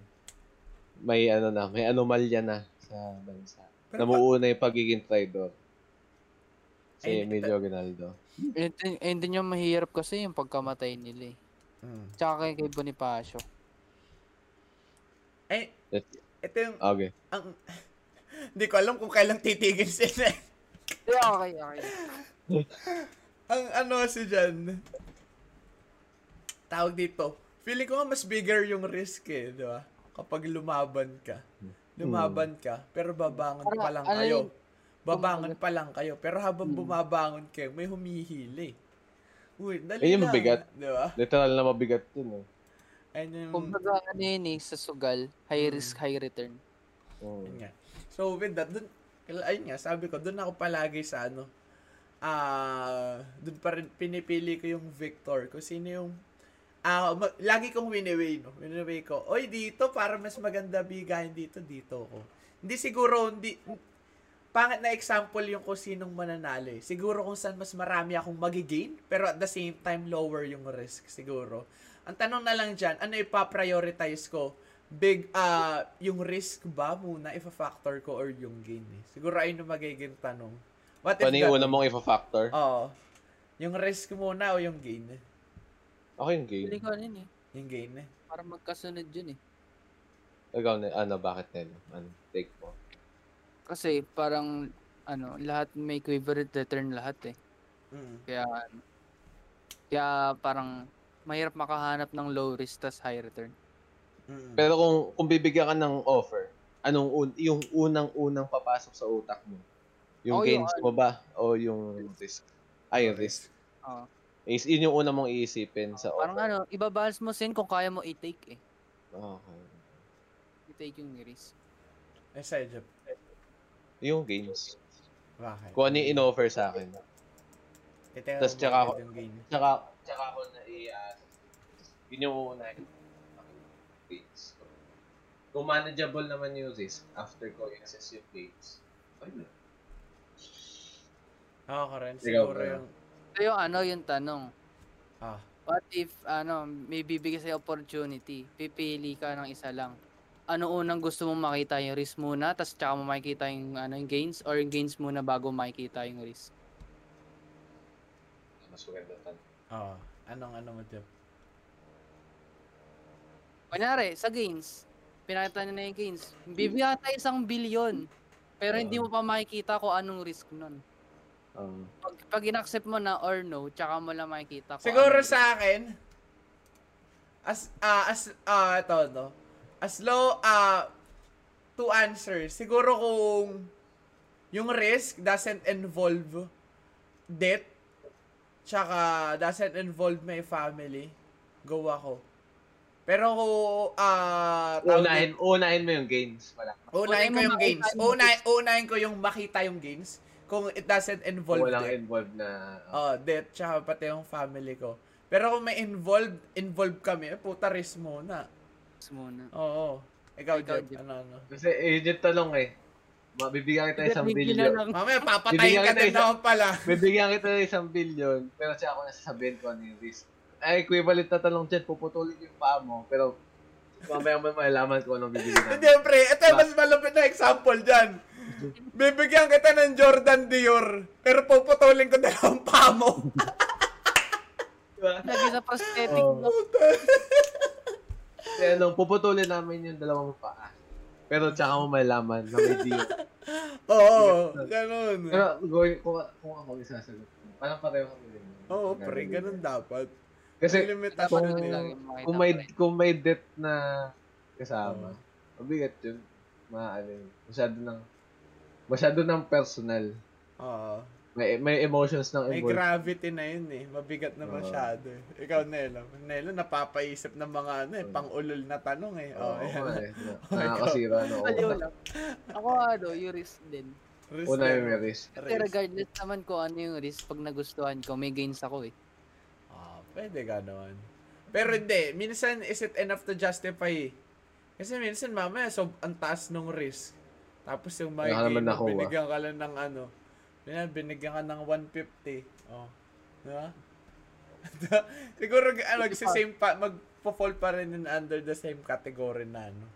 may ano na, may anomalya na sa bansa. Pero Namuuna yung pagiging traitor. Si Ay, Emilio Ginaldo. Yun din yung mahirap kasi yung pagkamatay nila eh. Mm. Tsaka kay, kay Bonifacio. Ay, That- ito yung, Okay. ang, [laughs] hindi ko alam kung kailang titigil sila. Yeah, okay, okay. [laughs] ang ano si dyan, tawag dito, feeling ko nga mas bigger yung risk eh, di ba? Kapag lumaban ka. Lumaban ka, pero babangon pa lang ano kayo. yun? Babangon pa lang kayo. Pero habang bumabangon kayo, may humihili. Uy, dali Yun yung mabigat. Di ba? Literal na mabigat yun eh. Ayun yung, Kumbaga ano yun eh, sa sugal, high risk, high return. Mm. Yun nga. So, with that, dun, ayun nga, sabi ko, dun ako palagi sa ano, ah, dun pa rin pinipili ko yung Victor, kung sino yung, ah, ma- lagi kong winiway, no? Winiway ko, oy, dito, para mas maganda bigayin dito, dito ko. Hindi siguro, hindi, pangit na example yung kung sinong mananalo eh. Siguro kung saan mas marami akong magigain, pero at the same time, lower yung risk, siguro. Ang tanong na lang dyan, ano ipa-prioritize ko? Big, ah, yung risk ba muna, if factor ko, or yung gain eh? Siguro ayun yung magiging tanong. What if Paano yung una mong ifa-factor? Oo. Yung risk muna o yung gain? Ako yung game. Hindi ko ano yun eh. Yung gain eh. Para magkasunod yun eh. Ikaw na, ano, bakit nila? Ano, take mo. Kasi parang ano, lahat may equivalent return lahat eh. Mm. Kaya kaya parang mahirap makahanap ng low risk tas high return. Pero kung kung bibigyan ka ng offer, anong un, yung unang-unang papasok sa utak mo? Yung Oh, yung gains mo ba o yung risk? Ay, yung risk. Oo. Is yun yung una mong iisipin sa Parang offer. ano, ibabalance mo sin kung kaya mo i-take eh. Okay. I-take yung risk. Eh, side job. Yung gains. Bakit? Kung ano yung in-offer sa akin. Yung Tas tsaka. Tsaka, tsaka ako na i- ah, Yun yung uunahin. Ko. Kung manageable naman yung risk after ko i-assess yung gains, fine lang. Ako ka rin. Siguro yung... Ito yung ano, yung tanong. Ah. What if, ano, may bibigay sa'yo opportunity, pipili ka ng isa lang. Ano unang gusto mong makita yung risk muna, tapos tsaka mo makikita yung, ano, yung gains, or yung gains muna bago makikita yung risk? Mas maganda tan. Oo. Anong ano mo, Jeff? Kunyari, sa gains, pinakita niya na yung gains, bibigyan tayo isang bilyon, pero hindi mo pa makikita kung anong risk nun. Um, Pag, pag in-accept mo na or no, tsaka mo lang makikita kung Siguro anong sa akin, as, ah, as, ah, ito, no? As low, ah, to answer, siguro kung yung risk doesn't involve debt, tsaka doesn't involve my family, go ako. Pero kung, ah, tawag unahin, unahin mo yung gains. Wala. Unahin ko Unahin mo yung yung Unahin, unahin ko yung makita yung gains. Kung it doesn't involve Kung walang debt. involved na... Oh, debt, tsaka pati yung family ko. Pero kung may involved, involved kami, eh, puta risk muna. risk muna. Oo. Ikaw, Ikaw, Jeff, Jeff. ano, ano. Kasi eh, yun yung talong eh. Mabibigyan kita isang na lang. Mamaya, papatayin ka kita din naman pala. Bibigyan kita ng isang bilyon, pero siya ako nasasabihin ko ano yung risk. Ay, equivalent na talong dyan, puputulin yung paa mo, pero mamaya mo malalaman kung anong bibigyan namin. Hindi, pre. Ito yung mas malapit na example dyan. Bibigyan kita ng Jordan Dior, pero puputulin ko dalawang paa mo. Diba? Lagi sa prosthetic mo. Kaya ano, puputulin namin yung dalawang paa. Pero tsaka mo malalaman na may deal. [laughs] Oo, ganun. Pero going, kung, kung ako isasagot, parang pareho kami din. Oo, pre. Ganun dapat. Kasi kung, kung may kung may debt na kasama, Oo. mabigat yun. Maano yun. Masyado ng masyado ng personal. Oo. May may emotions ng May involved. gravity na yun eh. Mabigat na masyado eh. Ikaw, Nelo. Nelo, napapaisip ng mga ano eh, pang-ulol na tanong eh. Oo, Oh, oo, ayan. [laughs] eh. Nakakasira no. Aliw lang. Ako ano, yung risk din. Risk Una na yung may risk. Kasi regardless naman kung ano yung risk, pag nagustuhan ko, may gains ako eh. Ah, pwede ganon. Pero hindi, minsan is it enough to justify. Kasi minsan mamaya so ang taas nung risk. Tapos yung may mo, nakuha. binigyan ka lang ng ano. Binigyan, binigyan ka ng 150. Oh. Di ba? [laughs] Siguro ano, same pa, magpo-fall pa rin in under the same category na ano.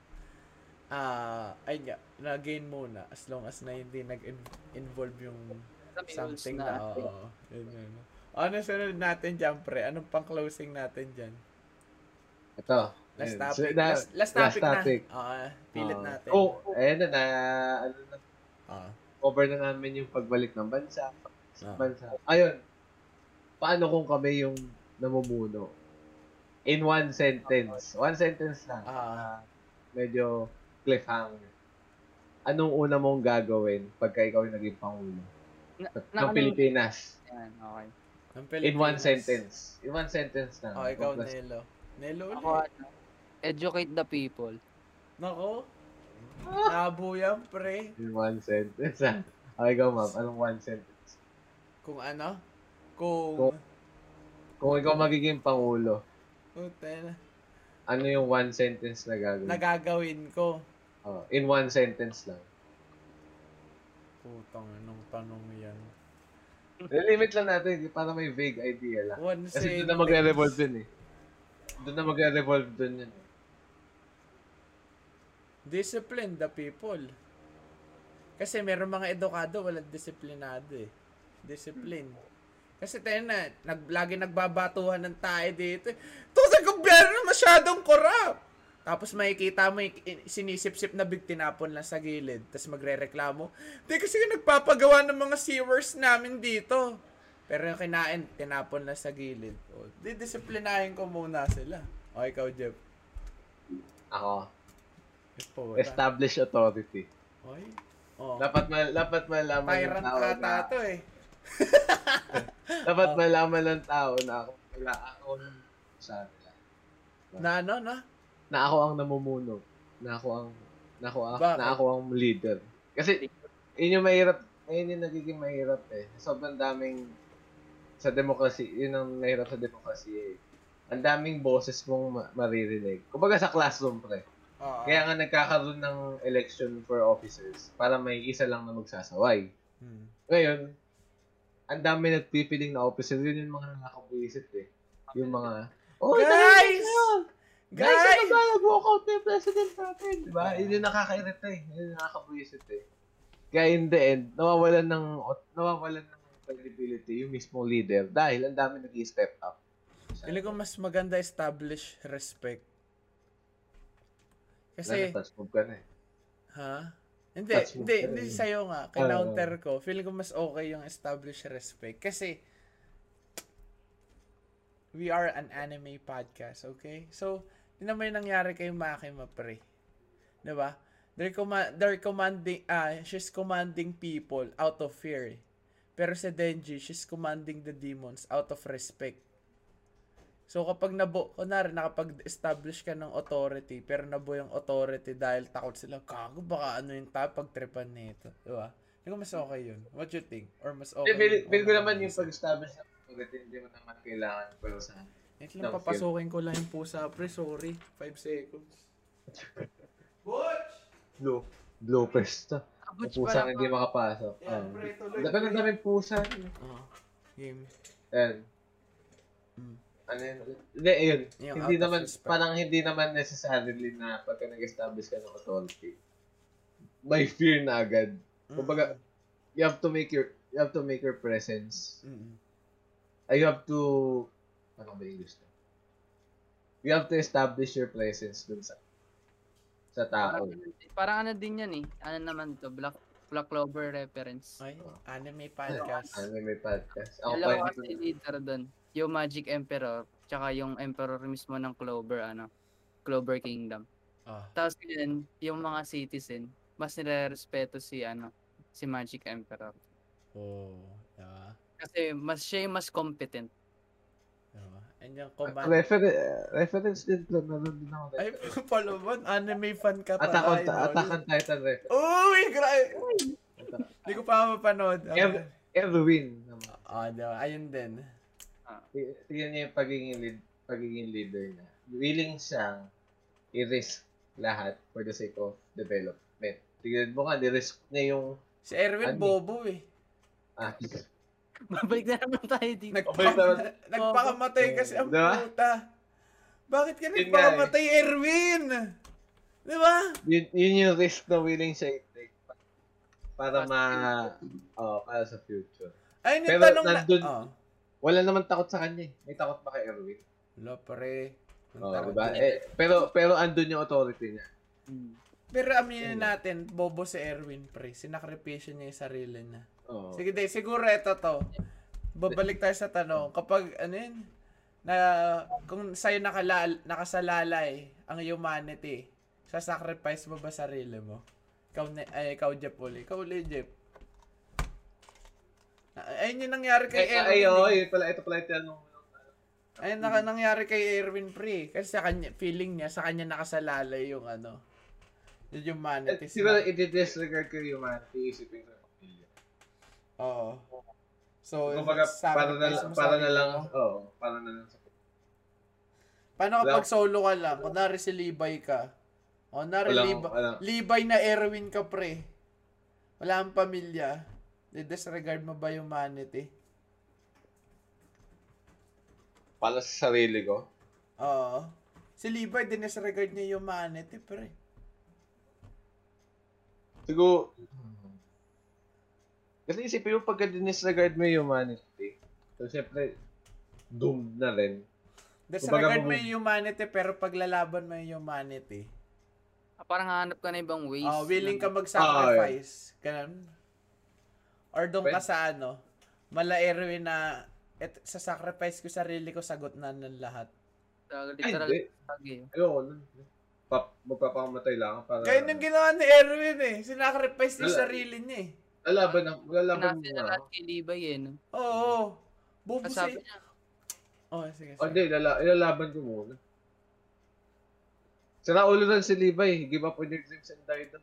Ah, ay nga, na-gain muna as long as na hindi nag-involve yung something na, oo. Yun, yun. Ano sunod natin dyan, pre? Anong pang closing natin dyan? Ito. Last Ayun. topic. So, na- last, last topic, topic. na. Oo, pilit Oo. natin. Oh, ayan na, na ano na, Oo. Cover na namin yung pagbalik ng bansa. Ah. bansa. Ayun. Paano kung kami yung namumuno? In one sentence. One sentence lang. Ah. medyo cliffhanger. Anong una mong gagawin pagka ikaw yung naging pangulo? Na, ng na, Pilipinas? Yan, okay. Ang In one Pilipinas. sentence. In one sentence lang. Oh, ikaw, Nelo. Nelo Ako ulit. ano, educate the people. Nako. Labo yan, pre. In one sentence. [laughs] Okay, ikaw, ma'am. Anong one sentence? Kung ano? Kung... Kung- Kung ikaw magiging pangulo, Puta na. ano yung one sentence na gagawin? Nagagawin ko. Oh, in one sentence lang. Putang, anong tanong yan? Limit lang natin para may vague idea lang. One Kasi sentence. doon na magre-revolve dun eh. Doon na magre-revolve dun yun. Discipline the people. Kasi meron mga edukado, walang disiplinado eh. Discipline. Kasi tayo na, nag, lagi nagbabatuhan ng tayo dito. Ito sa gobyerno masyadong korap. Tapos makikita mo yung sinisip-sip na big tinapon lang sa gilid. Tapos magre-reklamo. Di kasi nagpapagawa ng mga sewers namin dito. Pero yung kinain, tinapon lang sa gilid. O, di disiplinahin ko muna sila. O, ikaw, Jeff. Ako, Ito, establish authority. Oy. Oh. Dapat mal dapat malaman ng Tyrant tao ata na, to eh. [laughs] dapat Oh. malaman ng tao na ako wala ako sa nila. Na ano, na? Na ako ang namumuno. Na ako ang na ako ang, Bakit? na ako ang leader. Kasi yun yung mahirap, yun yung nagiging mahirap eh. Sobrang daming sa demokrasi, yun ang mahirap sa demokrasi eh. ang daming boses mong ma- maririnig. Kumbaga sa classroom, pre. Oo. Kaya nga nagkakaroon ng election for officers para may isa lang na magsasaway. Hmm. Ngayon, ang dami nagpipiling na officer, yun yung mga nakakabuisit eh. Yung mga, oh, Guys! Guys, ano Guys! ba? Nag-walkout na yung president natin, di ba? Yun yung nakakairita eh. Yun yung nakakabuisit eh. Kaya in the end, nawawalan ng, nawawalan ng credibility yung mismo leader dahil ang dami nag-step up. Feeling ko mas maganda establish respect. Kasi, touch move ka na eh. ha? Hindi, hindi, hindi rin. sa'yo nga. Kinounter ko. Feeling ko mas okay yung establish respect. Kasi, we are an anime podcast, okay? So, yun naman yung nangyari kay Makima, pre. Diba? They're, comma- they're commanding, ah, she's commanding people out of fear. eh. Pero si Denji, she's commanding the demons out of respect. So kapag nabo, kunwari nakapag-establish ka ng authority, pero nabo yung authority dahil takot sila, kago baka ano yung tapagtripan nito, di ba? Hindi ko mas okay yun. What you think? Or mas okay? Feel, yung feel ko naman yung pag-establish ng authority, hindi mo naman kailangan pero sa Wait lang, ng papasukin ko lang yung pusa, pre. Sorry. 5 seconds. Butch! to. Kabutch Yung pa pusang lang. hindi makapasok. Yan, Um, pre. Tuloy. Dapat ang daming pusa. Oh, game. Yan. Mm. Ano yun? Hindi, ayun. Yung hindi out of naman, respect. parang hindi naman necessarily na pagka nag-establish ka ng authority, may fear na agad. Kumbaga, you have to make your, you have to make your presence, Mm-mm. uh, you have to, ano ba English na? You have to establish your presence dun sa, sa tao. Parang, parang ano din yan eh. Ano naman to, Black, Black Clover reference. Ay, anime podcast. Ano may podcast. Ako pa kasi leader doon. Yung Magic Emperor, tsaka yung Emperor mismo ng Clover, ano, Clover Kingdom. Ah. Tapos yun, yung mga citizen, mas nire-respeto si, ano, si Magic Emperor. Oh, diba? Kasi mas siya yung mas competent. Diba? And yung command... Refer- reference din to. Meron din ako. Ay, [laughs] palaban, anime fan ka pa. Attack on. Attack on Titan reference. Uy, grabe. Hindi ko pa mapanood. Erwin naman. Ah, diba? Ayun din. T- Tingnan niyo yung pagiging lead, pagiging leader niya. Willing siyang i-risk lahat for the sake of development. Tingnan mo nga, ni-risk niya yung Si Erwin Ano? Bobo eh. ah, Babalik na naman tayo dito. Nagpa- Okay, tama. nagpakamatay kasi ang Diba? puta. Bakit ka nga eh. nagpakamatay, Erwin? Diba? yun, yun yung risk na willing siya i-take pa- para ma oh, para sa future. Ayun yung Pero tanong na... nandun- Oh. Wala naman takot sa kanya eh. May takot ba kay Erwin? Wala pre. Ang Oh, diba? Eh, pero pero andun yung authority niya. Hmm. Pero aminin natin, bobo si Erwin pre. Sinakripisyo niya yung sarili niya. Oh. Sige, de, siguro ito to. Babalik tayo sa tanong. Kapag, ano yun, na, kung sa'yo nakala, nakasalalay ang humanity, sasacrifice mo ba sarili mo? Ikaw, ne, ay, ikaw, Jeff, uli. Ikaw, uli, Jeff. Ah, Ayun yung nangyari kay Ay, Erwin. ay, oh, eh. pala, ito pala yung tanong. Ayun naka, nangyari kay Erwin Pre. Kasi sa kanya, feeling niya, sa kanya nakasalalay yung ano, yung humanity. Eh, Siguro, i-disregard ko yung humanity, isipin ko. Oo. So, Kumbaga, para na, mo para na lang, oo, para na lang sa Paano kapag solo ka lang? Kunwari si Levi ka. O, Levi, walang- Levi na Erwin ka, pre. Wala kang pamilya. Di-disregard mo ba yung humanity? para sa sarili ko. Oo. Si Levi, dinisregard niya yung humanity, pre. Siguro, kasi isipin mo pagka dinisregard mo yung humanity, so syempre, doomed na rin. Disregard mo yung humanity, pero paglalaban mo yung humanity. Ah, Parang hanap ka na ibang ways. Oh, willing ka mag-sacrifice. Ganun. Or doon ka sa ano, mala Erwin na et, sa sacrifice ko sarili ko, sagot na ng lahat. Sa Ay, literal hindi. lagi. Ayoko nun. Pap, magpapakamatay lang para... Kaya yung ginawa ni Erwin eh. Sinacrifice niya sarili niya eh. Lalaban na, lalaban mo na lahat kay Levi eh. No? Oo. Bobo Kasi si... sabi niya, Oh, sige, O sige. hindi, lala, ilalaban ko muna. Sira ulo lang si Levi, give up on your dreams and die down.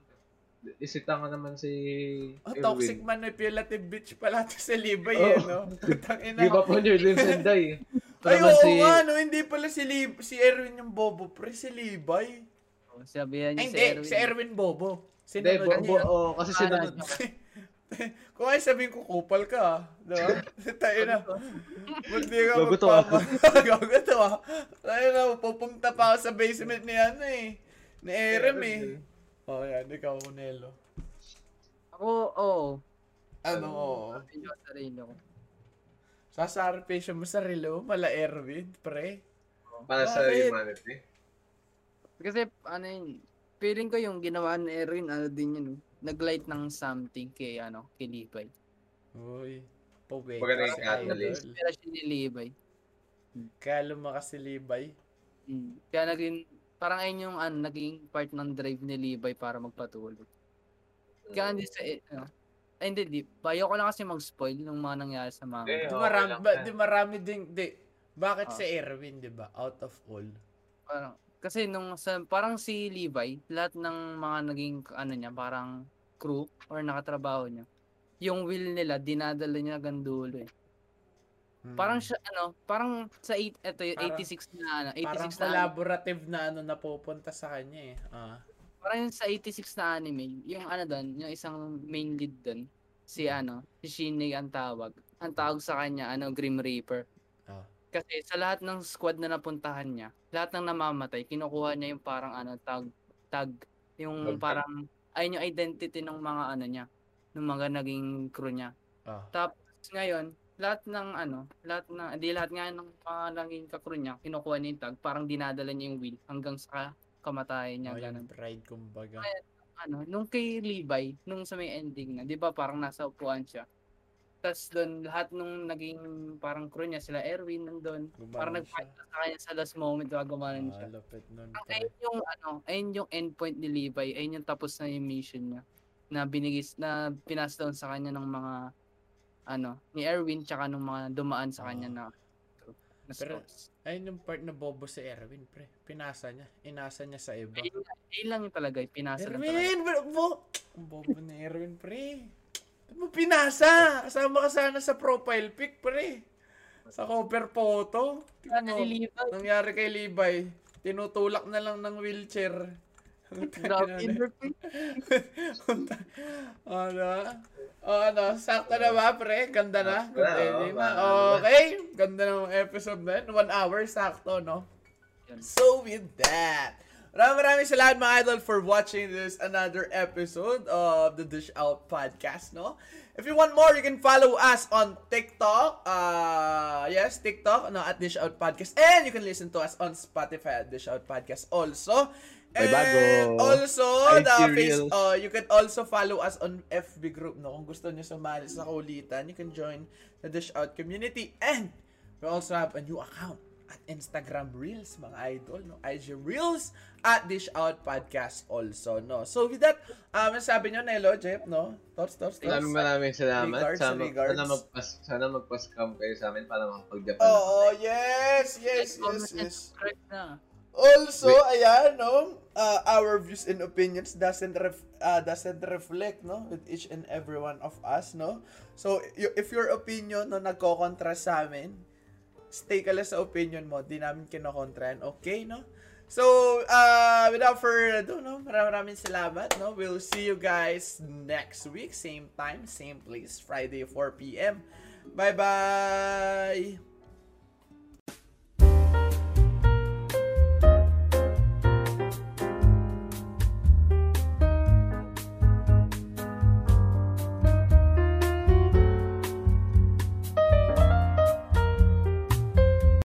Isita nga naman si Oh, Erwin. toxic manipulative bitch pala to si Levi Oo. eh, no? [laughs] Putang ina. Give up on your dreams and die. Ito Ay, oo si... nga, no, hindi pala si, Lib si Erwin yung bobo, pre, si Levi. Oh, Sabihan Ay, niyo hindi, si Erwin bobo. Hindi, Sinunod bo, niya. bo, oh, kasi Ah, sinunod. [laughs] Kung ay sabihin ko, kupal ka, ah. Diba? [laughs] Tayo na. Hindi ka Gago to, magpapa... Gago to, ah. Tayo na, pupunta pa ako sa basement ni ano eh. Ni Erem eh. Oh, yan, ikaw, Nelo. Ako, oo. Ano, oo. Medyo sa sarili ko. Sasarpisyo mo sa relo, mala Erwin, pre. Para sa Bakit? humanity. Kasi, ano yun, feeling ko yung ginawa ni Erin, ano din yun, nag-light ng something kay, ano, kay Levi. Uy, pobe. Baga naging si catalyst. Inspiration ni Levi. Kaya lumakas si Levi. Mm. Kaya naging, parang ayun yung, ano, naging part ng drive ni Levi para magpatuloy. Kaya hindi sa, ano, ay, hindi, di. Bayo ko lang kasi mag-spoil ng mga nangyari sa mga. Eh, Di okay marami, lang ba, di marami din, di. Bakit Ah. si Erwin, di ba? Out of all. Parang, kasi nung sa, parang si Levi, lahat ng mga naging ano niya, parang crew or nakatrabaho niya, yung will nila dinadala niya hanggang dulo eh. Hmm. Parang siya ano, parang sa 8 eto yung Parang- 86 na ano, 86 Parang na collaborative na ano napupunta sa kanya eh. Ah. parang yung sa 86 na anime, yung ano doon, yung isang main lead doon, si ano, si Shinji ang tawag. Ang tawag sa kanya ano, Grim Reaper. Ah. Kasi sa lahat ng squad na napuntahan niya, lahat ng namamatay, kinukuha niya yung parang ano, tag, tag, yung Tag- parang, ayun yung identity ng mga ano niya, ng mga naging crew niya. Ah. Tapos ngayon, lahat ng ano, lahat na, di lahat nga ng mga naging kakrew niya, kinukuha niya yung tag, parang dinadala niya yung wheel hanggang sa kamatayan niya, Oh, ganun. yung pride kumbaga. Ano, nung kay Levi, nung sa may ending na, di ba parang nasa upuan siya. Tapos doon, lahat nung naging parang crew niya, sila Erwin nandun, parang nag-fight siya. na sa kanya sa last moment, diba, siya. Ah, lapit nun. Ang ayun yung ano, ayun yung endpoint ni Levi, ayun yung tapos na yung mission niya na binigis na pinas down sa kanya ng mga ano, ni Erwin tsaka ng mga dumaan sa kanya Ah. na na Pero-. Ayun yung part na bobo si Erwin, pre. Pinasa niya. Inasa niya sa iba. Ayun, ayun lang yung talaga, yung pinasa lang talaga. Erwin! bo- bobo ni Erwin, pre. Mo pinasa? Kasama ka sana sa profile pic, pre. Sa cover photo. Tingnan mo, nangyari kay Levi. Tinutulak na lang ng wheelchair. Grabe, ano? O ano, sakto na ba, pre? Ganda na? Sakto na, na. ba- Okay, ganda ng episode na yun. One hour, sakto, no? So with that, maraming maraming salamat mga idol for watching this another episode of the Dish Out Podcast, no? If you want more, you can follow us on TikTok. Uh, yes, TikTok, no, at Dish Out Podcast. And you can listen to us on Spotify at Dish Out Podcast also. May And bago. also, IG the face, uh, you can also follow us on FB group, no? Kung gusto niyo sumali sa kulitan, you can join the Dish Out community. And we also have a new account at Instagram Reels, mga idol, no? IG Reels at Dish Out Podcast also, no? So with that, um, sabi nyo, Nelo, Jeff, no? Thoughts, thoughts, thoughts? Maraming maraming salamat. Regards, sana, regards. sana, magpas, sana magpas-cam kayo sa amin para makapag-Japan. Oo, yes, yes, yes, and yes. subscribe na. Also, Wait. ayan, no? Uh, our views and opinions doesn't ref, uh, doesn't reflect, no? With each and every one of us, no? So, if your opinion, no, nagko-kontra sa amin, stay ka lang sa opinion mo. Di namin kinokontrahan, okay, no? So, uh, without further ado, no? Maraming maraming salamat, no? We'll see you guys next week. Same time, same place. Friday, 4 p.m. Bye-bye!